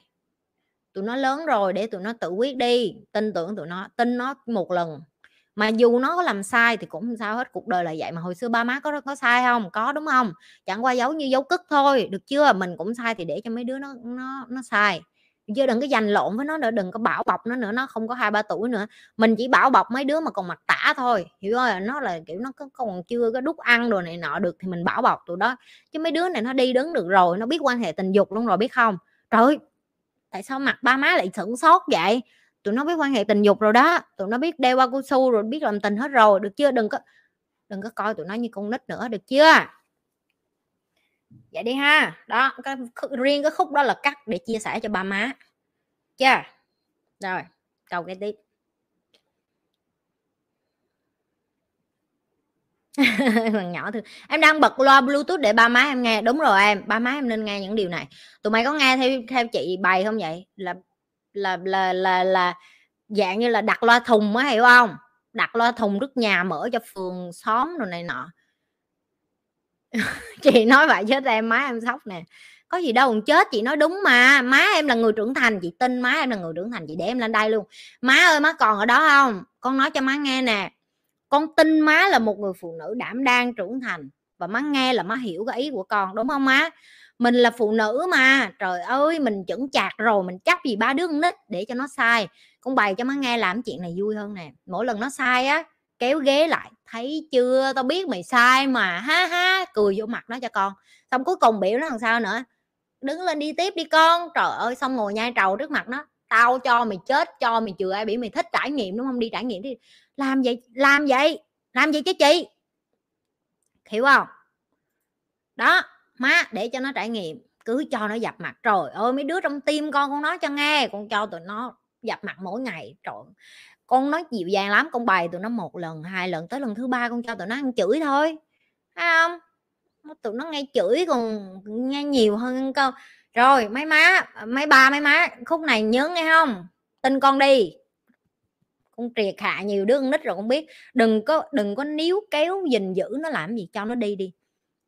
Speaker 1: Tụi nó lớn rồi để tụi nó tự quyết đi, tin tưởng tụi nó, tin nó một lần. Mà dù nó có làm sai thì cũng không sao hết, cuộc đời là vậy mà hồi xưa ba má có có sai không? Có, đúng không? Chẳng qua giấu như dấu cất thôi, được chưa? Mình cũng sai thì để cho mấy đứa nó nó nó sai chứ đừng có giành lộn với nó nữa, đừng có bảo bọc nó nữa, nó không có hai ba tuổi nữa. Mình chỉ bảo bọc mấy đứa mà còn mặt tả thôi, hiểu không nó là, kiểu, nó còn chưa có đút ăn đồ này nọ được thì mình bảo bọc tụi đó. Chứ mấy đứa này nó đi đứng được rồi, nó biết quan hệ tình dục luôn rồi, biết không? Trời tại sao mặt ba má lại sửng sốt vậy? Tụi nó biết quan hệ tình dục rồi đó, tụi nó biết đeo qua cao su rồi, biết làm tình hết rồi, được chưa? Đừng có đừng có coi tụi nó như con nít nữa, được chưa? Vậy đi ha. Đó, cái riêng cái khúc đó là cắt để chia sẻ cho ba má. Chưa? Rồi, câu cái tiếp. Thằng nhỏ thôi em đang bật loa bluetooth để ba má em nghe. Đúng rồi em, ba má em nên nghe những điều này. Tụi mày có nghe theo theo chị bày không vậy? Là là là là là dạng như là đặt loa thùng á, hiểu không? Đặt loa thùng trước nhà mở cho phường xóm rồi này nọ. chị nói vậy chết em, má em sốc nè. Có gì đâu còn chết, chị nói đúng mà. Má em là người trưởng thành, chị tin má em là người trưởng thành, chị để em lên đây luôn. Má ơi, má còn ở đó không? Con nói cho má nghe nè. Con tin má là một người phụ nữ đảm đang trưởng thành và má nghe là má hiểu cái ý của con, đúng không má? Mình là phụ nữ mà. Trời ơi, mình chững chạc rồi, mình chắc gì ba đứa con nít để cho nó sai. Con bày cho má nghe làm chuyện này vui hơn nè. Mỗi lần nó sai á kéo ghế lại, thấy chưa? Tao biết mày sai mà. Ha ha, cười vô mặt nó cho con. Xong cuối cùng biểu nó làm sao nữa? Đứng lên đi tiếp đi con. Trời ơi, xong ngồi nhai trầu trước mặt nó. Tao cho mày chết, cho mày chừa ai bị mày thích trải nghiệm, đúng không? Đi trải nghiệm đi. Làm vậy làm vậy, làm gì chứ chị. Hiểu không? Đó, má, để cho nó trải nghiệm. Cứ cho nó dập mặt. Trời ơi, mấy đứa trong tim con con nói cho nghe, con cho tụi nó dập mặt mỗi ngày. Trời con nói dịu dàng lắm, con bày tụi nó một lần, hai lần, tới lần thứ ba con cho tụi nó ăn chửi thôi. Thấy không? Tụi nó nghe chửi còn nghe nhiều hơn câu rồi, mấy má, mấy ba, mấy má, khúc này nhớ nghe không? Tin con đi. Con triệt hạ nhiều đứa con nít rồi con biết. Đừng có đừng có níu kéo, gìn giữ nó làm gì, cho nó đi đi.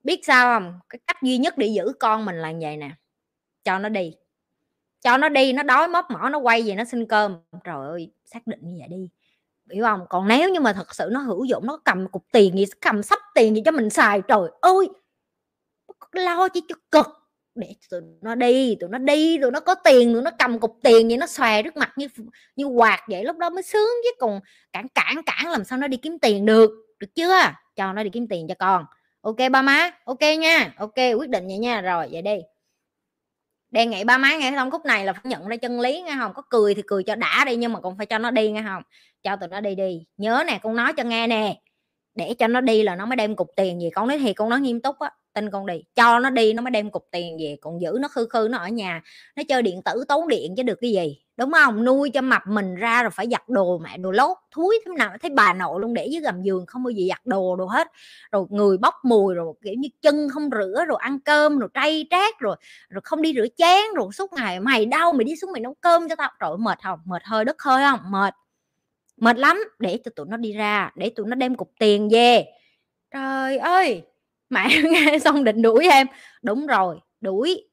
Speaker 1: Biết sao không? Cái cách duy nhất để giữ con mình là vậy nè. Cho nó đi cho nó đi, nó đói móc mỏ, nó quay về nó xin cơm. Trời ơi, xác định như vậy đi. Hiểu không? Còn nếu như mà thật sự nó hữu dụng, nó cầm cục tiền gì, cầm sắp tiền gì cho mình xài, trời ơi! Lo chứ cho cực. Để tụi nó đi, tụi nó đi, tụi nó có tiền, tụi nó cầm cục tiền vậy nó xòe trước mặt như như quạt vậy, lúc đó mới sướng chứ. Còn cản cản cản làm sao nó đi kiếm tiền được? Được chưa? Cho nó đi kiếm tiền cho con. Ok, ba má. Ok nha. Ok, quyết định vậy nha. Rồi, vậy đi đề nghị ba má nghe xong khúc này là phải nhận ra chân lý nghe không? Có cười thì cười cho đã đi, nhưng mà còn phải cho nó đi nghe không? Cho tụi nó đi đi. Nhớ nè, con nói cho nghe nè. Để cho nó đi là nó mới đem cục tiền gì con nói thì con nói nghiêm túc á tin con đi, cho nó đi nó mới đem cục tiền về, còn giữ nó khư khư nó ở nhà, nó chơi điện tử tốn điện chứ được cái gì, đúng không? Nuôi cho mập mình ra rồi phải giặt đồ mẹ đồ lốt thúi thế nào, thấy bà nội luôn để dưới gầm giường không bao giờ giặt đồ đồ hết. Rồi người bốc mùi rồi, kiểu như chân không rửa rồi ăn cơm rồi tray trát rồi rồi không đi rửa chén rồi suốt ngày, mày đau mày đi xuống mày nấu cơm cho tao. Trời mệt không? Mệt hơi đất hơi không? Mệt. Mệt lắm. Để cho tụi nó đi ra, để tụi nó đem cục tiền về. Trời ơi! Mẹ nghe xong định đuổi em. Đúng rồi, đuổi.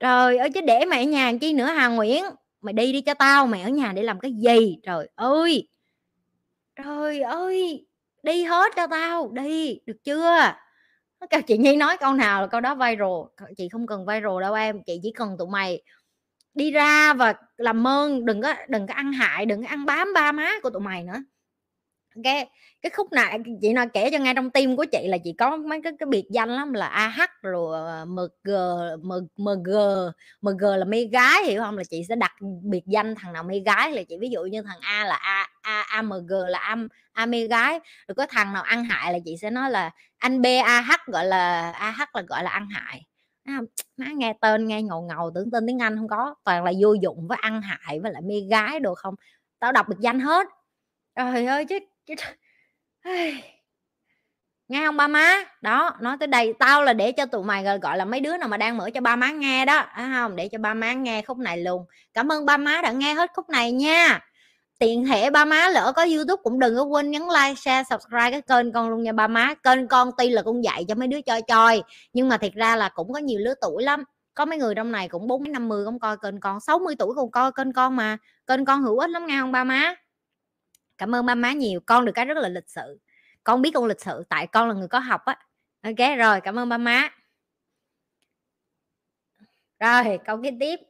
Speaker 1: Trời ơi, chứ để mẹ ở nhà chi nữa hà nguyễn? Mày đi đi cho tao, mày ở nhà để làm cái gì? Trời ơi. Trời ơi, đi hết cho tao, đi, được chưa? Nó chị nhi nói câu nào là câu đó viral. Chị không cần viral đâu em, chị chỉ cần tụi mày đi ra và làm ơn đừng có đừng có ăn hại, đừng có ăn bám ba má của tụi mày nữa cái cái khúc này chị nói kể cho ngay trong tim của chị là chị có mấy cái cái biệt danh lắm là AH rồi ờ, MG MG MG là mê gái, hiểu không? Là chị sẽ đặt biệt danh thằng nào mê gái, là chị ví dụ như thằng A là A A AMG là am A mê gái, rồi có thằng nào ăn hại là chị sẽ nói là anh B AH gọi là AH là gọi là ăn hại. Má nghe tên nghe ngầu ngầu, tưởng tên tiếng Anh không có, toàn là vô dụng với ăn hại với lại mê gái đồ không. Tao đọc biệt danh hết. Trời ơi, chứ chứ nghe không ba má? Đó nói tới đây tao là để cho tụi mày gọi là mấy đứa nào mà đang mở cho ba má nghe đó à, không để cho ba má nghe khúc này luôn. Cảm ơn ba má đã nghe hết khúc này nha. Tiện thể ba má lỡ có youtube cũng đừng có quên nhấn like share subscribe cái kênh con luôn nha ba má. Kênh con tuy là con dạy cho mấy đứa chơi chơi nhưng mà thiệt ra là cũng có nhiều lứa tuổi lắm. Có mấy người trong này cũng bốn năm mươi cũng coi kênh con 60 tuổi cũng coi kênh con mà. Kênh con hữu ích lắm nghe không ba má? Cảm ơn ba má nhiều, con được cái rất là lịch sự. Con biết con lịch sự, tại con là người có học á. Ok, rồi, cảm ơn ba má. Rồi, câu kế tiếp.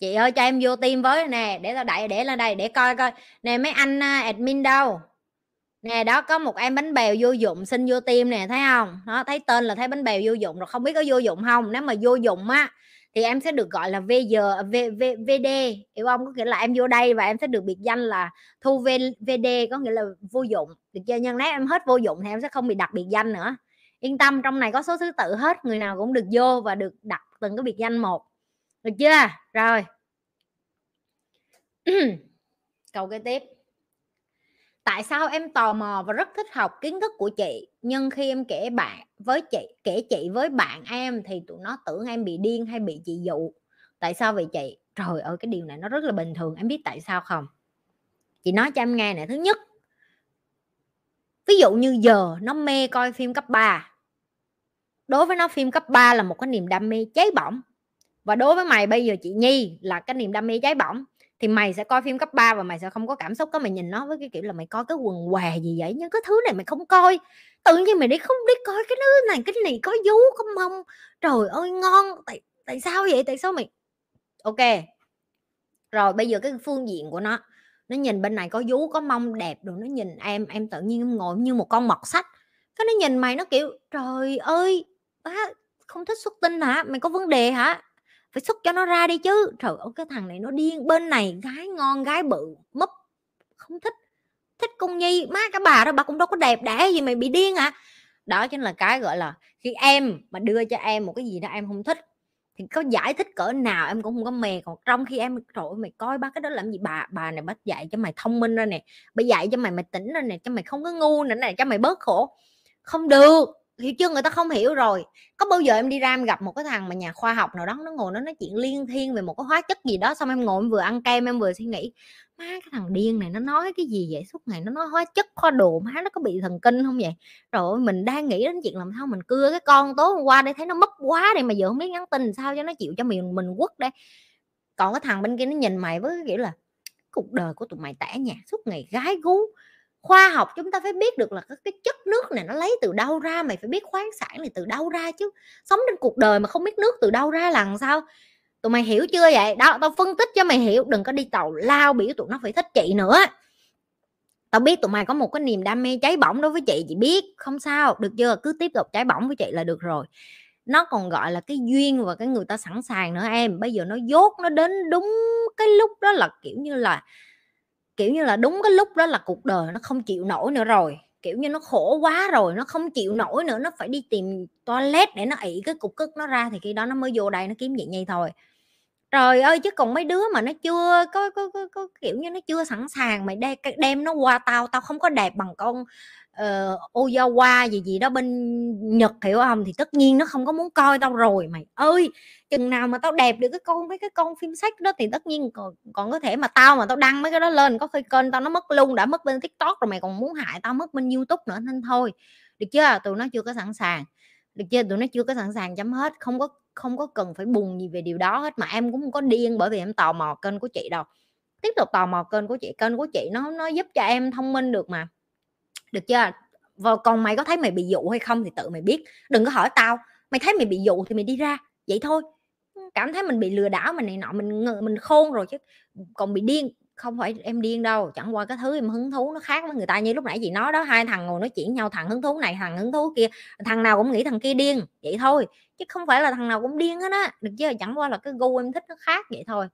Speaker 1: Chị ơi, cho em vô tim với nè, để tao đẩy, để lên đây, để coi coi. Nè, mấy anh à, admin đâu? Nè, đó, có một em bánh bèo vô dụng, xin vô tim nè, thấy không? Nó thấy tên là thấy bánh bèo vô dụng, rồi không biết có vô dụng không? Nếu mà vô dụng á thì em sẽ được gọi là VG v, v, VD hiểu không? Có nghĩa là em vô đây và em sẽ được biệt danh là thu v, VD có nghĩa là vô dụng. Được chưa? Nhân nếu em hết vô dụng thì em sẽ không bị đặt biệt danh nữa. Yên tâm trong này có số thứ tự hết người nào cũng được vô và được đặt từng cái biệt danh một. Được chưa? Rồi. Câu kế tiếp tại sao em tò mò và rất thích học kiến thức của chị? Nhưng khi em kể bạn với chị, kể chị với bạn em thì tụi nó tưởng em bị điên hay bị chị dụ. Tại sao vậy chị? Trời ơi, cái điều này nó rất là bình thường, em biết tại sao không? Chị nói cho em nghe này thứ nhất, ví dụ như giờ nó mê coi phim cấp 3 đối với nó phim cấp 3 là một cái niềm đam mê cháy bỏng. Và đối với mày bây giờ chị Nhi là cái niềm đam mê cháy bỏng thì mày sẽ coi phim cấp 3 và mày sẽ không có cảm xúc có mày nhìn nó với cái kiểu là mày coi cái quần què gì vậy nhưng cái thứ này mày không coi. Tự nhiên mày đi không đi coi cái thứ này, cái này có vú, có mông. Trời ơi, ngon. Tại tại sao vậy? Tại sao mày? Ok. Rồi, bây giờ cái phương diện của nó. Nó nhìn bên này có vú, có mông, đẹp rồi nó nhìn em em tự nhiên ngồi như một con mọt sách. Cái nó nhìn mày nó kiểu, trời ơi á không thích xuất tinh hả? Mày có vấn đề hả? Phải xuất cho nó ra đi chứ. Trời ơi cái thằng này nó điên bên này gái ngon gái bự mấp không thích thích cung nhi. Má cái bà đó bà cũng đâu có đẹp đẽ gì mày bị điên à đó chính là cái gọi là khi em mà đưa cho em một cái gì đó em không thích thì có giải thích cỡ nào em cũng không có mè. Còn trong khi em trời ơi, mày coi ba cái đó làm gì? Bà bà này bắt dạy cho mày thông minh ra nè bà dạy cho mày mày tỉnh ra nè cho mày không có ngu nữa này cho mày bớt khổ. Không được hiểu chưa người ta không hiểu rồi. Có bao giờ em đi ra em gặp một cái thằng mà nhà khoa học nào đó, nó ngồi nó nói chuyện liên thiên về một cái hóa chất gì đó, xong em ngồi em vừa ăn kem em vừa suy nghĩ, má, cái thằng điên này nó nói cái gì vậy? Suốt ngày nó nói hóa chất khoa đồ, má, nó có bị thần kinh không vậy? Rồi mình đang nghĩ đến chuyện làm sao mình cưa cái con tối hôm qua để thấy nó mất quá đây mà giờ không biết nhắn tin sao cho nó chịu cho mình mình quất đây. Còn cái thằng bên kia nó nhìn mày với cái kiểu là, cuộc đời của tụi mày tẻ nhạt, suốt ngày gái gú khoa học chúng ta phải biết được là cái chất nước này nó lấy từ đâu ra, mày phải biết khoáng sản này từ đâu ra chứ. Sống trên cuộc đời mà không biết nước từ đâu ra là làm sao? Tụi mày hiểu chưa vậy? Đó, tao phân tích cho mày hiểu, đừng có đi tàu lao biểu tụi nó phải thích chị nữa. Tao biết tụi mày có một cái niềm đam mê cháy bỏng đối với chị chị biết, không sao, được chưa? Cứ tiếp tục cháy bỏng với chị là được rồi. Nó còn gọi là cái duyên và cái người ta sẵn sàng nữa em. Bây giờ nó dốt, nó đến đúng cái lúc đó là kiểu như là kiểu như là đúng cái lúc đó là cuộc đời nó không chịu nổi nữa rồi kiểu như nó khổ quá rồi nó không chịu nổi nữa nó phải đi tìm toilet để nó ị cái cục cức nó ra thì khi đó nó mới vô đây nó kiếm vậy nhây thôi. Trời ơi chứ còn mấy đứa mà nó chưa có có, có, có kiểu như nó chưa sẵn sàng mày đem đem nó qua tao tao không có đẹp bằng con Ờ, uh, Ozawa gì gì đó bên Nhật hiểu không? Thì tất nhiên nó không có muốn coi tao rồi mày ơi! Chừng nào mà tao đẹp được cái con mấy cái con phim sách đó thì tất nhiên còn, còn có thể mà tao mà tao đăng mấy cái đó lên có khi kênh tao nó mất luôn đã mất bên tiktok rồi mày còn muốn hại tao mất bên youtube nữa nên thôi. Được chưa? Tụi nó chưa có sẵn sàng. Được chưa? Tụi nó chưa có sẵn sàng chấm hết không có không có cần phải buồn gì về điều đó hết mà em cũng không có điên bởi vì em tò mò kênh của chị đâu. Tiếp tục tò mò kênh của chị kênh của chị nó nó giúp cho em thông minh được mà được chưa? Và còn mày có thấy mày bị dụ hay không thì tự mày biết. Đừng có hỏi tao mày thấy mày bị dụ thì mày đi ra. Vậy thôi. Cảm thấy mình bị lừa đảo mình này nọ mình mình khôn rồi chứ. Còn bị điên không phải em điên đâu. Chẳng qua cái thứ em hứng thú nó khác với người ta. Như lúc nãy chị nói đó hai thằng ngồi nói chuyện nhau thằng hứng thú này thằng hứng thú kia. Thằng nào cũng nghĩ thằng kia điên vậy thôi. Chứ không phải là thằng nào cũng điên hết á. Được chứ chẳng qua là cái gu em thích nó khác vậy thôi.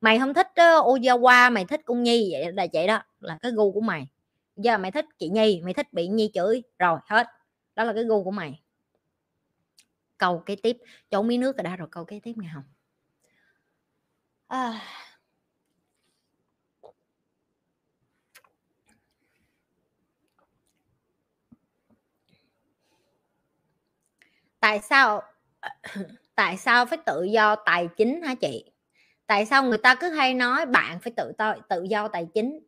Speaker 1: Mày không thích uh, Ojawa mày thích cung nhi vậy là vậy đó là cái gu của mày giờ mày thích chị nhi mày thích bị nhi chửi rồi hết. Đó là cái gu của mày. Câu kế tiếp chỗ miếng nước rồi đã rồi câu kế tiếp nghe không? À, tại sao tại sao phải tự do tài chính hả chị? Tại sao người ta cứ hay nói bạn phải tự tự, tự do tài chính?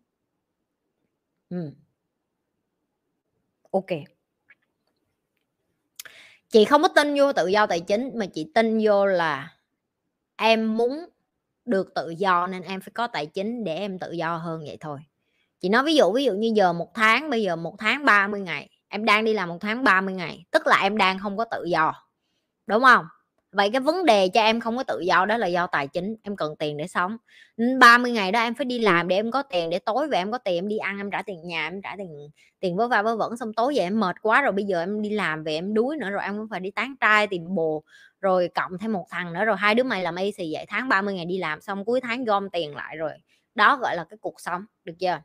Speaker 1: Ừ. ok. Chị không có tin vô tự do tài chính, mà chị tin vô là em muốn được tự do nên em phải có tài chính để em tự do hơn vậy thôi. Chị nói ví dụ ví dụ như giờ một tháng, bây giờ một tháng 30 ngày, em đang đi làm một tháng 30 ngày, tức là em đang không có tự do, đúng không? Vậy cái vấn đề cho em không có tự do đó là do tài chính, em cần tiền để sống. 30 ngày đó em phải đi làm để em có tiền, để tối về em có tiền em đi ăn, em trả tiền nhà, em trả tiền tiền vớ va vớ vẩn, xong tối về em mệt quá rồi bây giờ em đi làm về em đuối nữa rồi em cũng phải đi tán trai, tìm bồ, rồi cộng thêm một thằng nữa rồi hai đứa mày làm y xì vậy. Tháng 30 ngày đi làm xong, cuối tháng gom tiền lại rồi. Đó gọi là cái cuộc sống, được chưa?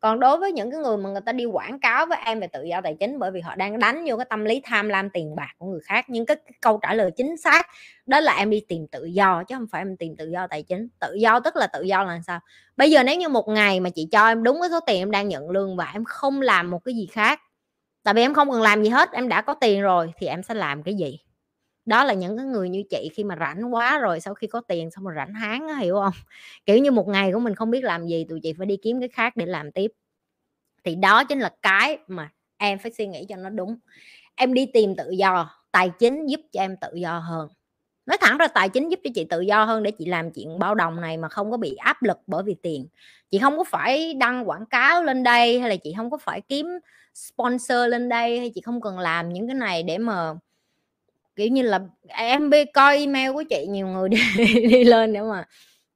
Speaker 1: Còn đối với những cái người mà người ta đi quảng cáo với em về tự do tài chính bởi vì họ đang đánh vô cái tâm lý tham lam tiền bạc của người khác nhưng cái, cái câu trả lời chính xác đó là em đi tìm tự do chứ không phải em tìm tự do tài chính. Tự do tức là tự do là sao? Bây giờ nếu như một ngày mà chị cho em đúng cái số tiền em đang nhận lương và em không làm một cái gì khác tại vì em không cần làm gì hết em đã có tiền rồi thì em sẽ làm cái gì? Đó là những cái người như chị khi mà rảnh quá rồi sau khi có tiền xong rồi rảnh háng á, hiểu không? Kiểu như một ngày của mình không biết làm gì, tụi chị phải đi kiếm cái khác để làm tiếp. Thì đó chính là cái mà em phải suy nghĩ cho nó đúng. Em đi tìm tự do, tài chính giúp cho em tự do hơn. Nói thẳng ra tài chính giúp cho chị tự do hơn để chị làm chuyện bao đồng này mà không có bị áp lực bởi vì tiền. Chị không có phải đăng quảng cáo lên đây hay là chị không có phải kiếm sponsor lên đây hay chị không cần làm những cái này để mà kiểu như là em coi email của chị nhiều người đi, đi lên nữa mà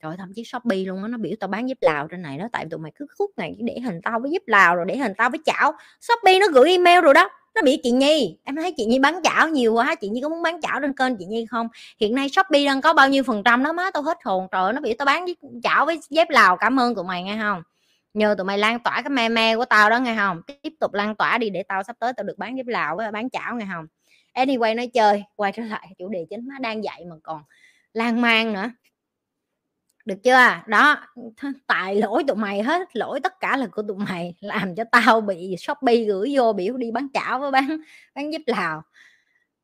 Speaker 1: rồi thậm chí shopee luôn á nó biểu tao bán giúp lào trên này đó tại tụi mày cứ khúc này để hình tao với giúp lào rồi để hình tao với chảo. Shopee nó gửi email rồi đó nó bị chị nhi. Em thấy chị nhi bán chảo nhiều quá chị nhi có muốn bán chảo trên kênh chị nhi không? Hiện nay shopee đang có bao nhiêu phần trăm đó má tao hết hồn. Trời nó bị tao bán với chảo với dép lào cảm ơn tụi mày nghe không? Nhờ tụi mày lan tỏa cái me me của tao đó nghe không? Tiếp tục lan tỏa đi để tao sắp tới tao được bán dép lào với bán chảo nghe không? Anyway nói chơi quay trở lại chủ đề chính nó đang dạy mà còn lan man nữa. Được chưa? Đó tại lỗi tụi mày hết lỗi tất cả là của tụi mày làm cho tao bị shopee gửi vô biểu đi bán chảo với bán bán giúp lào.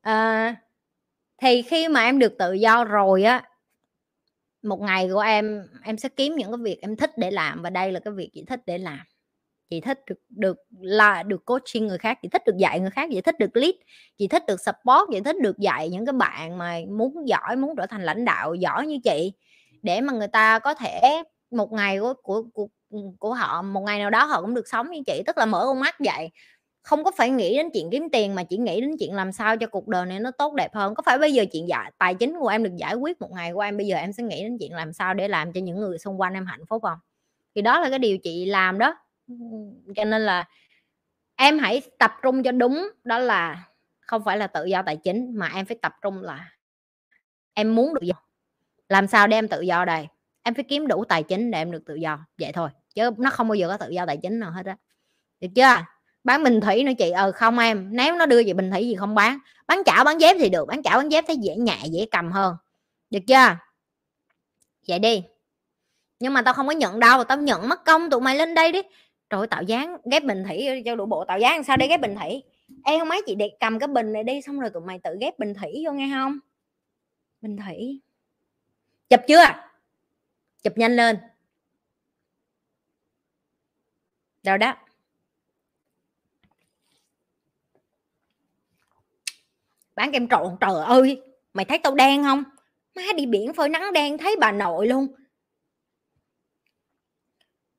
Speaker 1: À, thì khi mà em được tự do rồi á một ngày của em em sẽ kiếm những cái việc em thích để làm và đây là cái việc chị thích để làm chị thích được được là được coaching người khác chị thích được dạy người khác chị thích được lead chị thích được support chị thích được dạy những cái bạn mà muốn giỏi muốn trở thành lãnh đạo giỏi như chị. Để mà người ta có thể một ngày của của của, của họ một ngày nào đó họ cũng được sống như chị tức là mở con mắt vậy không có phải nghĩ đến chuyện kiếm tiền mà chỉ nghĩ đến chuyện làm sao cho cuộc đời này nó tốt đẹp hơn. Có phải bây giờ chuyện giải tài chính của em được giải quyết một ngày của em bây giờ em sẽ nghĩ đến chuyện làm sao để làm cho những người xung quanh em hạnh phúc không? Thì đó là cái điều chị làm đó cho nên là em hãy tập trung cho đúng, đó là không phải là tự do tài chính, mà em phải tập trung là em muốn được gì. Làm sao để em tự do đây? Em phải kiếm đủ tài chính để em được tự do, vậy thôi, chứ nó không bao giờ có tự do tài chính nào hết á. Được chưa? Bán bình thủy nữa chị. Ờ không em, nếu nó đưa chị bình thủy gì không bán. Bán chảo, bán dép thì được, bán chảo, bán dép thấy dễ nhẹ dễ cầm hơn. Được chưa? Vậy đi. Nhưng mà tao không có nhận đâu, tao nhận mất công, tụi mày lên đây đi trời ơi tạo dáng ghép bình thủy cho đủ bộ tạo dáng sao để ghép bình thủy? Em không mấy chị để cầm cái bình này đi, xong rồi tụi mày tự ghép bình thủy vô nghe không bình thủy. Chụp chưa? Chụp nhanh lên. Rồi đó. Bán kem trộn, trời ơi, mày thấy tao đen không? Má đi biển phơi nắng đen, thấy bà nội luôn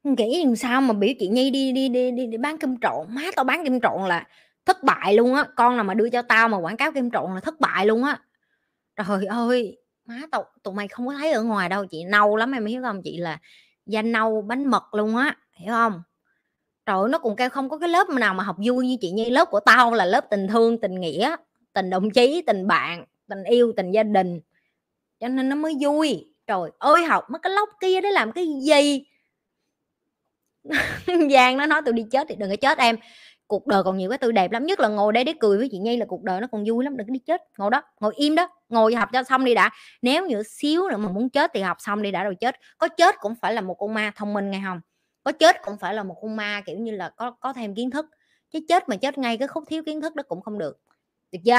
Speaker 1: nghĩ làm sao mà biểu chị nhi đi đi đi đi, đi bán kem trộn má tao bán kem trộn là thất bại luôn á con nào mà đưa cho tao mà quảng cáo kem trộn là thất bại luôn á. Trời ơi má tao tụi mày không có thấy ở ngoài đâu chị nâu lắm em hiểu không? Chị là da nâu bánh mật luôn á hiểu không? Trời nó cũng kêu không có cái lớp nào mà học vui như chị nhi lớp của tao là lớp tình thương tình nghĩa tình đồng chí tình bạn tình yêu tình gia đình. Cho nên nó mới vui. Trời ơi học mấy cái lóc kia để làm cái gì? giang nó nói tôi đi chết thì đừng có chết em. Cuộc đời còn nhiều cái tươi đẹp lắm nhất là ngồi đây để cười với chị nhi là cuộc đời nó còn vui lắm đừng có đi chết. Ngồi đó ngồi im đó ngồi học cho xong đi đã. Nếu như xíu nữa mà muốn chết thì học xong đi đã rồi chết. Có chết cũng phải là một con ma thông minh nghe không? Có chết cũng phải là một con ma kiểu như là có có thêm kiến thức. Chứ chết mà chết ngay cái khúc thiếu kiến thức đó cũng không được. Được chưa?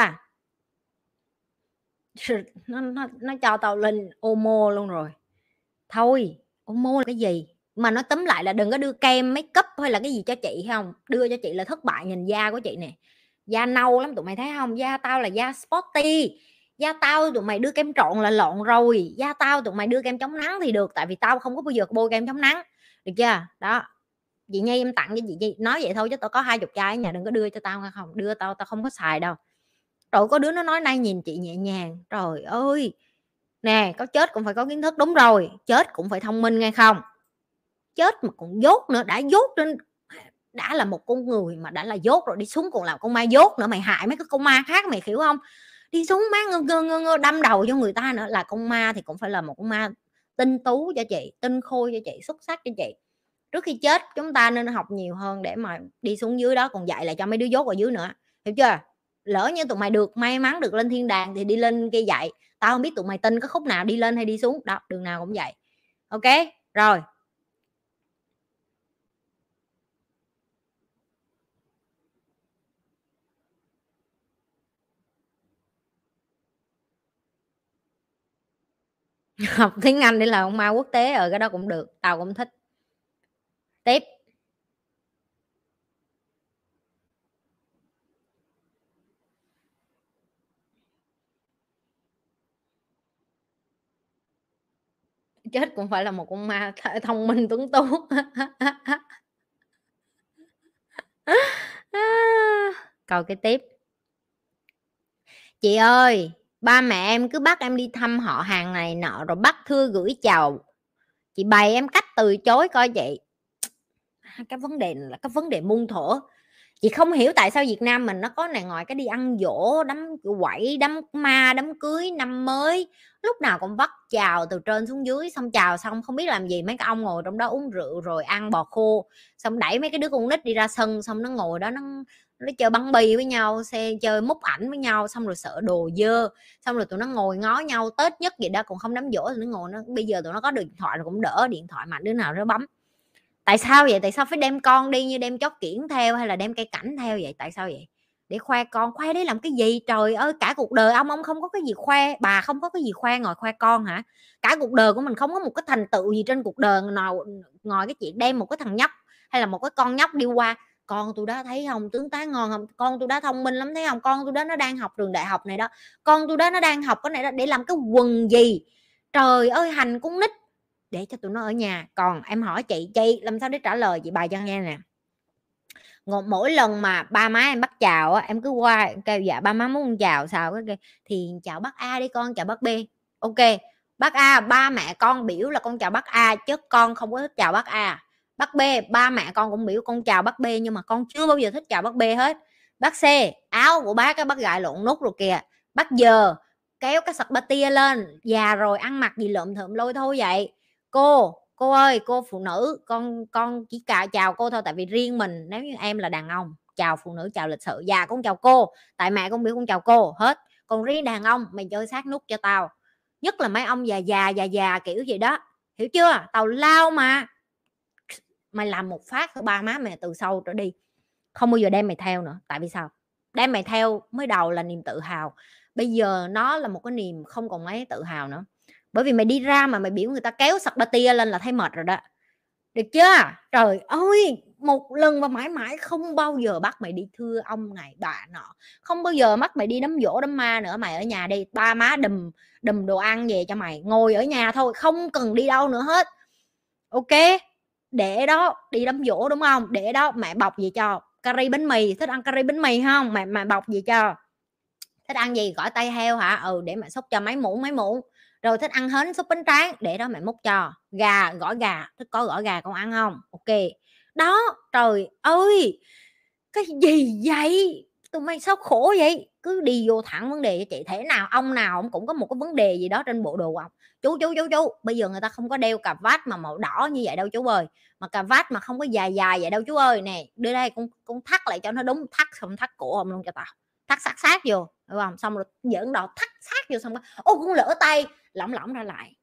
Speaker 1: Nó, nó, nó cho tao lên omo luôn rồi. Thôi omo là cái gì? Mà nó tóm lại là đừng có đưa kem make up hay là cái gì cho chị không đưa cho chị là thất bại nhìn da của chị nè. Da nâu lắm, tụi mày thấy không da tao là da sporty. Da tao tụi mày đưa kem trộn là lộn rồi. Da tao tụi mày đưa kem chống nắng thì được, tại vì tao không có bao giờ bôi kem chống nắng. Được chưa? Đó. Chị nhi em tặng cho chị nhi, nói vậy thôi chứ tao có hai chục chai ở nhà, đừng có đưa cho tao nghe không? Đưa tao tao không có xài đâu. Rồi có đứa nó nói nay nhìn chị nhẹ nhàng, trời ơi, nè, có chết cũng phải có kiến thức. Đúng rồi, chết cũng phải thông minh nghe không? Chết mà còn dốt nữa đã dốt trên đã là một con người mà đã là dốt rồi đi xuống còn làm con ma dốt nữa mày hại mấy cái con ma khác mày hiểu không? Đi xuống má ngơ ngơ ngơ, ngơ đâm đầu cho người ta nữa là con ma thì cũng phải là một con ma tinh tú cho chị tinh khôi cho chị xuất sắc cho chị. Trước khi chết chúng ta nên học nhiều hơn để mà đi xuống dưới đó còn dạy lại cho mấy đứa dốt ở dưới nữa hiểu chưa? Lỡ như tụi mày được may mắn được lên thiên đàng thì đi lên kia dạy tao không biết tụi mày tin có khúc nào đi lên hay đi xuống đó đường nào cũng vậy. Ok rồi. học tiếng Anh để làm ông ma quốc tế ở cái đó cũng được, tao cũng thích. Tiếp. Chết cũng phải là một con ma thông minh tuấn tú câu cái tiếp. Chị ơi! Ba mẹ em cứ bắt em đi thăm họ hàng này nọ rồi bắt thư gửi chào chị bày em cách từ chối coi chị. Cái vấn đề là cái vấn đề muôn thuở. Chị không hiểu tại sao Việt Nam mình nó có này ngoài cái đi ăn dỗ, đám quẩy, đám ma, đám cưới, năm mới. Lúc nào cũng bắt chào từ trên xuống dưới, xong chào xong không biết làm gì, mấy cái ông ngồi trong đó uống rượu rồi ăn bò khô. Xong đẩy mấy cái đứa con nít đi ra sân, xong nó ngồi đó, nó nó chơi bắn bì với nhau, xe chơi múc ảnh với nhau, xong rồi sợ đồ dơ, xong rồi tụi nó ngồi ngó nhau, tết nhất vậy đó, còn không đám dỗ thì nó ngồi nó, bây giờ tụi nó có điện thoại rồi cũng đỡ, điện thoại mạnh đứa nào nó bấm. Tại sao vậy? Tại sao phải đem con đi như đem chó kiển theo hay là đem cây cảnh theo vậy? Tại sao vậy? Để khoe con, khoe đấy làm cái gì? Trời ơi, cả cuộc đời ông ông không có cái gì khoe, bà không có cái gì khoe, ngồi khoe con hả? Cả cuộc đời của mình không có một cái thành tựu gì trên cuộc đời nào ngồi cái chuyện đem một cái thằng nhóc hay là một cái con nhóc đi qua con tôi đã thấy không tướng tá ngon không con tôi đã thông minh lắm, thấy không con tôi đó nó đang học trường đại học này đó. Con tôi đó nó đang học cái này đó để làm cái quần gì? Trời ơi, hành cũng nít. Để cho tụi nó ở nhà. Còn em hỏi chị chị, làm sao để trả lời? Chị bài cho nghe nè. Mỗi lần mà ba má em bắt chào em cứ qua kêu dạ ba má muốn chào sao? Cái thì chào bác A đi con, chào bác B. Ok, bác A, ba mẹ con biểu là con chào bác A, chứ con không có thích chào bác A bác B, ba mẹ con cũng biểu con chào bác B nhưng mà con chưa bao giờ thích chào bác B hết. Bác C, áo của bác cái bác gại lộn nút rồi kìa. Bác giờ kéo cái sạch ba tia lên. Già rồi, ăn mặc gì lượm thượm lôi thôi vậy. Cô cô ơi, cô phụ nữ, con con chỉ cả chào cô thôi tại vì riêng mình, nếu như em là đàn ông, chào phụ nữ, chào lịch sự. Già con chào cô, tại mẹ con biết con chào cô, hết. Còn riêng đàn ông, mày chơi sát nút cho tao. Nhất là mấy ông già già già già kiểu gì đó. Hiểu chưa? Tàu lao mà mày làm một phát ba má mày từ sau trở đi. Không bao giờ đem mày theo nữa. Tại vì sao? Đem mày theo mới đầu là niềm tự hào. Bây giờ nó là một cái niềm không còn mấy tự hào nữa. Bởi vì mày đi ra mà mày biểu người ta kéo sặc ba tia lên là thấy mệt rồi đó. Được chưa? Trời ơi! Một lần và mãi mãi không bao giờ bắt mày đi thưa ông này, bà nọ. Không bao giờ bắt mày đi đấm dỗ đấm ma nữa. Mày ở nhà đi. Ba má đùm đùm đồ ăn về cho mày. Ngồi ở nhà thôi. Không cần đi đâu nữa hết. Ok? Để đó, đi đám dỗ đúng không? Để đó, mẹ bọc gì cho? Curry bánh mì, thích ăn curry bánh mì không? Mẹ mẹ bọc gì cho? Thích ăn gì? Gỏi tay heo hả? Ừ để mẹ xúc cho mấy muỗng mấy muỗng. Rồi thích ăn hến xúc bánh tráng, để đó mẹ múc cho. Gà, gỏi gà, thích có gỏi gà con ăn không? Ok. Đó, trời ơi! Cái gì vậy? Tụi mày sao khổ vậy? Cứ đi vô thẳng vấn đề cho chị thế nào ông nào ông cũng có một cái vấn đề gì đó trên bộ đồ ông. Chú chú chú chú bây giờ người ta không có đeo cà vát mà màu đỏ như vậy đâu chú ơi. Mà cà vát mà không có dài dài vậy đâu chú ơi nè đưa đây cũng cũng thắt lại cho nó đúng thắt không thắt cổ ông luôn cho tao. Thắt sát sát vô đúng không? Xong rồi dẫn đầu thắt sát vô xong ô cũng lỡ tay lỏng lỏng ra lại.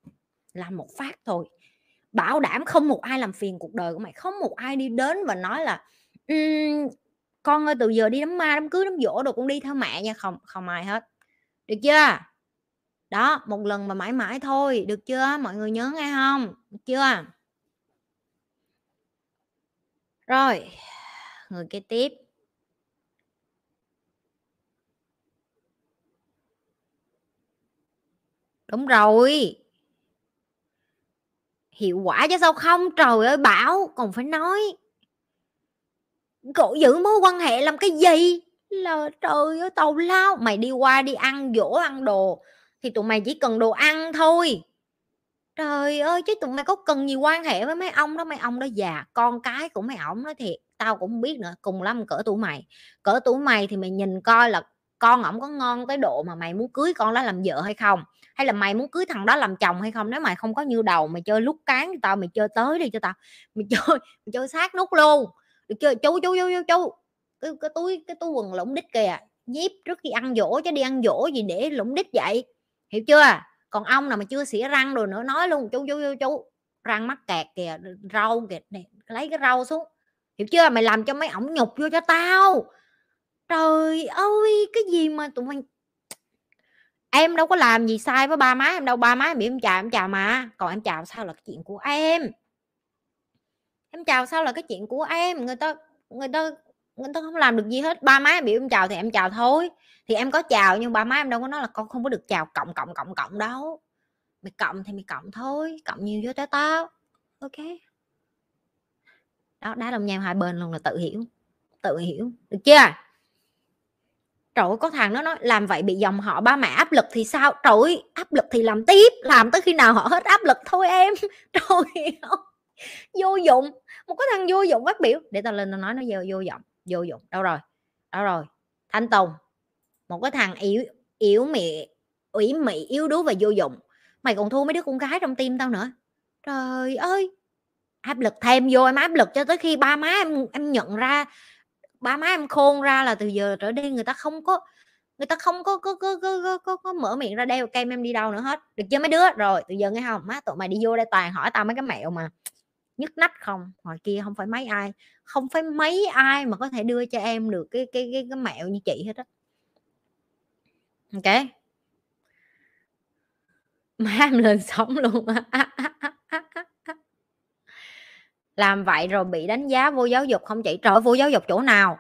Speaker 1: Làm một phát thôi. Bảo đảm không một ai làm phiền cuộc đời của mày không một ai đi đến và nói là um, con ơi, từ giờ đi đám ma, đám cưới, đám dỗ đồ con đi theo mẹ nha. Không không ai hết. Được chưa? Đó, một lần mà mãi mãi thôi. Được chưa? Mọi người nhớ nghe không? Được chưa? Rồi, người kế tiếp. Đúng rồi. Hiệu quả chứ sao không? Trời ơi, bảo còn phải nói cổ giữ mối quan hệ làm cái gì? Là trời ơi tàu lao. Mày đi qua đi ăn, dỗ ăn đồ. Thì tụi mày chỉ cần đồ ăn thôi. Trời ơi, chứ tụi mày có cần gì quan hệ với mấy ông đó? Mấy ông đó già, con cái của mấy ổng đó thiệt tao cũng không biết nữa. Cùng lắm cỡ tuổi mày. Cỡ tuổi mày thì mày nhìn coi là con ổng có ngon tới độ mà mày muốn cưới con đó làm vợ hay không? Hay là mày muốn cưới thằng đó làm chồng hay không? Nếu mày không có như đầu, mày chơi lúc cán tao, mày chơi tới đi cho tao. Mày chơi mày chơi sát nút luôn được chưa chú chú chú chú chú. Cái, cái túi cái túi quần lũng đít kìa nhíp trước khi ăn dỗ chứ đi ăn dỗ gì để lũng đít vậy? Hiểu chưa? Còn ông nào mà chưa xỉa răng rồi nữa nói luôn chú chú chú chú. Răng mắc kẹt kìa rau kìa này, lấy cái rau xuống. Hiểu chưa? Mày làm cho mấy ổng nhục vô cho tao. Trời ơi cái gì mà tụi mình em đâu có làm gì sai với ba má em đâu ba má em bị em chào em chào mà. Còn em chào sao là cái chuyện của em? Em chào sao là cái chuyện của em? Người ta người ta người ta không làm được gì hết. Ba má em bị em chào thì em chào thôi. Thì em có chào nhưng ba má em đâu có nói là con không có được chào cộng cộng cộng cộng đâu. Mày cộng thì mày cộng thôi cộng nhiều vô tới tao. Ok. Đó đá đồng nhau hai bên luôn là tự hiểu tự hiểu. Được chưa? Trời ơi, có thằng nó nói làm vậy bị dòng họ ba mẹ áp lực thì sao? Trời ơi, áp lực thì làm tiếp làm tới khi nào họ hết áp lực thôi em. Trời vô dụng một cái thằng vô dụng phát biểu. Để tao lên tao nói nó vô vô dụng vô dụng. Đâu rồi đâu rồi? Thanh tùng một cái thằng yếu yếu mị ủy mị yếu đuối và vô dụng. Mày còn thua mấy đứa con gái trong tim tao nữa. Trời ơi! Áp lực thêm vô em áp lực cho tới khi ba má em em nhận ra ba má em khôn ra là từ giờ trở đi người ta không có người ta không có có có có, có, có, có mở miệng ra đeo kem em đi đâu nữa hết. Được chưa mấy đứa? Rồi từ giờ nghe không? Má tụi mày đi vô đây toàn hỏi tao mấy cái mẹo mà nhức nách không? Ngoài kia không phải mấy ai không phải mấy ai mà có thể đưa cho em được cái cái cái, cái mẹo như chị hết á. Ok má em lên sống luôn làm vậy rồi bị đánh giá vô giáo dục không chị trời vô giáo dục chỗ nào?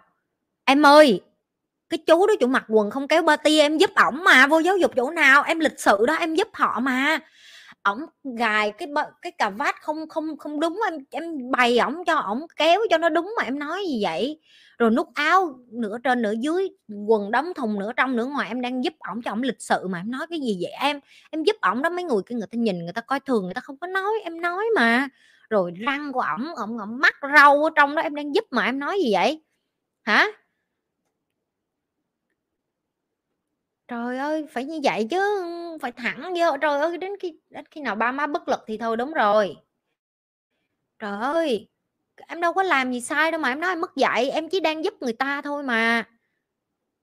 Speaker 1: Em ơi cái chú đó chủ mặc quần không kéo ba ti em giúp ổng mà vô giáo dục chỗ nào? Em lịch sự đó em giúp họ mà ổng gài cái cái cà vát không không không đúng em em bày ổng cho, ổng kéo cho nó đúng mà em nói gì vậy? Rồi nút áo nửa trên nửa dưới, quần đóng thùng nửa trong nửa ngoài, em đang giúp ổng cho ổng lịch sự mà em nói cái gì vậy? Em em giúp ổng đó mấy người kia người ta nhìn, người ta coi thường, người ta không có nói, em nói mà. Rồi răng của ổng ổng ổng mắt râu ở trong đó, em đang giúp mà em nói gì vậy? Hả? Trời ơi, phải như vậy chứ, phải thẳng vô, trời ơi, đến khi đến khi nào ba má bất lực thì thôi, đúng rồi. Trời ơi, em đâu có làm gì sai đâu mà em nói em mất dạy, em chỉ đang giúp người ta thôi mà.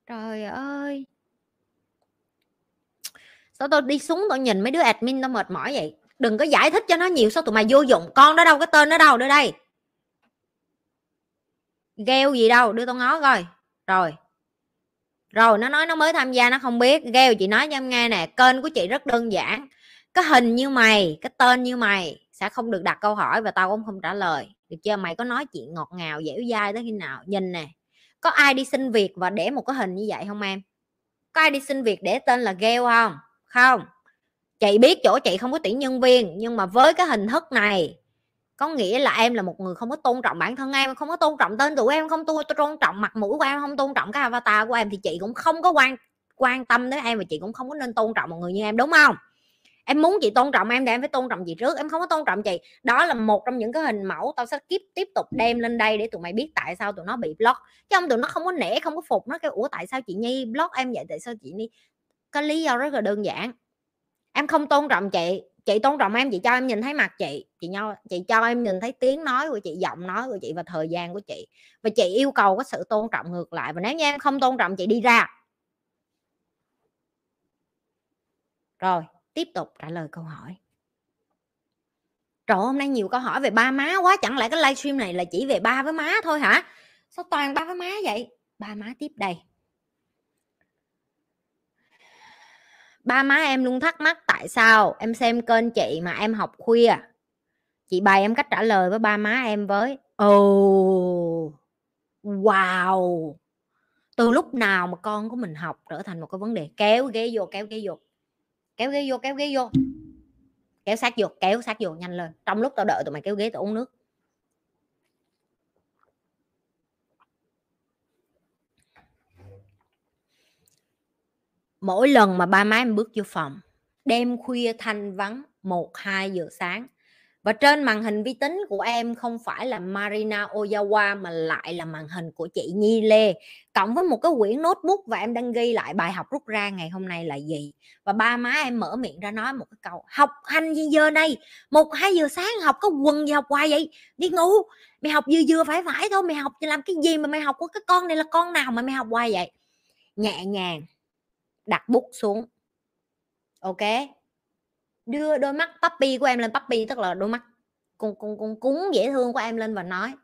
Speaker 1: Trời ơi. Sao tôi đi xuống tôi nhìn mấy đứa admin tao mệt mỏi vậy? Đừng có giải thích cho nó nhiều, sao tụi mày vô dụng? Con đó đâu cái tên nó đâu, đưa đây. Gheo gì đâu, đưa tao ngó coi. Rồi rồi, nó nói nó mới tham gia, nó không biết. Gheo chị nói cho em nghe nè, kênh của chị rất đơn giản. Cái hình như mày, cái tên như mày sẽ không được đặt câu hỏi và tao cũng không trả lời. Được chưa? Mày có nói chuyện ngọt ngào, dẻo dai tới khi nào? Nhìn nè, có ai đi xin việc và để một cái hình như vậy không em? Có ai đi xin việc để tên là gheo không? Không. Chị biết chỗ chị không có tuyển nhân viên, nhưng mà với cái hình thức này có nghĩa là em là một người không có tôn trọng bản thân em, không có tôn trọng tên tuổi em, không tôn trọng mặt mũi của em, không tôn trọng cái avatar của em, thì chị cũng không có quan quan tâm đến em và chị cũng không có nên tôn trọng một người như em, đúng không? Em muốn chị tôn trọng em thì em phải tôn trọng chị trước, em không có tôn trọng chị. Đó là một trong những cái hình mẫu tao sẽ tiếp tiếp tục đem lên đây để tụi mày biết tại sao tụi nó bị block. Chứ không, tụi nó không có nể, không có phục, nó cái ủa, tại sao chị nhi block em vậy? Tại sao chị đi có lý do rất là đơn giản. Em không tôn trọng chị chị tôn trọng em, chị cho em nhìn thấy mặt chị. Chị nhau, chị cho em nhìn thấy tiếng nói của chị, giọng nói của chị và thời gian của chị. Và chị yêu cầu có sự tôn trọng ngược lại. Và nếu như em không tôn trọng, chị đi ra. Rồi, tiếp tục trả lời câu hỏi. Trời hôm nay nhiều câu hỏi về ba má quá. Chẳng lẽ cái livestream này là chỉ về ba với má thôi hả? Sao toàn ba với má vậy? Ba má tiếp đây. Ba má em luôn thắc mắc tại sao em xem kênh chị mà em học khuya? Chị bày em cách trả lời với ba má em với. Oh Wow. Từ lúc nào mà con của mình học trở thành một cái vấn đề Kéo ghế vô, kéo ghế vô, kéo ghế vô, kéo ghế vô. Kéo sát vô, kéo sát vô, nhanh lên. Trong lúc tao đợi tụi mày kéo ghế tao uống nước. Mỗi lần mà ba má em bước vô phòng, đêm khuya thanh vắng, một, hai giờ sáng. Và trên màn hình vi tính của em không phải là Marina Ozawa mà lại là màn hình của chị Nhi Lê. Cộng với một cái quyển notebook và em đang ghi lại bài học rút ra ngày hôm nay là gì? Và ba má em mở miệng ra nói một cái câu, học hành gì giờ này? Một, hai giờ sáng học có quần gì học hoài vậy? Đi ngủ, mày học vừa vừa phải phải thôi, mày học làm cái gì mà mày học? Của cái con này là con nào mà mày học hoài vậy? Nhẹ nhàng đặt bút xuống. Ok. Đưa đôi mắt puppy của em lên puppy tức là đôi mắt con con con cúng dễ thương của em lên và nói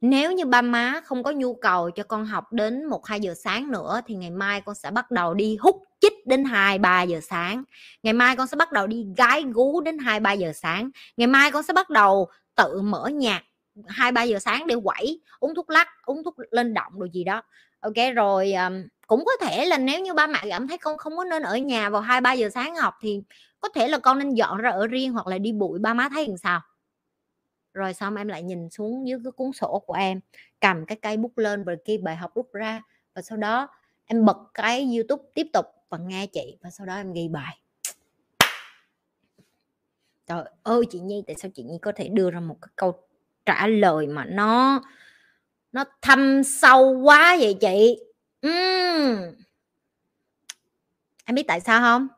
Speaker 1: nếu như ba má không có nhu cầu cho con học đến một hai giờ sáng nữa thì ngày mai con sẽ bắt đầu đi hút chích đến hai ba giờ sáng. Ngày mai con sẽ bắt đầu đi gái gú đến hai ba giờ sáng. Ngày mai con sẽ bắt đầu tự mở nhạc hai ba giờ sáng để quẩy uống thuốc lắc uống thuốc lên động đồ gì đó. Ok rồi um, cũng có thể là nếu như ba mẹ cảm thấy con không có nên ở nhà vào hai, ba giờ sáng học thì có thể là con nên dọn ra ở riêng hoặc là đi bụi, ba má thấy làm sao? Rồi xong em lại nhìn xuống dưới cái cuốn sổ của em, cầm cái cây bút lên rồi kia bài học rút ra. Và sau đó em bật cái youtube tiếp tục và nghe chị, và sau đó em ghi bài. Trời ơi, chị nhi, tại sao chị nhi có thể đưa ra một cái câu trả lời mà nó nó thâm sâu quá vậy chị? Uhm. em biết tại sao không?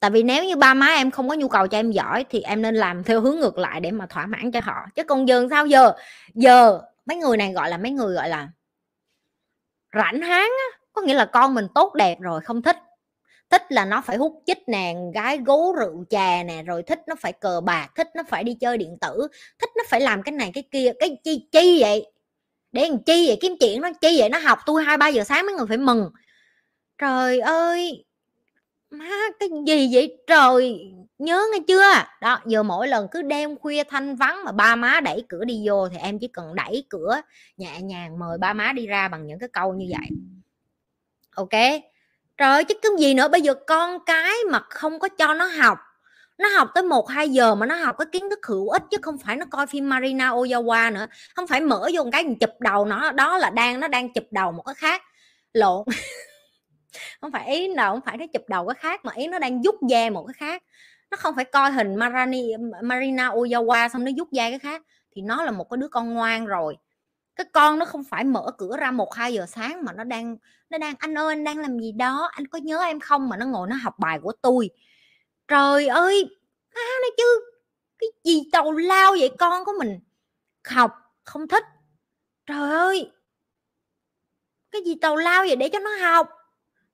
Speaker 1: Tại vì nếu như ba má em không có nhu cầu cho em giỏi thì em nên làm theo hướng ngược lại để mà thỏa mãn cho họ. Chứ còn giờ sao giờ? Giờ mấy người này gọi là mấy người gọi là rảnh háng á. Có nghĩa là con mình tốt đẹp rồi, không thích. Thích là nó phải hút chích nè, gái gú rượu chè nè, rồi thích nó phải cờ bạc, thích nó phải đi chơi điện tử, thích nó phải làm cái này cái kia, cái chi chi vậy? Để làm chi vậy? Kiếm chuyện nó chi vậy? Nó học tôi hai, ba giờ sáng mấy người phải mừng. Trời ơi! Má, cái gì vậy? Trời! Nhớ nghe chưa? Đó, giờ mỗi lần cứ đêm khuya thanh vắng mà ba má đẩy cửa đi vô thì em chỉ cần đẩy cửa, nhẹ nhàng mời ba má đi ra bằng những cái câu như vậy. Ok? Trời chứ cái gì nữa? Bây giờ con cái mà không có cho nó học nó học tới một hai giờ mà nó học cái kiến thức hữu ích chứ không phải nó coi phim Marina Ozawa nữa. Không phải mở vô một cái chụp đầu nó đó là đang nó đang chụp đầu một cái khác. Lộn. Không phải ý nào không phải nó chụp đầu cái khác mà ý nó đang rút da một cái khác. Nó không phải coi hình Marani, Marina Ozawa xong nó rút da cái khác. Thì nó là một cái đứa con ngoan rồi. Cái con nó không phải mở cửa ra một hai giờ sáng mà nó đang nó đang anh ơi anh đang làm gì đó? Anh có nhớ em không? Mà nó ngồi nó học bài của tôi trời ơi, má nói chứ, cái gì tàu lao vậy con của mình? Học không thích. Trời ơi, cái gì tàu lao vậy để cho nó học?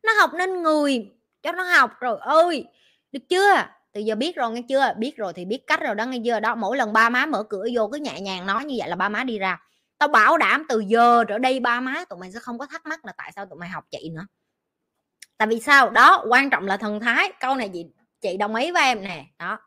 Speaker 1: Nó học nên người, cho nó học. Rồi ơi, được chưa? Từ giờ biết rồi nghe chưa? Biết rồi thì biết cách rồi đó nghe chưa? Đó, mỗi lần ba má mở cửa vô cứ nhẹ nhàng nói như vậy là ba má đi ra. Tao bảo đảm từ giờ trở đây ba má tụi mày sẽ không có thắc mắc là tại sao tụi mày học chị nữa. Tại vì sao? Đó, quan trọng là thần thái. Câu này gì? Chị đồng ý với em nè, đó.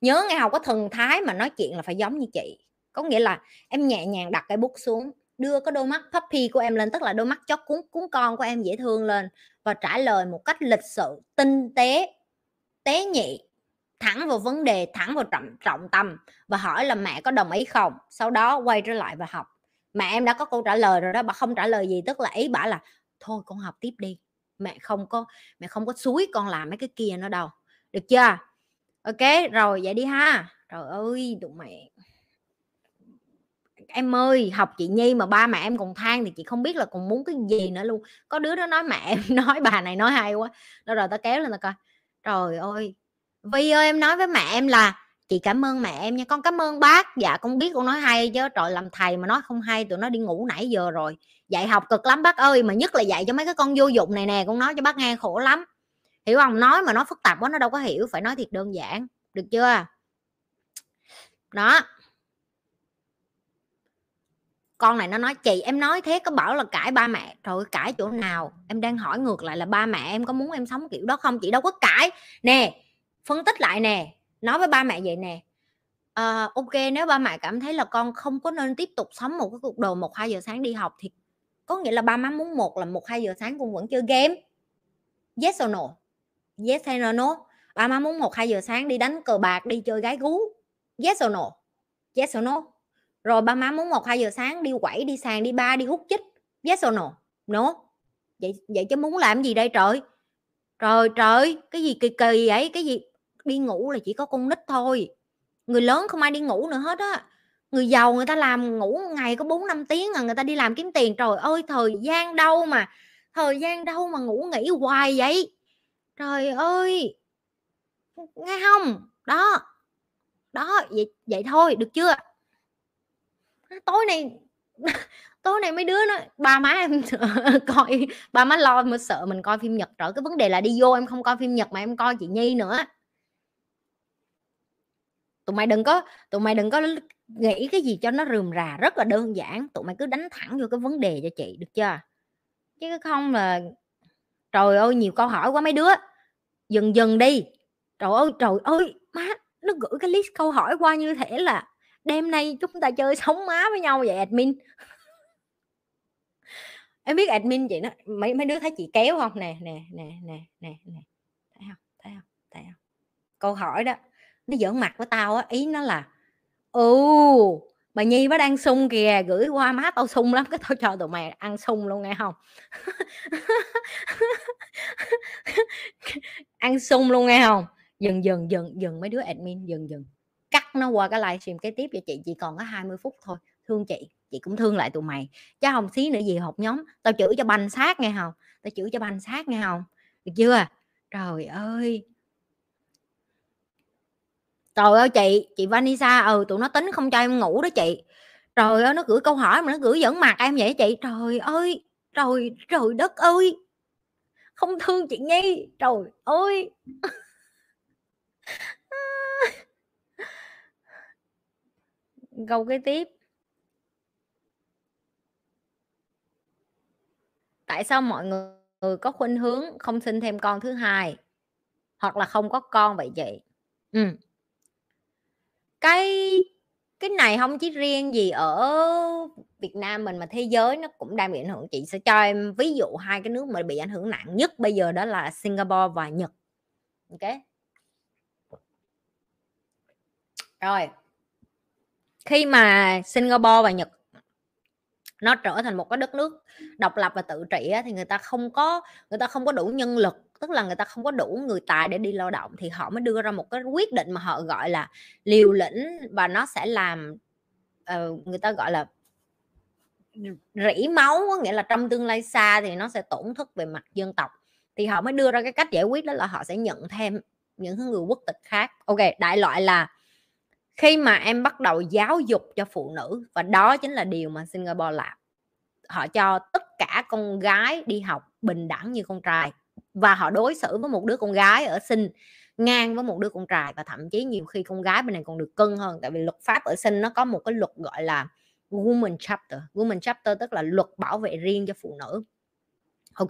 Speaker 1: Nhớ nghe học có thần thái mà nói chuyện là phải giống như chị. Có nghĩa là em nhẹ nhàng đặt cái bút xuống, đưa cái đôi mắt puppy của em lên, tức là đôi mắt chó cuốn cuốn con của em dễ thương lên và trả lời một cách lịch sự, tinh tế tế nhị, thẳng vào vấn đề, thẳng vào trọng trọng tâm và hỏi là mẹ có đồng ý không? Sau đó quay trở lại và học. Mẹ em đã có câu trả lời rồi đó, bà không trả lời gì, tức là ý bà là, thôi con học tiếp đi, mẹ không có, mẹ không có suối con làm mấy cái kia nữa đâu được chưa? Ok, rồi, vậy đi ha. Trời ơi, tụi mày em ơi, học chị nhi mà ba mẹ em còn than thì chị không biết là còn muốn cái gì nữa luôn. Có đứa nó nói mẹ em nói, bà này nói hay quá. Đó rồi, tao kéo lên tao coi. Trời ơi. Vi ơi, em nói với mẹ em là, chị cảm ơn mẹ em nha. Con cảm ơn bác. Dạ con biết con nói hay chứ. Trời, làm thầy mà nói không hay, tụi nó đi ngủ nãy giờ rồi. Dạy học cực lắm bác ơi, mà nhất là dạy cho mấy cái con vô dụng này nè. Con nói cho bác nghe khổ lắm hiểu không? Nói mà nó phức tạp quá nó đâu có hiểu phải nói thiệt đơn giản. Được chưa? Đó. Con này nó nói chị em nói thế có bảo là cãi ba mẹ. Rồi cãi chỗ nào? Em đang hỏi ngược lại là ba mẹ em có muốn em sống kiểu đó không? Chị đâu có cãi. Nè phân tích lại nè. Nói với ba mẹ vậy nè. À, ok nếu ba mẹ cảm thấy là con không có nên tiếp tục sống một cái cuộc đời một hai giờ sáng đi học thì có nghĩa là ba má muốn một là một hai giờ sáng con vẫn chơi game. Yes or no? Yes hay no no. Ba má muốn một hai giờ sáng đi đánh cờ bạc, đi chơi gái gú. Yes or no? Yes or no. Rồi ba má muốn một hai giờ sáng đi quẩy, đi sàn, đi ba, đi hút chích. Yes or no? No. Vậy vậy chứ muốn làm gì đây trời? Trời trời, cái gì kỳ kỳ vậy? Cái gì? Đi ngủ là chỉ có con nít thôi. Người lớn không ai đi ngủ nữa hết á. Người giàu người ta làm ngủ ngày có 4 năm tiếng à người ta đi làm kiếm tiền. Trời ơi, thời gian đâu mà, thời gian đâu mà ngủ nghỉ hoài vậy? Trời ơi! Nghe không? Đó. Đó, vậy vậy thôi, được chưa? Tối nay tối nay mấy đứa nó, ba má em coi, ba má lo, mà sợ mình coi phim nhật. Trở cái vấn đề là đi vô em không coi phim nhật mà em coi chị nhi nữa. Tụi mày đừng có, tụi mày đừng có nghĩ cái gì cho nó rườm rà, rất là đơn giản. Tụi mày cứ đánh thẳng vô cái vấn đề cho chị, được chưa? Chứ không là trời ơi, nhiều câu hỏi quá mấy đứa. Dừng dừng đi. Trời ơi trời ơi, má, nó gửi cái list câu hỏi qua như thể là đêm nay chúng ta chơi sống má với nhau vậy, admin. Em biết admin vậy nó mấy mấy đứa thấy chị kéo không? Nè nè nè nè nè nè. Thấy không? Thấy không? Thấy không? Câu hỏi đó, nó giỡn mặt với tao á, ý nó là ừ bà nhi mới đang sung kìa, gửi qua má tao sung lắm, cái tao cho tụi mày ăn sung luôn nghe không? Ăn sung luôn nghe không? Dừng dừng dừng dừng mấy đứa admin, dừng dừng. Cắt nó qua cái livestream kế tiếp cho chị, chỉ còn có 20 phút thôi. Thương chị chị cũng thương lại tụi mày. Chứ không xí nữa gì học nhóm, tao chửi cho banh xác nghe không? Tao chửi cho banh xác nghe không? Được chưa? Trời ơi! Trời ơi, chị chị Vanessa ừ tụi nó tính không cho em ngủ đó chị. Trời ơi, nó gửi câu hỏi mà nó gửi dẫn mặt em vậy chị. Trời ơi, trời trời đất ơi. Không thương chị nhi trời ơi. Câu kế tiếp. Tại sao mọi người có khuynh hướng không sinh thêm con thứ hai? Hoặc là không có con vậy chị? Ừ cái cái này không chỉ riêng gì ở Việt Nam mình mà thế giới nó cũng đang bị ảnh hưởng. Chị sẽ cho em ví dụ hai cái nước mà bị ảnh hưởng nặng nhất bây giờ đó là Singapore và Nhật. Ok? Rồi. Khi mà Singapore và Nhật nó trở thành một cái đất nước độc lập và tự trị thì người ta không có người ta không có đủ nhân lực tức là người ta không có đủ người tài để đi lao động thì họ mới đưa ra một cái quyết định mà họ gọi là liều lĩnh và nó sẽ làm uh, người ta gọi là rỉ máu có nghĩa là trong tương lai xa thì nó sẽ tổn thất về mặt dân tộc. Thì họ mới đưa ra cái cách giải quyết đó là họ sẽ nhận thêm những người quốc tịch khác. Ok đại loại là khi mà em bắt đầu giáo dục cho phụ nữ, và đó chính là điều mà Singapore làm. Họ cho tất cả con gái đi học bình đẳng như con trai, và họ đối xử với một đứa con gái ở sinh ngang với một đứa con trai, và thậm chí nhiều khi con gái bên này còn được cân hơn. Tại vì luật pháp ở sinh nó có một cái luật gọi là woman chapter. Woman chapter tức là luật bảo vệ riêng cho phụ nữ. Ok,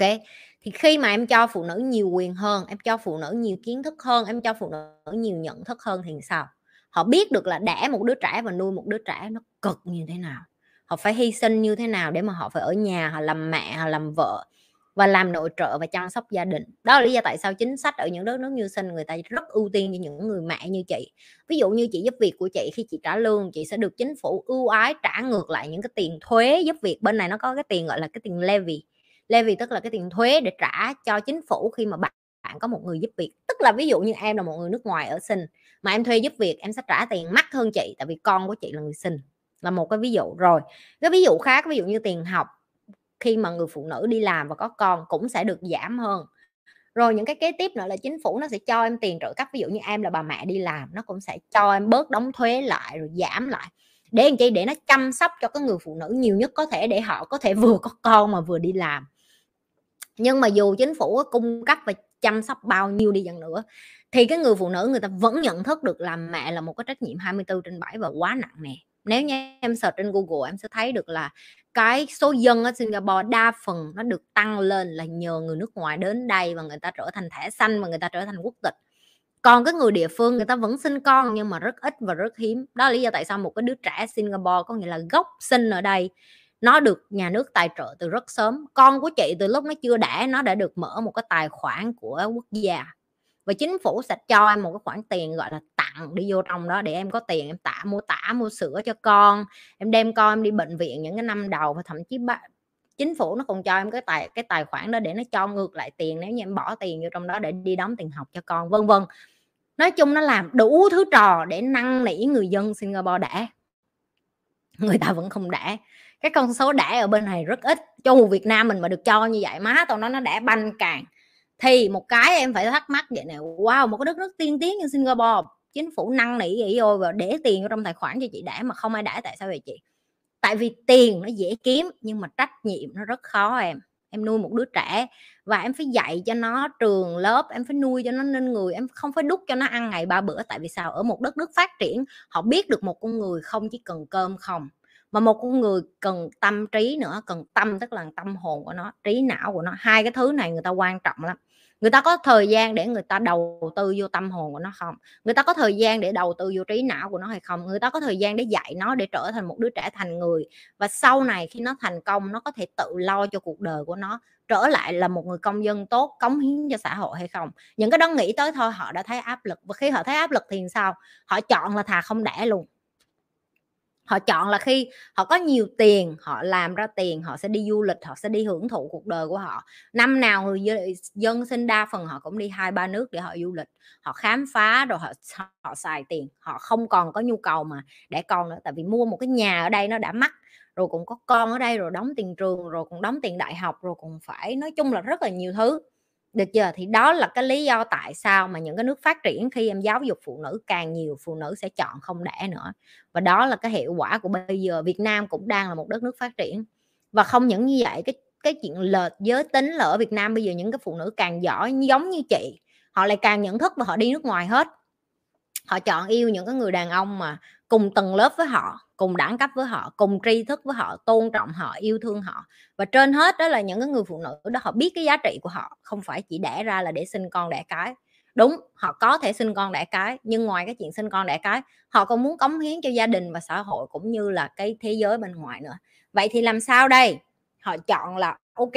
Speaker 1: thì khi mà em cho phụ nữ nhiều quyền hơn, em cho phụ nữ nhiều kiến thức hơn, em cho phụ nữ nhiều nhận thức hơn thì sao? Họ biết được là đẻ một đứa trẻ và nuôi một đứa trẻ nó cực như thế nào. Họ phải hy sinh như thế nào để mà họ phải ở nhà, họ làm mẹ, họ làm vợ và làm nội trợ và chăm sóc gia đình. Đó là lý do tại sao chính sách ở những đất nước như sinh người ta rất ưu tiên cho những người mẹ như chị. Ví dụ như chị giúp việc của chị, khi chị trả lương, chị sẽ được chính phủ ưu ái trả ngược lại những cái tiền thuế giúp việc. Bên này nó có cái tiền, gọi là cái tiền levy. Levy tức là cái tiền thuế để trả cho chính phủ khi mà bạn bạn có một người giúp việc. Tức là ví dụ như em là một người nước ngoài ở sinh mà em thuê giúp việc, em sẽ trả tiền mắc hơn chị, tại vì con của chị là người sinh là một cái ví dụ. Rồi, cái ví dụ khác, ví dụ như tiền học, khi mà người phụ nữ đi làm và có con cũng sẽ được giảm hơn. Rồi những cái kế tiếp nữa là chính phủ nó sẽ cho em tiền trợ cấp. Ví dụ như em là bà mẹ đi làm, nó cũng sẽ cho em bớt đóng thuế lại rồi giảm lại. Để làm chi? Để nó chăm sóc cho cái người phụ nữ nhiều nhất có thể, để họ có thể vừa có con mà vừa đi làm. Nhưng mà dù chính phủ cung cấp và chăm sóc bao nhiêu đi chăng nữa, thì cái người phụ nữ người ta vẫn nhận thức được là mẹ là một cái trách nhiệm 24 trên 7 và quá nặng nề nếu như em search trên Google em sẽ thấy được là cái số dân ở Singapore đa phần nó được tăng lên là nhờ người nước ngoài đến đây và người ta trở thành thẻ xanh và người ta trở thành quốc tịch. Còn cái người địa phương người ta vẫn sinh con nhưng mà rất ít và rất hiếm. Đó là lý do tại sao một cái đứa trẻ Singapore có nghĩa là gốc sinh ở đây nó được nhà nước tài trợ từ rất sớm. Con của chị từ lúc nó chưa đẻ nó đã được mở một cái tài khoản của quốc gia. Và chính phủ sẽ cho em một cái khoản tiền gọi là tặng đi vô trong đó để em có tiền em tả mua tả mua sữa cho con. Em đem con em đi bệnh viện những cái năm đầu và thậm chí ba, chính phủ nó còn cho em cái tài cái tài khoản đó để nó cho ngược lại tiền nếu như em bỏ tiền vô trong đó để đi đóng tiền học cho con vân vân. Nói chung nó làm đủ thứ trò để năn nỉ người dân Singapore đẻ người ta vẫn không đẻ cái con số đẻ ở bên này rất ít. Cho Việt Nam mình mà được cho như vậy, má tao nói nó đẻ banh càng. Thì một cái em phải thắc mắc vậy nè, wow, một cái đất nước tiên tiến như Singapore, chính phủ năng nỉ vậy ôi và để tiền trong tài khoản cho chị đẻ mà không ai đẻ tại sao vậy chị? Tại vì tiền nó dễ kiếm, nhưng mà trách nhiệm nó rất khó em. Em nuôi một đứa trẻ và em phải dạy cho nó trường lớp, em phải nuôi cho nó nên người, em không phải đút cho nó ăn ngày ba bữa, tại vì sao? Ở một đất nước phát triển, họ biết được một con người không, chỉ cần cơm không mà một con người cần tâm trí nữa, cần tâm, tức là tâm hồn của nó, trí não của nó, hai cái thứ này người ta quan trọng lắm. Người ta có thời gian để người ta đầu tư vô tâm hồn của nó không? Người ta có thời gian để đầu tư vô trí não của nó hay không? Người ta có thời gian để dạy nó để trở thành một đứa trẻ thành người? Và sau này khi nó thành công, nó có thể tự lo cho cuộc đời của nó, trở lại là một người công dân tốt, cống hiến cho xã hội hay không? Những cái đó nghĩ tới thôi, họ đã thấy áp lực. Và khi họ thấy áp lực thì sao? Họ chọn là thà không đẻ luôn họ chọn là khi họ có nhiều tiền, họ làm ra tiền, họ sẽ đi du lịch, họ sẽ đi hưởng thụ cuộc đời của họ. Năm nào người dân sinh đa phần họ cũng đi hai ba nước để họ du lịch. Họ khám phá rồi họ họ xài tiền. Họ không còn có nhu cầu mà để con nữa, tại vì mua một cái nhà ở đây nó đã mắc, rồi cũng có con ở đây, rồi đóng tiền trường, rồi cũng đóng tiền đại học, rồi cũng phải nói chung là rất là nhiều thứ được chưa thì đó là cái lý do tại sao mà những cái nước phát triển khi em giáo dục phụ nữ, càng nhiều phụ nữ sẽ chọn không đẻ nữa. Và đó là cái hiệu quả của bây giờ Việt Nam cũng đang là một đất nước phát triển. Và không những như vậy, cái cái chuyện lệch giới tính là ở Việt Nam bây giờ những cái phụ nữ càng giỏi giống như chị, họ lại càng nhận thức và họ đi nước ngoài hết. Họ chọn yêu những cái người đàn ông mà cùng tầng lớp với họ, cùng đẳng cấp với họ, cùng tri thức với họ, tôn trọng họ, yêu thương họ. Và trên hết đó là những cái người phụ nữ đó, họ biết cái giá trị của họ, không phải chỉ đẻ ra là để sinh con đẻ cái. Đúng, họ có thể sinh con đẻ cái, nhưng ngoài cái chuyện sinh con đẻ cái, họ còn muốn cống hiến cho gia đình và xã hội cũng như là cái thế giới bên ngoài nữa. Vậy thì làm sao đây? Họ chọn là, ok,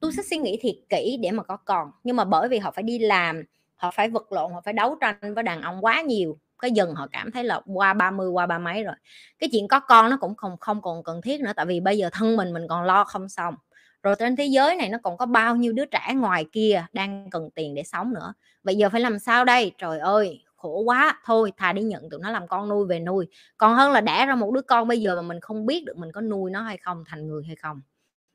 Speaker 1: tôi sẽ suy nghĩ thiệt kỹ để mà có con, nhưng mà bởi vì họ phải đi làm, họ phải vật lộn, họ phải đấu tranh với đàn ông quá nhiều cái dần họ cảm thấy là qua 30 qua ba mấy rồi. Cái chuyện có con nó cũng không không còn cần thiết nữa, tại vì bây giờ thân mình mình còn lo không xong. Rồi trên thế giới này nó còn có bao nhiêu đứa trẻ ngoài kia đang cần tiền để sống nữa. Bây giờ phải làm sao đây? Trời ơi, khổ quá. Thôi thà đi nhận tụi nó làm con nuôi, về nuôi. Còn hơn là đẻ ra một đứa con bây giờ mà mình không biết được mình có nuôi nó hay không, thành người hay không.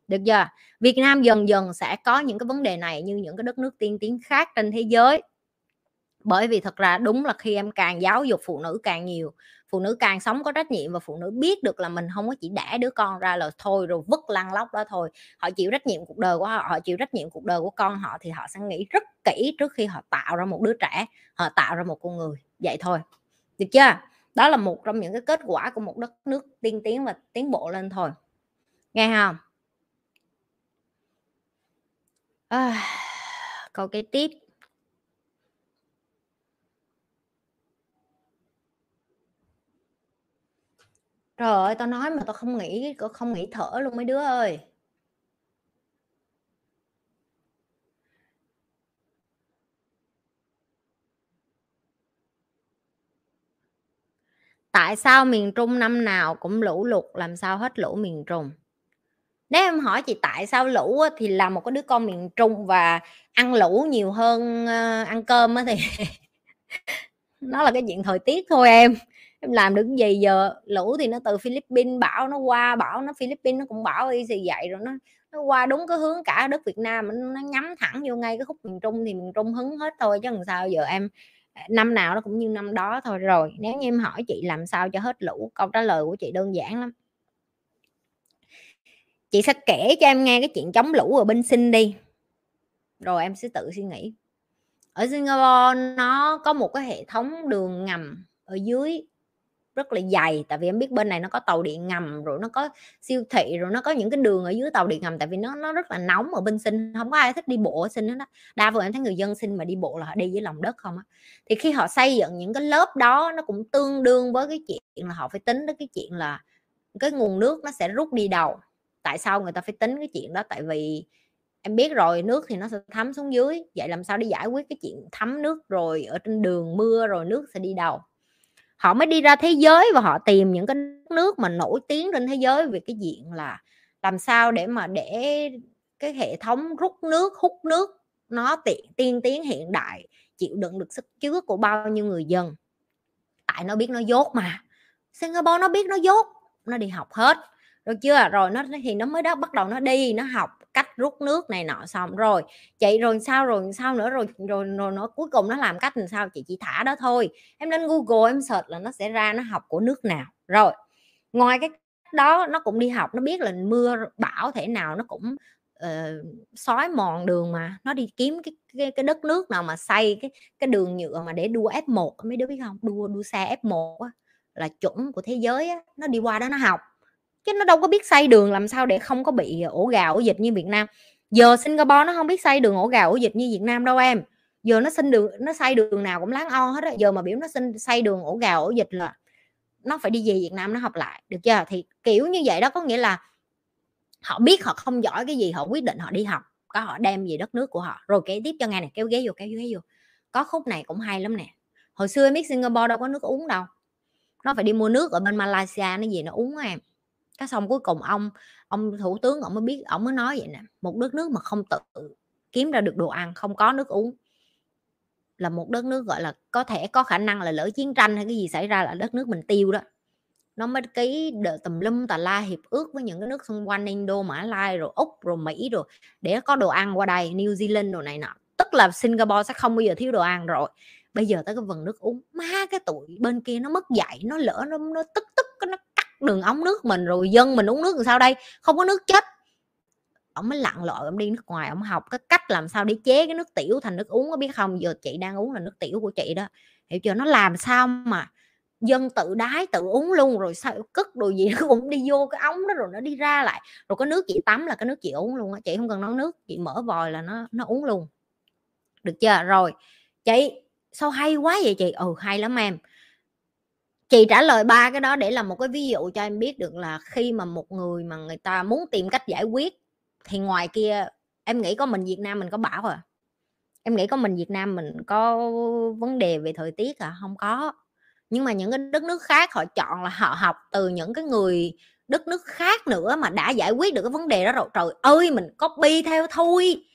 Speaker 1: Được chưa? Việt Nam dần dần sẽ có những cái vấn đề này như những cái đất nước tiên tiến khác trên thế giới bởi vì thật ra đúng là khi em càng giáo dục phụ nữ càng nhiều phụ nữ càng sống có trách nhiệm và phụ nữ biết được là mình không có chỉ đẻ đứa con ra là thôi rồi vứt lăn lóc đó thôi. Họ chịu trách nhiệm cuộc đời của họ họ chịu trách nhiệm cuộc đời của con họ thì họ sẽ nghĩ rất kỹ trước khi họ tạo ra một đứa trẻ họ tạo ra một con người. Vậy thôi được chưa? Đó là một trong những cái kết quả của một đất nước tiên tiến và tiến bộ lên thôi. Nghe không à, câu kế tiếp. Trời ơi, tao nói mà tao không nghĩ không nghĩ thở luôn mấy đứa ơi. Tại sao miền Trung năm nào cũng lũ lụt làm sao hết lũ miền Trung? Nếu em hỏi chị tại sao lũ thì là một cái đứa con miền Trung và ăn lũ nhiều hơn ờ, ăn cơm á, thì nó là cái chuyện thời tiết thôi em em làm được gì giờ? Lũ thì nó từ Philippines, bão nó qua, bão nó Philippines, nó cũng bão y gì vậy rồi nó nó qua đúng cái hướng cả đất Việt Nam, nó nhắm thẳng vô ngay cái khúc miền Trung thì miền Trung hứng hết thôi chứ làm sao giờ em à, năm nào nó cũng như năm đó thôi. Rồi, nếu như em hỏi chị làm sao cho hết lũ, câu trả lời của chị đơn giản lắm. Chị sẽ kể cho em nghe cái chuyện chống lũ ở bên sinh đi. Rồi em sẽ tự suy nghĩ. Ở Singapore nó có một cái hệ thống đường ngầm ở dưới rất là dày, tại vì em biết bên này nó có tàu điện ngầm, rồi nó có siêu thị, rồi nó có những cái đường ở dưới tàu điện ngầm, tại vì nó nó rất là nóng ở bên sinh, không có ai thích đi bộ ở sinh hết đó đa phần em thấy người dân sinh mà đi bộ là họ đi dưới lòng đất không á. Thì khi họ xây dựng những cái lớp đó, nó cũng tương đương với cái chuyện là họ phải tính đến cái chuyện là cái nguồn nước nó sẽ rút đi đầu tại sao người ta phải tính cái chuyện đó? Tại vì em biết rồi, nước thì nó sẽ thấm xuống dưới, vậy làm sao để giải quyết cái chuyện thấm nước rồi ở trên đường mưa rồi nước sẽ đi đầu họ mới đi ra thế giới và họ tìm những cái nước mà nổi tiếng trên thế giới về cái diện là làm sao để mà để cái hệ thống rút nước, hút nước nó tiện tiên tiến, hiện đại, chịu đựng được sức chứa của bao nhiêu người dân. Tại nó biết nó dốt mà. Singapore nó biết nó dốt, nó đi học hết. Được chưa? Rồi nó thì nó mới đó, bắt đầu nó đi, nó học cách rút nước này nọ xong. Rồi chị rồi sao rồi sao nữa rồi rồi rồi nó cuối cùng nó làm cách làm sao? Chị chỉ thả đó thôi. Em lên google em search là nó sẽ ra nó học của nước nào. Rồi ngoài cái đó nó cũng đi học nó biết là mưa bão thể nào nó cũng uh, xói mòn đường mà. Nó đi kiếm cái cái, cái đất nước nào mà xây cái cái đường nhựa mà để đua F1 mấy đứa biết không? Đua đua xe F1 á, là chuẩn của thế giới á, nó đi qua đó nó học chứ nó đâu có biết xây đường làm sao để không có bị ờ, ổ gà ổ dịch như Việt Nam. Giờ Singapore nó không biết xây đường ổ gà ổ dịch như Việt Nam đâu em. Giờ nó xin đường, nó xây đường nào cũng láng o hết á. Giờ mà biểu nó xin xây đường ổ gà ổ dịch là nó phải đi về Việt Nam nó học lại, được chưa? Thì kiểu như vậy đó, có nghĩa là họ biết họ không giỏi cái gì, họ quyết định họ đi học, có họ đem về đất nước của họ. Rồi kể tiếp cho nghe này kéo ghế vô, kéo ghế vô. Có khúc này cũng hay lắm nè. Hồi xưa em biết Singapore đâu có nước uống đâu. Nó phải đi mua nước ở bên Malaysia nó gì nó uống em cái xong cuối cùng ông ông thủ tướng ông mới biết, ông mới nói vậy nè, một đất nước mà không tự kiếm ra được đồ ăn, không có nước uống, là một đất nước, gọi là, có thể có khả năng là lỡ chiến tranh hay cái gì xảy ra là đất nước mình tiêu đó. Nó mới ký đợi tùm lum tà la hiệp ước với những cái nước xung quanh Indo, Mã Lai, rồi Úc, rồi Mỹ rồi để có đồ ăn qua đây, New Zealand đồ này nọ. Tức là Singapore sẽ không bao giờ thiếu đồ ăn rồi. Bây giờ tới cái phần nước uống, má cái tụi bên kia nó mất dạy, nó lỡ, nó nó tức tức, nó đường ống nước mình, rồi dân mình uống nước làm sao đây? Không có nước chết. Ông mới lặn lội, ông đi nước ngoài, ông học cái cách làm sao để chế cái nước tiểu thành nước uống, có biết không? Giờ chị đang uống là nước tiểu của chị đó. Hiểu chưa? Nó làm sao mà dân tự đái, tự uống luôn, rồi sao cất đồ gì nó cũng đi vô cái ống đó, rồi nó đi ra lại. Rồi có nước chị tắm là cái nước chị uống luôn á. Chị không cần nấu nước, chị mở vòi là nó nó uống luôn. Được chưa? Rồi, chị, sao hay quá vậy chị? Ừ hay lắm em chị trả lời ba cái đó để làm một cái ví dụ cho em biết được là khi mà một người mà người ta muốn tìm cách giải quyết thì ngoài kia, em nghĩ có mình Việt Nam mình có bảo à? Em nghĩ có mình Việt Nam mình có vấn đề về thời tiết à? Không có. Nhưng mà những cái đất nước khác họ chọn là họ học từ những cái người đất nước khác nữa mà đã giải quyết được cái vấn đề đó rồi. Trời ơi, mình copy theo thôi.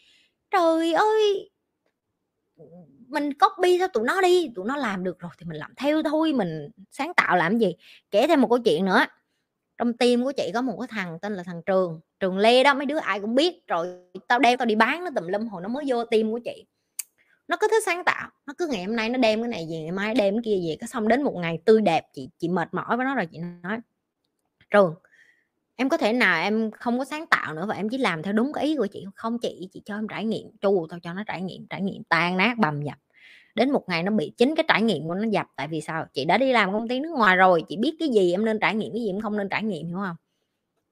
Speaker 1: Trời ơi! Mình copy theo tụi nó đi, tụi nó làm được rồi thì mình làm theo thôi, mình sáng tạo làm gì. Kể thêm một câu chuyện nữa, trong tim của chị có một cái thằng tên là thằng trường trường lê đó, mấy đứa ai cũng biết, rồi tao đem, tao đi bán nó tùm lum hồi nó mới vô tim của chị. Nó cứ thích sáng tạo, nó cứ ngày hôm nay nó đem cái này gì ngày mai đem cái kia gì cái xong đến một ngày tươi đẹp, chị chị mệt mỏi với nó rồi chị nói, trường, em có thể nào em không có sáng tạo nữa và em chỉ làm theo đúng cái ý của chị không? Chị chị cho em trải nghiệm, chu tao cho nó trải nghiệm trải nghiệm tan nát, bầm dập đến một ngày nó bị chính cái trải nghiệm của nó dập. Tại vì sao? Chị đã đi làm công ty nước ngoài rồi, chị biết cái gì em nên trải nghiệm, cái gì em không nên trải nghiệm, hiểu không?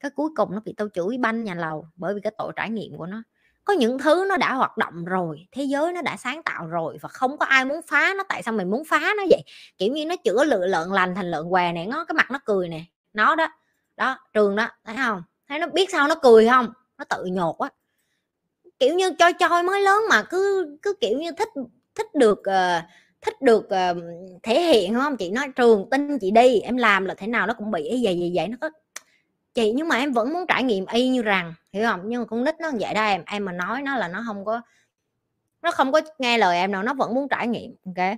Speaker 1: Cái cuối cùng nó bị tao chửi banh nhà lầu bởi vì cái tội trải nghiệm của nó. Có những thứ nó đã hoạt động rồi, thế giới nó đã sáng tạo rồi và không có ai muốn phá nó. Tại sao mình muốn phá nó vậy? Kiểu như nó chữa lựa lợn lành thành lợn què này nó cái mặt nó cười nè. Nó đó đó, trường đó, thấy không? Thấy nó biết sao nó cười không? Nó tự nhột á kiểu như cho choi mới lớn mà, cứ cứ kiểu như thích thích được uh, thích được uh, thể hiện không? Chị nói trường tin chị đi em làm là thế nào nó cũng bị. Vậy vậy vậy nó có chị nhưng mà em vẫn muốn trải nghiệm y như rằng hiểu không? Nhưng mà con nít nó vậy đó em em mà nói nó là nó không có nó không có nghe lời em đâu nó vẫn muốn trải nghiệm ok?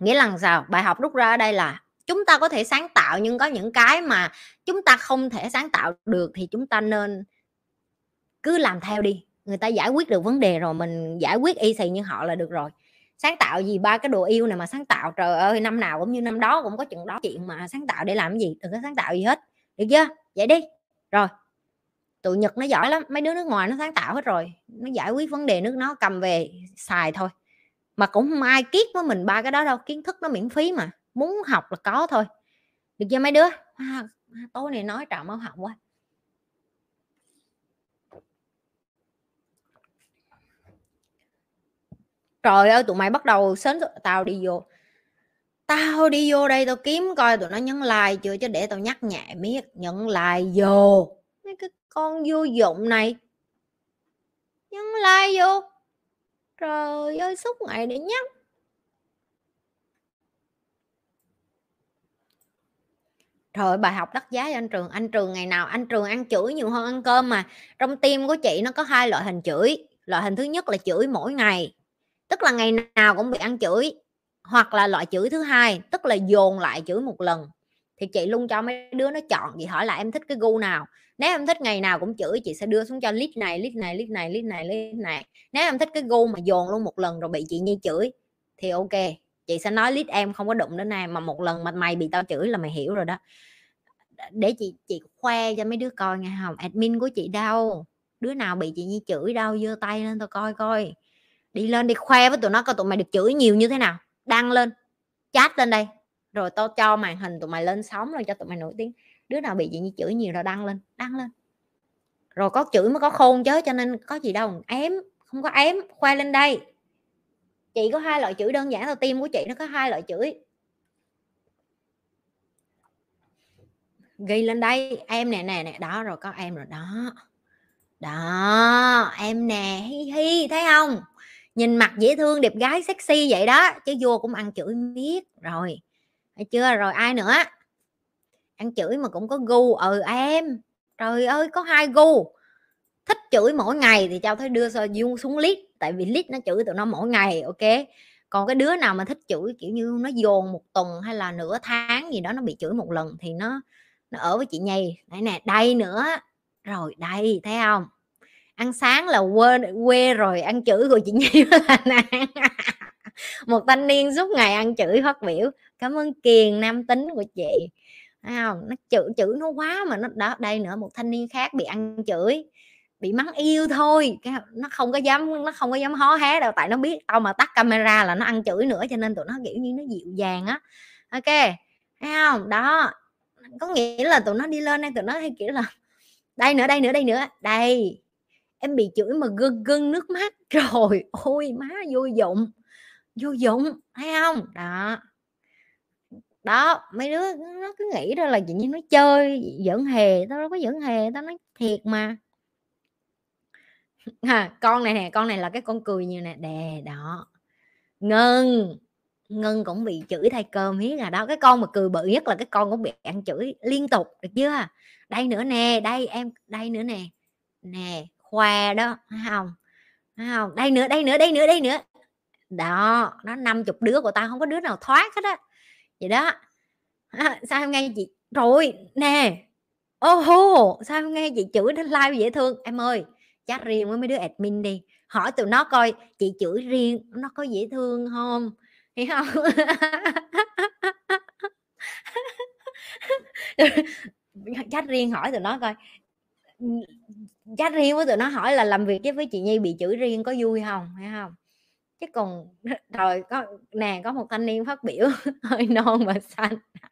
Speaker 1: Nghĩa là sao? Bài học rút ra ở đây là chúng ta có thể sáng tạo nhưng có những cái mà chúng ta không thể sáng tạo được thì chúng ta nên cứ làm theo đi người ta giải quyết được vấn đề rồi mình giải quyết y xì như họ là được rồi. Sáng tạo gì? Ba cái đồ yêu này mà sáng tạo trời ơi năm nào cũng như năm đó cũng có chuyện đó. Chuyện mà sáng tạo để làm cái gì? Đừng có sáng tạo gì hết được chưa? Vậy đi. Rồi tụi nhật nó giỏi lắm mấy đứa nước ngoài nó sáng tạo hết rồi nó giải quyết vấn đề nước nó cầm về xài thôi. Mà cũng không ai kiết với mình ba cái đó đâu kiến thức nó miễn phí mà muốn học là có thôi. Được chưa mấy đứa? À, tối này nói trọng máu học quá. Trời ơi, tụi mày bắt đầu sớm tao đi vô tao đi vô đây tao kiếm coi tụi nó nhấn like chưa chứ để tao nhắc nhẹ miết, nhấn like vô mấy cái con vô dụng này nhấn like vô trời ơi suốt ngày để nhắc Trời bài học đắt giá cho anh Trường. Anh Trường ngày nào, anh Trường ăn chửi nhiều hơn ăn cơm mà. Trong tim của chị nó có hai loại hình chửi. Loại hình thứ nhất là chửi mỗi ngày. Tức là ngày nào cũng bị ăn chửi. Hoặc là loại chửi thứ hai, tức là dồn lại chửi một lần. Thì chị luôn cho mấy đứa nó chọn, chị hỏi là em thích cái gu nào. Nếu em thích ngày nào cũng chửi, chị sẽ đưa xuống cho list này, list này, list này, list này, list này. Nếu em thích cái gu mà dồn luôn một lần rồi bị chị Nhi chửi thì ok, chị sẽ nói list em không có đụng đến em mà một lần mà mày bị tao chửi là mày hiểu rồi đó để chị chị khoe cho mấy đứa coi nghe không admin của chị đâu đứa nào bị chị nhi chửi đâu giơ tay lên tao coi coi đi lên đi khoe với tụi nó coi tụi mày được chửi nhiều như thế nào. Đăng lên. Chat lên đây. Rồi tao cho màn hình tụi mày lên sóng rồi cho tụi mày nổi tiếng. Đứa nào bị gì như chửi nhiều rồi đăng lên đăng lên. Rồi có chửi mới có khôn chứ, cho nên có gì đâu. Ém, không có ém, khoe lên đây. Chị có hai loại chửi, đơn giản là tim của chị nó có hai loại chửi. Ghi lên đây, em nè nè nè, đó, rồi có em rồi đó. Đó, em nè, hi hi, thấy không? Nhìn mặt dễ thương, đẹp gái, sexy vậy đó, chứ vua cũng ăn chửi biết rồi, thấy chưa? Rồi ai nữa? Ăn chửi mà cũng có gu. Ừ em. Trời ơi, có hai gu. Thích chửi mỗi ngày thì cháu thấy đưa xuống lít tại vì lít nó chửi tụi nó mỗi ngày, ok? Còn cái đứa nào mà thích chửi, kiểu như, nó dồn một tuần hay là nửa tháng gì đó, nó bị chửi một lần thì nó nó ở với chị nhì đây nè, đây nữa. Rồi, đây, thấy không? Ăn sáng là quê quê rồi ăn chửi của chị nhi là một thanh niên suốt ngày ăn chửi phát biểu, cảm ơn kiền, nam tính của chị. Thấy không? Nó chữ chữ nó quá mà nó đó đây nữa, một thanh niên khác bị ăn chửi, bị mắng yêu thôi. Cái nó không có dám, nó không có dám hó hé đâu, tại nó biết tao mà tắt camera là nó ăn chửi nữa, cho nên tụi nó, kiểu như, nó dịu dàng á. Ok, thấy không? Đó, có nghĩa là tụi nó đi lên đây, tụi nó hay kiểu là, đây nữa đây nữa đây nữa, đây em bị chửi mà gân gân nước mắt. Rồi ôi má vô dụng vô dụng thấy không? Đó. Đó mấy đứa nó cứ nghĩ ra là chị như nó chơi giỡn hề tao đâu có giỡn hề tao nói thiệt mà. À, con này nè con này là cái con cười như nè. Đè đó. Ngân ngân cũng bị chửi thay cơm hiết à. Đó cái con mà cười bự nhất là cái con cũng bị ăn chửi liên tục được chưa? Đây nữa nè đây em đây nữa nè. Nè khoe đó thấy không thấy không đây nữa đây nữa đây nữa đây nữa. Đó nó năm chục đứa của tao không có đứa nào thoát hết á. Vậy đó. À, sao em nghe chị? Rồi nè. Ô hô sao em nghe chị chửi đến live dễ thương? Em ơi chat riêng với mấy đứa admin đi. Hỏi tụi nó coi chị chửi riêng nó có dễ thương không hiểu không? Chat riêng hỏi tụi nó coi chat riêng với tụi nó hỏi là làm việc với chị Nhi bị chửi riêng có vui không, hay không? Chứ còn rồi có, nè, có một thanh niên phát biểu hơi non mà xanh.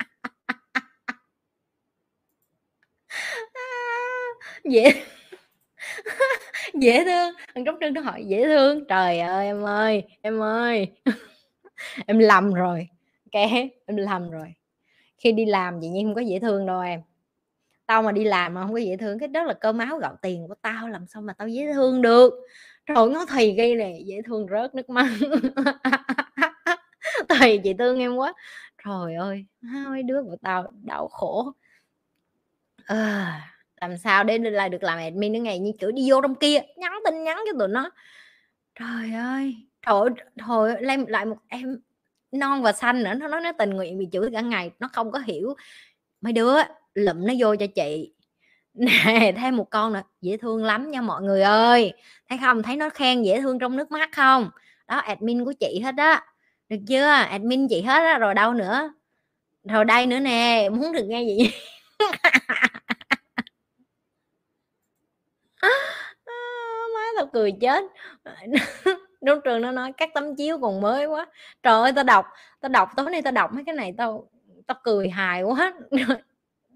Speaker 1: Dễ dễ thương. Thằng trúc trưng nó hỏi, dễ thương? Trời ơi, em ơi em ơi. Em lầm rồi ok em lầm rồi. Khi đi làm chị nhiên không có dễ thương đâu em tao mà đi làm mà không có dễ thương cái đó là cơm áo gạo tiền của tao làm sao mà tao dễ thương được. Rồi nó thì gây này dễ thương rớt nước mắt. Thầy chị thương em quá. Trời ơi hai đứa của tao đau khổ. À, làm sao để lại được làm admin nữa ngày như kiểu đi vô trong kia nhắn tin nhắn cho tụi nó. Trời ơi trời thôi lên lại một em non và xanh nữa nó nói nó tình nguyện bị chửi cả ngày nó không có hiểu. Mấy đứa lụm nó vô cho chị. Nè thêm một con nữa dễ thương lắm nha mọi người ơi. Thấy không? Thấy nó khen dễ thương trong nước mắt không? Đó admin của chị hết đó, được chưa? Admin chị hết đó. rồi đâu nữa? Rồi đây nữa nè muốn được nghe gì má tao cười chết. Đúng trường nó nói các tấm chiếu còn mới quá. Trời ơi tao đọc tao đọc tối nay tao đọc mấy cái này tao tao cười hài quá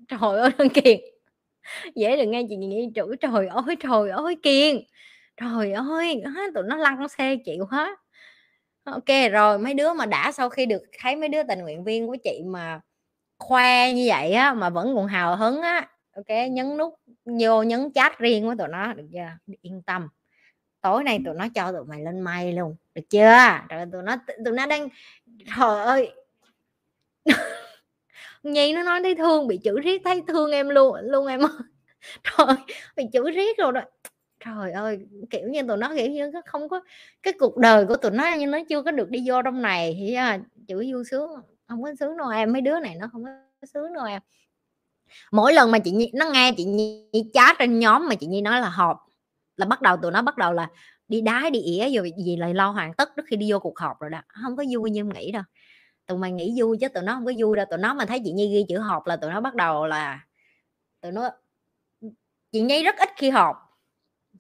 Speaker 1: trời ơi đơn kiệt. Dễ được nghe chị nghĩ chữ trời ơi trời ơi kiên trời ơi tụi nó lăn xe chịu hết. Ok, rồi mấy đứa mà đã sau khi được thấy mấy đứa tình nguyện viên của chị mà khoe như vậy á, mà vẫn còn hào hứng á, ok, nhấn nút vô nhấn chat riêng với tụi nó, được chưa? Yên tâm. Tối nay tụi nó cho tụi mày lên may luôn, được chưa? Rồi tụi nó tụi nó đang, trời ơi nhi nó nói thấy thương bị chửi riết thấy thương em luôn luôn em ơi. Trời bị chửi riết rồi đó. Trời ơi kiểu như tụi nó kiểu như không có cái cuộc đời của tụi nó như nó chưa có được đi vô trong này thì à, chửi vui sướng không có sướng đâu em mấy đứa này nó không có sướng đâu em. Mỗi lần mà chị Nhi, nó nghe chị Nhi chat trên nhóm mà chị Nhi nói là họp là bắt đầu tụi nó bắt đầu là đi đái đi ỉa rồi gì lại lo hoàn tất trước khi đi vô cuộc họp rồi đó. Không có vui như em nghĩ đâu tụi mày nghĩ vui chứ tụi nó không có vui đâu. Tụi nó mà thấy chị Nhi ghi chữ họp là tụi nó bắt đầu là tụi nó, chị Nhi rất ít khi họp.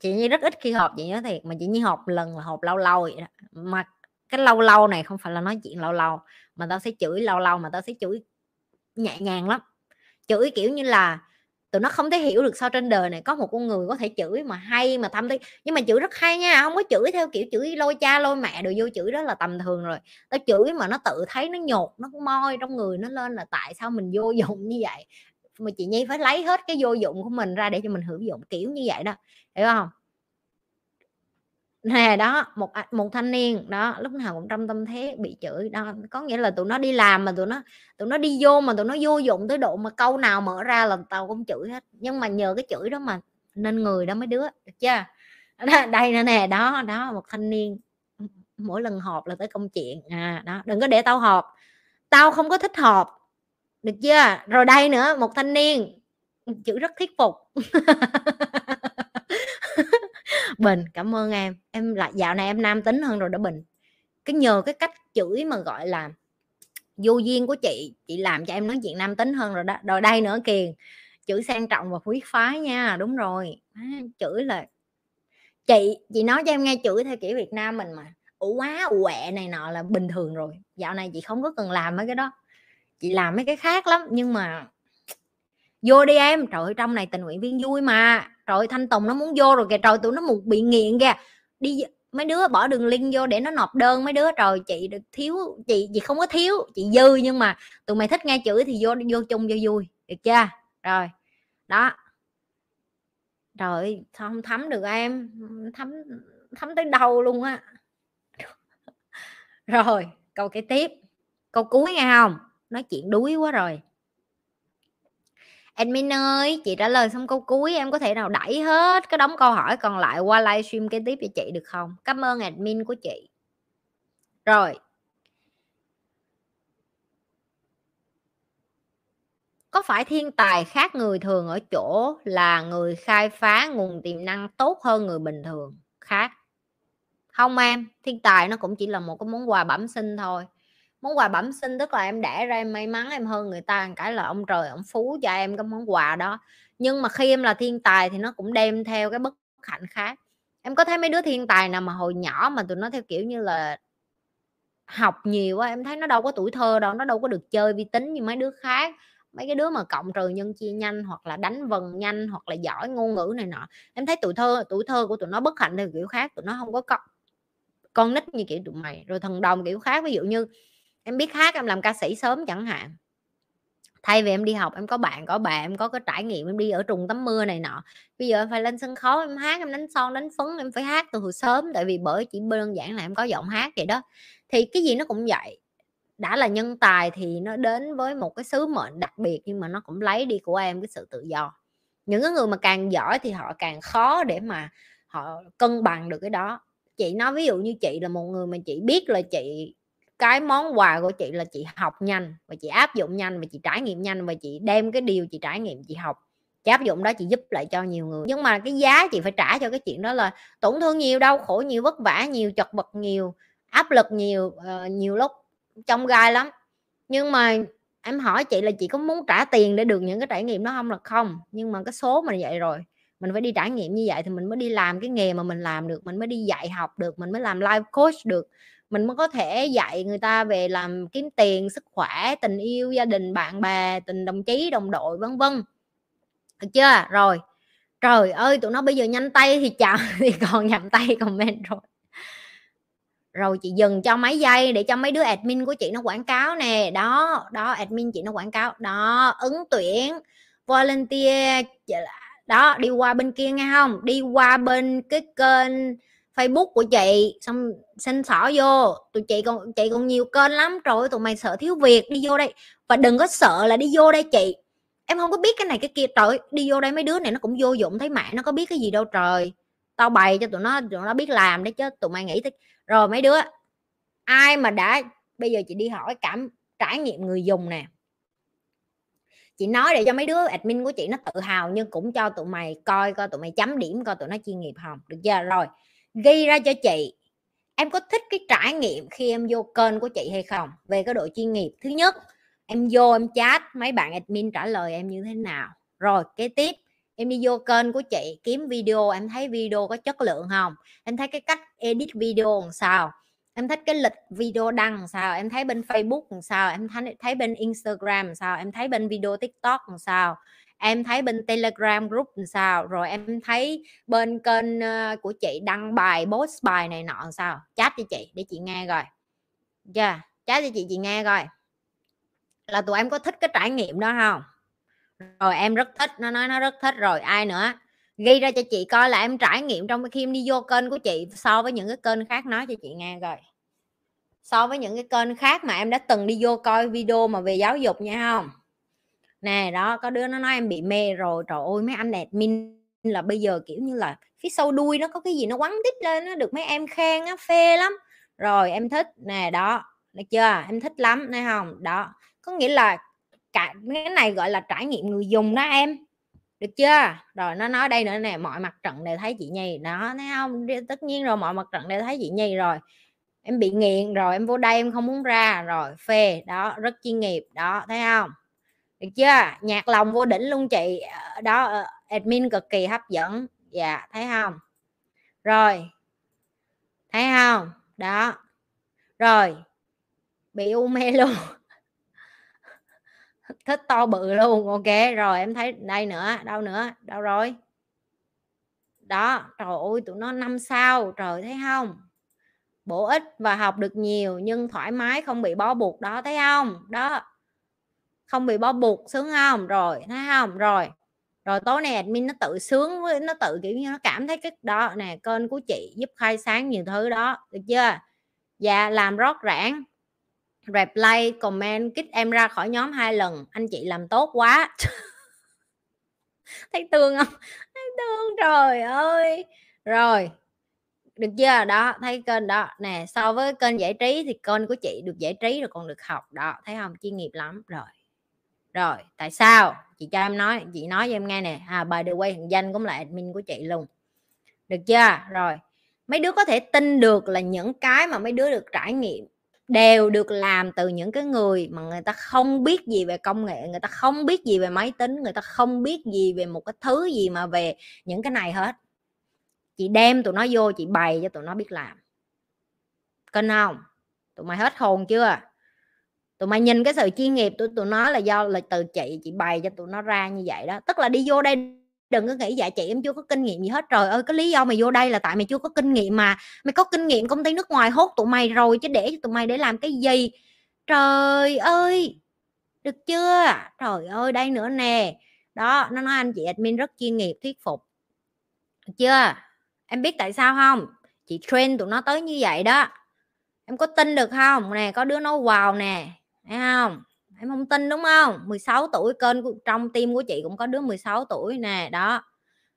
Speaker 1: Chị Nhi rất ít khi họp, chị nhớ thiệt. Mà chị Nhi họp lần là họp lâu lâu vậy đó. mà cái lâu lâu này không phải là nói chuyện lâu lâu, mà tao sẽ chửi lâu lâu mà tao sẽ chửi nhẹ nhàng lắm. Chửi kiểu như là tụi nó không thể hiểu được sao trên đời này có một con người có thể chửi mà hay mà thâm tí nhưng mà chửi rất hay nha không có chửi theo kiểu chửi lôi cha lôi mẹ đồ vô chửi đó là tầm thường rồi. Nó chửi mà nó tự thấy nó nhột, nó moi trong người nó lên là tại sao mình vô dụng như vậy? Mà chị nhi phải lấy hết cái vô dụng của mình ra để cho mình hữu dụng, kiểu như vậy đó. Hiểu không? Nè, đó, một một thanh niên, đó, lúc nào cũng trong tâm thế bị chửi, đó, có nghĩa là tụi nó đi làm mà tụi nó tụi nó đi vô mà tụi nó vô dụng tới độ mà câu nào mở ra là tao cũng chửi hết. Nhưng mà nhờ cái chửi đó mà nên người đó mấy đứa, được chưa? Đây nè nè, đó đó, một thanh niên mỗi lần họp là tới công chuyện. À đó, đừng có để tao họp. Tao không có thích họp, được chưa? Rồi đây nữa, một thanh niên chữ rất thuyết phục. bình cảm ơn em. Em lại dạo này em nam tính hơn rồi đó bình. Cái nhờ cái cách chửi mà gọi là vô duyên của chị chị làm cho em nói chuyện nam tính hơn rồi đó rồi đây nữa kiền chửi sang trọng và quý phái nha đúng rồi. À, chửi là chị chị nói cho em nghe chửi theo kiểu việt nam mình mà ủ quá quẹ này nọ là bình thường rồi. Dạo này chị không có cần làm mấy cái đó. Chị làm mấy cái khác lắm nhưng mà vô đi em. Trời ơi trong này tình nguyện viên vui mà trời, thanh tùng nó muốn vô rồi kìa, trời, tụi nó một bị nghiện kìa. Đi mấy đứa bỏ đường link vô để nó nộp đơn, mấy đứa, trời, chị được thiếu, chị chị không có thiếu, chị dư nhưng mà tụi mày thích nghe chửi thì vô vô chung cho vui, được chưa? Rồi, đó. Trời không thấm được em? Thấm thấm tới đâu luôn á? Rồi, câu kế tiếp. Câu cuối nghe không? Nói chuyện đuối quá rồi. Admin ơi, chị trả lời xong câu cuối em có thể nào đẩy hết cái đống câu hỏi còn lại qua livestream kế tiếp cho chị được không? Cảm ơn admin của chị. Rồi. Có phải thiên tài khác người thường ở chỗ là người khai phá nguồn tiềm năng tốt hơn người bình thường? Khác. Không em, thiên tài nó cũng chỉ là một cái món quà bẩm sinh thôi món quà bẩm sinh, tức là em đẻ ra em may mắn, em hơn người ta cái là ông trời, ông phú cho em cái món quà đó. Nhưng mà khi em là thiên tài thì nó cũng đem theo cái bất hạnh khác. Em có thấy mấy đứa thiên tài nào mà hồi nhỏ mà tụi nó theo kiểu như là học nhiều quá em thấy nó đâu có tuổi thơ đâu, nó đâu có được chơi vi tính như mấy đứa khác. Mấy cái đứa mà cộng trừ nhân chia nhanh hoặc là đánh vần nhanh hoặc là giỏi ngôn ngữ này nọ, em thấy tuổi thơ tuổi thơ của tụi nó bất hạnh theo kiểu khác, tụi nó không có con con nít như kiểu tụi mày, rồi thần đồng kiểu khác. Ví dụ như em biết hát, em làm ca sĩ sớm chẳng hạn. Thay vì em đi học, em có bạn, có bà, em có cái trải nghiệm, em đi ở trùng tắm mưa này nọ. Bây giờ em phải lên sân khấu, em hát, em đánh son, đánh phấn, em phải hát từ hồi sớm, tại vì bởi chỉ đơn giản là em có giọng hát vậy đó. Thì cái gì nó cũng vậy. Đã là nhân tài thì nó đến với một cái sứ mệnh đặc biệt, nhưng mà nó cũng lấy đi của em cái sự tự do. Những cái người mà càng giỏi thì họ càng khó để mà họ cân bằng được cái đó. Chị nói ví dụ như chị là một người mà chị biết là chị cái món quà của chị là chị học nhanh và chị áp dụng nhanh và chị trải nghiệm nhanh và chị đem cái điều chị trải nghiệm chị học. Chị áp dụng đó chị giúp lại cho nhiều người. Nhưng mà cái giá chị phải trả cho cái chuyện đó là tổn thương nhiều đau khổ nhiều vất vả nhiều chật vật nhiều áp lực nhiều uh, nhiều lúc trong gai lắm. Nhưng mà em hỏi chị là chị có muốn trả tiền để được những cái trải nghiệm đó không là không. Nhưng mà cái số mà vậy rồi mình phải đi trải nghiệm như vậy thì mình mới đi làm cái nghề mà mình làm được mình mới đi dạy học được mình mới làm life coach được mình mới có thể dạy người ta về làm kiếm tiền, sức khỏe, tình yêu, gia đình, bạn bè, tình đồng chí, đồng đội, vân vân. Được chưa? Rồi. Trời ơi, tụi nó bây giờ nhanh tay thì chậm thì còn nhầm tay comment rồi. Rồi chị dừng cho mấy giây để cho mấy đứa admin của chị nó quảng cáo nè. Đó đó, admin chị nó quảng cáo. Đó, ứng tuyển, volunteer đó, đi qua bên kia nghe không? Đi qua bên cái kênh Facebook của chị, xong xin xỏ vô. Tụi chị còn chị còn nhiều kênh lắm. Rồi tụi mày sợ thiếu việc, đi vô đây. Và đừng có sợ là đi vô đây chị. Em không có biết cái này cái kia. Trời đi vô đây mấy đứa này nó cũng vô dụng thấy mẹ nó có biết cái gì đâu trời. Tao bày cho tụi nó tụi nó biết làm đấy chứ. Tụi mày nghĩ thế rồi mấy đứa, ai mà đã, bây giờ chị đi hỏi cảm, trải nghiệm người dùng nè. Chị nói để cho mấy đứa admin của chị nó tự hào, nhưng cũng cho tụi mày coi coi tụi mày chấm điểm, coi tụi nó chuyên nghiệp không? Được chưa? Rồi ghi ra cho chị, em có thích cái trải nghiệm khi em vô kênh của chị hay không? Về cái độ chuyên nghiệp. Thứ nhất, em vô em chat, mấy bạn admin trả lời em như thế nào? Rồi, kế tiếp, em đi vô kênh của chị, kiếm video, em thấy video có chất lượng không? Em thấy cái cách edit video làm sao? Em thích cái lịch video đăng làm sao? Em thấy bên facebook làm sao? Em thấy thấy bên instagram làm sao? Em thấy bên video tiktok làm sao? Em thấy bên telegram group làm sao? Rồi em thấy bên kênh ờ, của chị đăng bài, post bài này nọ làm sao? Chat cho chị để chị nghe rồi chưa yeah. chat cho chị chị nghe rồi là tụi em có thích cái trải nghiệm đó không? Rồi em rất thích, nó nói nó rất thích. Rồi ai nữa? Ghi ra cho chị coi là em trải nghiệm trong khi em đi vô kênh của chị so với những cái kênh khác nói cho chị nghe rồi so với những cái kênh khác mà em đã từng đi vô coi video mà về giáo dục nha, không? Nè, đó, có đứa nó nói em bị mê rồi, trời ơi, mấy anh đẹp min là bây giờ, kiểu như là, phía sau đuôi nó có cái gì nó quắn tít lên nó được mấy em khen á, phê lắm. Rồi em thích, nè, đó, được chưa? Em thích lắm nè không đó, có nghĩa là cả, cái này gọi là trải nghiệm người dùng đó em, được chưa? Rồi nó nói đây nữa nè, mọi mặt trận đều thấy chị nhì đó, thấy không tất nhiên rồi, mọi mặt trận đều thấy chị nhì rồi. Em bị nghiện rồi, em vô đây em không muốn ra, rồi phê, đó, rất chuyên nghiệp, đó, thấy không được chưa? Nhạc lòng vô đỉnh luôn chị. Đó ờ, admin cực kỳ hấp dẫn. Dạ thấy không? Rồi. Thấy không? Đó. Rồi. Bị u mê luôn. Thích to bự luôn. Ok, rồi, em thấy đây nữa. Đâu nữa? Đâu rồi? Đó. Trời ơi, tụi nó năm sao? Trời, thấy không? Bổ ích và học được nhiều nhưng thoải mái, không bị bó buộc đó, thấy không? Đó không bị bó buộc sướng không? Rồi, thấy không? Rồi. Rồi tối nay admin nó tự sướng với, nó tự, kiểu như, nó cảm thấy cái đó, nè, kênh của chị giúp khai sáng nhiều thứ đó, được chưa? Dạ làm rót rãng. Reply, comment, kích em ra khỏi nhóm hai lần. Anh chị làm tốt quá. Thấy thương không? Thấy thương trời ơi. Rồi, được chưa? Đó, thấy kênh đó. Nè, so với kênh giải trí thì kênh của chị được giải trí rồi còn được học. Đó, thấy không? Chuyên nghiệp lắm. Rồi rồi, tại sao? Chị cho em nói, chị nói cho em nghe nè. À bài được quay danh cũng là admin của chị luôn. Được chưa? Rồi, mấy đứa có thể tin được là những cái mà mấy đứa được trải nghiệm đều được làm từ những cái người mà người ta không biết gì về công nghệ, người ta không biết gì về máy tính, người ta không biết gì về một cái thứ gì mà về những cái này hết. Chị đem tụi nó vô, chị bày cho tụi nó biết làm. Kênh không? Tụi mày hết hồn chưa? Tụi mày nhìn cái sự chuyên nghiệp tụi tụi nó là do là từ chị chị bày cho tụi nó ra như vậy đó. Tức là đi vô đây đừng có nghĩ dạ chị em chưa có kinh nghiệm gì hết. Trời ơi, cái lý do mày vô đây là tại mày chưa có kinh nghiệm mà. Mày có kinh nghiệm công ty nước ngoài hốt tụi mày rồi chứ để cho tụi mày để làm cái gì? Trời ơi, được chưa? Trời ơi, đây nữa nè. Đó, nó nói anh chị admin rất chuyên nghiệp, thuyết phục. Được chưa? Em biết tại sao không? Chị train tụi nó tới như vậy đó. Em có tin được không? Nè, có đứa nói vào nè thấy không? Em không tin đúng không? 16 tuổi kênh của, trong tim của chị cũng có đứa 16 tuổi nè đó.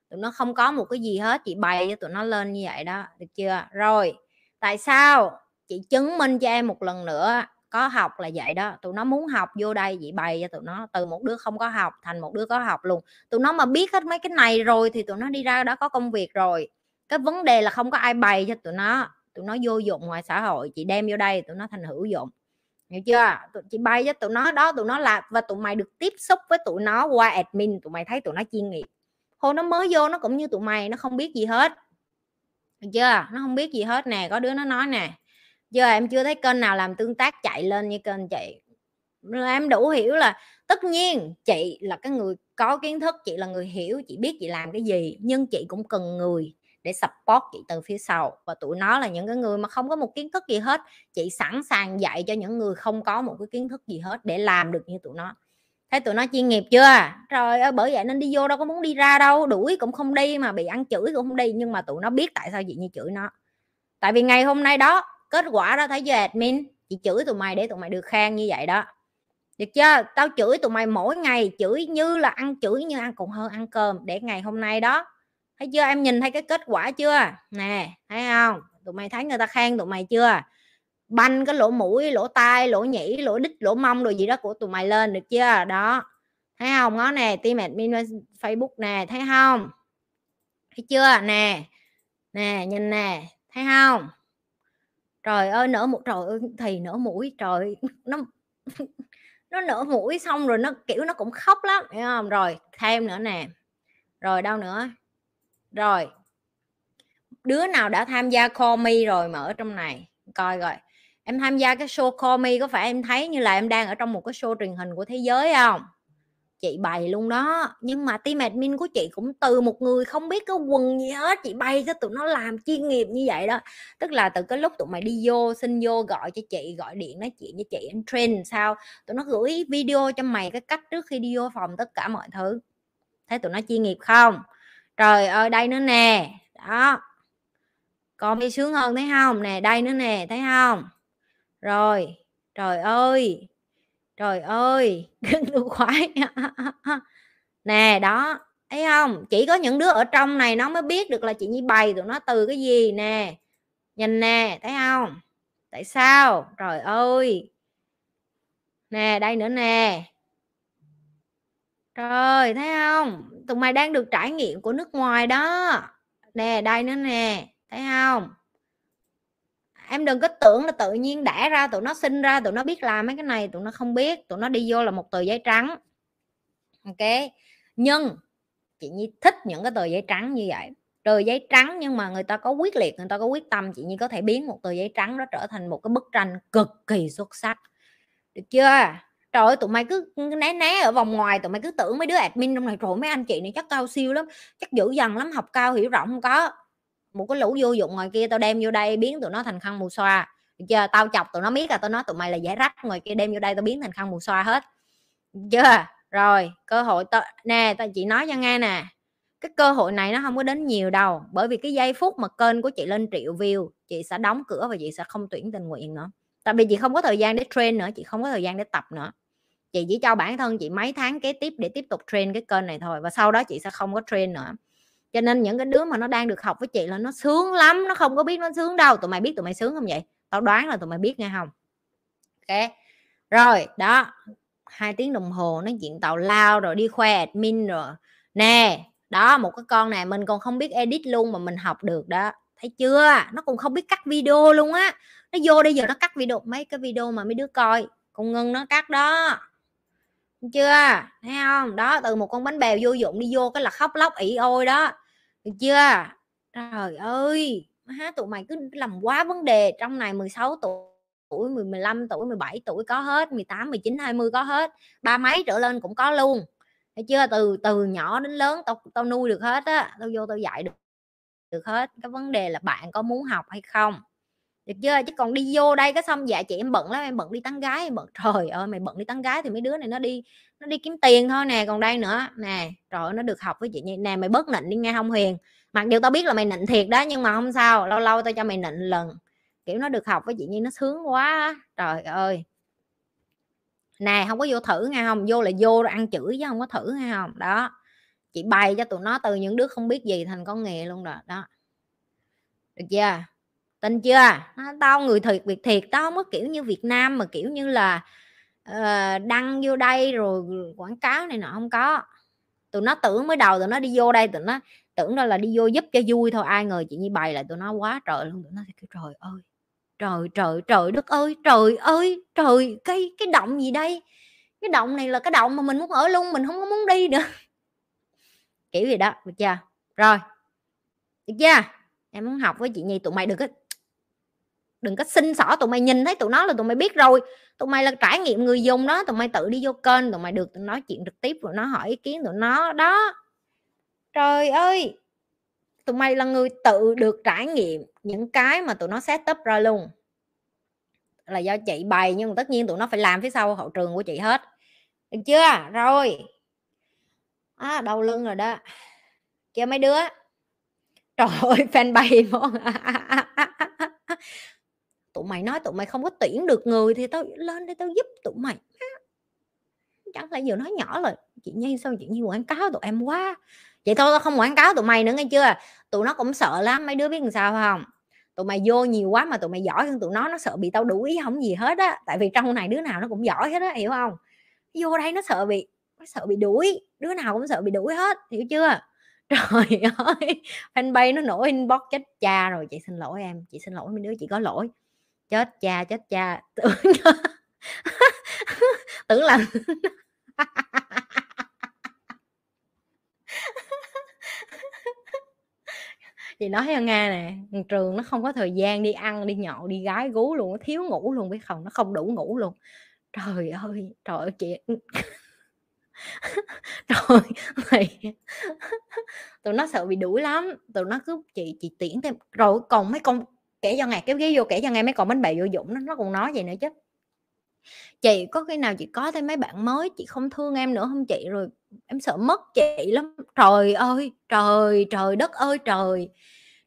Speaker 1: Tụi nó không có một cái gì hết chị bày cho tụi nó lên như vậy đó được chưa? Rồi tại sao chị chứng minh cho em một lần nữa có học là vậy đó. Tụi nó muốn học vô đây chị bày cho tụi nó từ một đứa không có học thành một đứa có học luôn. Tụi nó mà biết hết mấy cái này rồi thì tụi nó đi ra đó có công việc rồi. Cái vấn đề là không có ai bày cho tụi nó. Tụi nó vô dụng ngoài xã hội chị đem vô đây tụi nó thành hữu dụng hiểu chưa? Tụi chị bay cho tụi nó đó, tụi nó là và tụi mày được tiếp xúc với tụi nó qua admin, tụi mày thấy tụi nó chuyên nghiệp. Hồi nó mới vô nó cũng như tụi mày, nó không biết gì hết. Được chưa? Nó không biết gì hết nè, có đứa nó nói nè. Giờ em chưa thấy kênh nào làm tương tác chạy lên như kênh chị. Em đủ hiểu là tất nhiên chị là cái người có kiến thức, chị là người hiểu, chị biết chị làm cái gì, nhưng chị cũng cần người để support chị từ phía sau. Và tụi nó là những cái người mà không có một kiến thức gì hết. Chị sẵn sàng dạy cho những người không có một cái kiến thức gì hết để làm được như tụi nó. Thấy tụi nó chuyên nghiệp chưa? Rồi ơi, bởi vậy nên đi vô đâu có muốn đi ra đâu. Đuổi cũng không đi mà, bị ăn chửi cũng không đi. Nhưng mà tụi nó biết tại sao chị như chửi nó. Tại vì ngày hôm nay đó, kết quả đó thấy chưa, admin? Chị chửi tụi mày để tụi mày được khen như vậy đó. Được chưa? Tao chửi tụi mày mỗi ngày, chửi như là ăn chửi như ăn còn hơn ăn cơm. Để ngày hôm nay đó thấy chưa? Em nhìn thấy cái kết quả chưa? Nè, thấy không? Tụi mày thấy người ta khen tụi mày chưa? Banh cái lỗ mũi, lỗ tai, lỗ nhĩ, lỗ đít, lỗ mông rồi gì đó của tụi mày lên được chưa? Đó. Thấy không? Nó nè, team admin facebook nè, thấy không? Thấy chưa? Nè. Nè, nhìn nè, thấy không? Trời ơi, nở một trời ơi thì nở mũi, trời. Nó nó nở mũi xong rồi nó, kiểu, nó cũng khóc lắm, hiểu không? Rồi, thêm nữa nè. Rồi, đâu nữa? Rồi. Đứa nào đã tham gia call me rồi mà ở trong này? Coi rồi em tham gia cái show call me có phải em thấy như là em đang ở trong một cái show truyền hình của thế giới không? Chị bày luôn đó. Nhưng mà team admin của chị cũng từ một người không biết cái quần gì hết. Chị bày cho tụi nó làm chuyên nghiệp như vậy đó. Tức là từ cái lúc tụi mày đi vô, xin vô gọi cho chị, gọi điện nói chuyện với chị em train sao. Tụi nó gửi video cho mày cái cách trước khi đi vô phòng tất cả mọi thứ. Thấy tụi nó chuyên nghiệp không? Trời ơi, đây nữa nè. Đó. Con đi sướng hơn thấy không? Nè, đây nữa nè, thấy không? Rồi. Trời ơi. Trời ơi. Đu khoái nè, đó. Thấy không? Chỉ có những đứa ở trong này nó mới biết được là chị nhi bày tụi nó từ cái gì nè. Nhìn nè, thấy không? Tại sao? Trời ơi. Nè, đây nữa nè. Rồi, thấy không tụi mày đang được trải nghiệm của nước ngoài đó. Nè, đây nữa nè, thấy không em đừng có tưởng là tự nhiên đẻ ra, tụi nó sinh ra, tụi nó biết làm mấy cái này, tụi nó không biết, tụi nó đi vô là một tờ giấy trắng. Ok? Nhưng chị nhi thích những cái tờ giấy trắng như vậy. Tờ giấy trắng nhưng mà người ta có quyết liệt, người ta có quyết tâm, chị nhi có thể biến một tờ giấy trắng đó trở thành một cái bức tranh cực kỳ xuất sắc. Được chưa? Trời ơi, tụi mày cứ ừ, né né ở vòng ngoài, tụi mày cứ tưởng mấy đứa admin trong này rồi mấy anh chị này chắc cao siêu lắm, chắc dữ dằn lắm, học cao hiểu rộng không có. Một cái lũ vô dụng ngoài kia, tao đem vô đây, biến tụi nó thành khăn mù xoa. Chưa? Tao chọc tụi nó biết là tao nói tụi mày là giải rách ngoài kia, đem vô đây tao biến thành khăn mù xoa hết. Chưa? Rồi, cơ hội tao, nè, tao, chị nói cho nghe nè. Cái cơ hội này nó không có đến nhiều đâu, bởi vì cái giây phút mà kênh của chị lên triệu view, chị sẽ đóng cửa và chị sẽ không tuyển tình nguyện nữa. Tại vì chị không có thời gian để train nữa, chị không có thời gian để tập nữa chị chỉ cho bản thân chị mấy tháng kế tiếp để tiếp tục train cái kênh này thôi và sau đó chị sẽ không có train nữa. Cho nên những cái đứa mà nó đang được học với chị là nó sướng lắm, nó không có biết nó sướng đâu. Tụi mày biết tụi mày sướng không vậy? Tao đoán là tụi mày biết nghe không? Ok. Rồi, đó. Hai tiếng đồng hồ nói chuyện tàu lao rồi đi khoe admin rồi. Nè, đó, một cái con này mình còn không biết edit luôn mà mình học được đó. Thấy chưa? Nó cũng không biết cắt video luôn á. Nó vô đây giờ nó cắt video, mấy cái video mà mấy đứa coi. Con ngân nó cắt đó chưa? Thấy không? Đó, từ một con bánh bèo vô dụng đi vô cái là khóc lóc ỉ ôi đó. Được chưa? Trời ơi! Má, tụi mày cứ làm quá vấn đề trong này 16 tuổi tuổi 15 tuổi 17 tuổi có hết 18 19 20 có hết. Ba mấy trở lên cũng có luôn. Thấy chưa? Từ từ nhỏ đến lớn tao tao nuôi được hết á, tao vô tao dạy được được hết. Cái vấn đề là bạn có muốn học hay không? Được chưa chứ còn đi vô đây cái xong dạ chị em bận lắm em bận đi tán gái em bận trời ơi mày bận đi tán gái thì mấy đứa này nó đi nó đi kiếm tiền thôi nè còn đây nữa nè trời ơi, nó được học với chị nè mày bớt nịnh đi nghe không huyền mặc dù tao biết là mày nịnh thiệt đó nhưng mà không sao lâu lâu tao cho mày nịnh lần. Kiểu nó được học với chị nhi nó sướng quá trời ơi. Nè không có vô thử nghe không vô là vô ăn chửi chứ không có thử nghe không đó. Chị bày cho tụi nó từ những đứa không biết gì thành con nghề luôn rồi đó. Được chưa? Tin chưa? Tao người thiệt việc thiệt tao không có kiểu như việt nam mà kiểu như là uh, đăng vô đây rồi quảng cáo này nọ không có. Tụi nó tưởng mới đầu tụi nó đi vô đây tụi nó tưởng đó là đi vô giúp cho vui thôi. Ai ngờ chị như bày lại tụi nó quá trời luôn. Tụi nó thì kêu trời ơi trời trời trời đất ơi trời ơi trời cái cái động gì đây? Cái động này là cái động mà mình muốn ở luôn mình không có muốn đi nữa. Kiểu gì đó được chưa? Rồi được chưa? Em muốn học với chị nhi tụi mày được á đừng có xin xỏ tụi mày nhìn thấy tụi nó là tụi mày biết rồi. Tụi mày là trải nghiệm người dùng đó tụi mày tự đi vô kênh tụi mày được tụi nói chuyện trực tiếp tụi nó hỏi ý kiến tụi nó đó. Trời ơi! Tụi mày là người tự được trải nghiệm những cái mà tụi nó set up ra luôn. Là do chị bày nhưng mà tất nhiên tụi nó phải làm phía sau hậu trường của chị hết. Được chưa? Rồi. À, đầu lưng rồi đó. Kia mấy đứa. Trời ơi fanpage tụi mày nói tụi mày không có tuyển được người thì tao lên đây tao giúp tụi mày chẳng lẽ vừa nói nhỏ là chị nhi, sao chị nhi quảng cáo tụi em quá? Vậy thôi, tao không quảng cáo tụi mày nữa, nghe chưa? Tụi nó cũng sợ lắm, mấy đứa biết làm sao không? Tụi mày vô nhiều quá mà tụi mày giỏi hơn tụi nó nó sợ bị tao đuổi không gì hết á. Tại vì trong này đứa nào nó cũng giỏi hết á, hiểu không? Vô đây nó sợ bị, nó sợ bị đuổi, đứa nào cũng sợ bị đuổi hết, hiểu chưa? Trời ơi, fanpage nó nổi inbox chết cha rồi, chị xin lỗi em, chị xin lỗi mấy đứa, chị có lỗi chết cha chết cha. Tưởng tưởng là chị nói cho nghe nè trường nó không có thời gian đi ăn, đi nhậu, đi gái gú luôn, nó thiếu ngủ luôn, biết không? Nó không đủ ngủ luôn. Trời ơi trời ơi, chị trời mày tụi nó sợ bị đuổi lắm. Tụi nó cứ, chị chị tiễn thêm. Rồi còn mấy con kể cho ngày cái ghế vô kể cho ngày mấy con bánh bèo vô dụng nó nó còn nói vậy nữa chứ. Chị, có khi nào chị có thêm mấy bạn mới, chị không thương em nữa không chị? Rồi em sợ mất chị lắm. Trời ơi, trời trời đất ơi, trời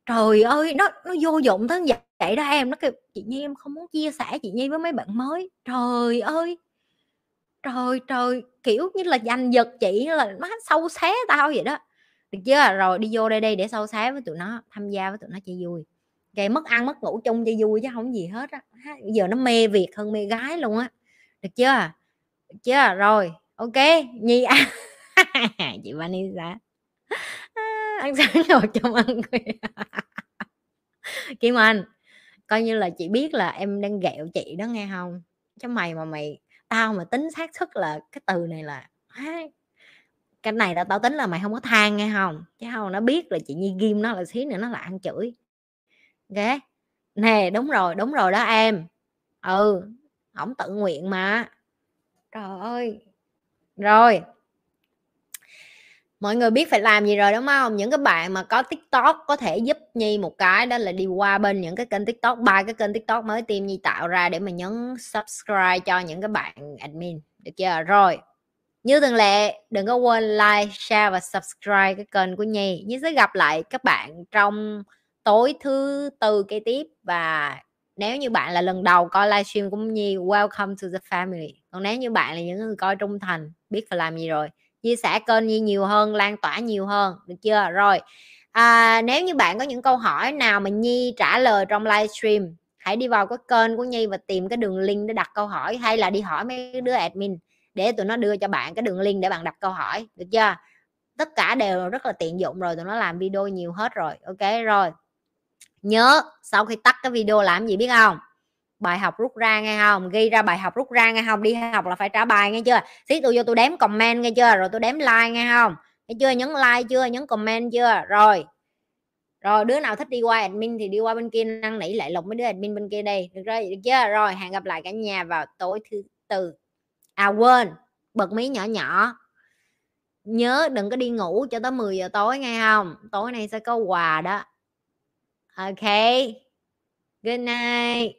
Speaker 1: trời ơi, nó nó vô dụng tới vậy đó em. Nó kêu, chị nhi, em không muốn chia sẻ chị nhi với mấy bạn mới. Trời ơi, trời trời, kiểu như là giành giật chị là nó sâu xé tao vậy đó. Được chưa? Rồi đi vô đây đây để sâu xé với tụi nó, tham gia với tụi nó chơi vui kệ mất ăn mất ngủ chung chơi vui chứ không gì hết á. Giờ nó mê việc hơn mê gái luôn á. Được chưa? Được chưa? Rồi ok nhi ăn. Chị Vanessa. À, ăn sáng rồi chung ăn khuya. Kim Anh coi như là chị biết là em đang ghẹo chị đó nghe không chứ mày mà mày tao mà tính xác suất là cái từ này là cái này là tao tính là mày không có than nghe không chứ không nó biết là chị Nhi ghim nó là xí nữa nó là ăn chửi ghê. Nè, đúng rồi đúng rồi đó em. Ừ ổng tự nguyện mà. Trời ơi. Rồi. Mọi người biết phải làm gì rồi, đúng không? Những cái bạn mà có tiktok có thể giúp nhi một cái đó là đi qua bên những cái kênh tiktok, ba cái kênh tiktok mới tim nhi tạo ra để mà nhấn subscribe cho những cái bạn admin, được chưa? Rồi. Như thường lệ, đừng có quên like, share và subscribe cái kênh của nhi. Nhi sẽ gặp lại các bạn trong tối thứ tư kế tiếp và nếu như bạn là lần đầu coi livestream của Nhi welcome to the family. Còn nếu như bạn là những người coi trung thành biết phải làm gì rồi chia sẻ kênh Nhi nhiều hơn lan tỏa nhiều hơn được chưa? Rồi à, nếu như bạn có những câu hỏi nào mà Nhi trả lời trong livestream hãy đi vào cái kênh của Nhi và tìm cái đường link để đặt câu hỏi hay là đi hỏi mấy đứa admin để tụi nó đưa cho bạn cái đường link để bạn đặt câu hỏi được chưa? Tất cả đều rất là tiện dụng rồi tụi nó làm video nhiều hết rồi ok? Rồi nhớ, sau khi tắt cái video làm gì biết không? Bài học rút ra nghe không? Ghi ra bài học rút ra nghe không? Đi học là phải trả bài nghe chưa? Xí tôi vô tôi đếm comment nghe chưa? Rồi tôi đếm like nghe không? Nghe chưa? Nhấn like chưa? Nhấn comment chưa? Rồi. Rồi, đứa nào thích đi qua admin thì đi qua bên kia năn nỉ lại lục mấy đứa admin bên kia đây được rồi, được chưa? Rồi, hẹn gặp lại cả nhà vào tối thứ tư. À quên. Bật mí nhỏ nhỏ. Nhớ đừng có đi ngủ cho tới 10 giờ tối nghe không? Tối nay sẽ có quà đó. Okay. Good night.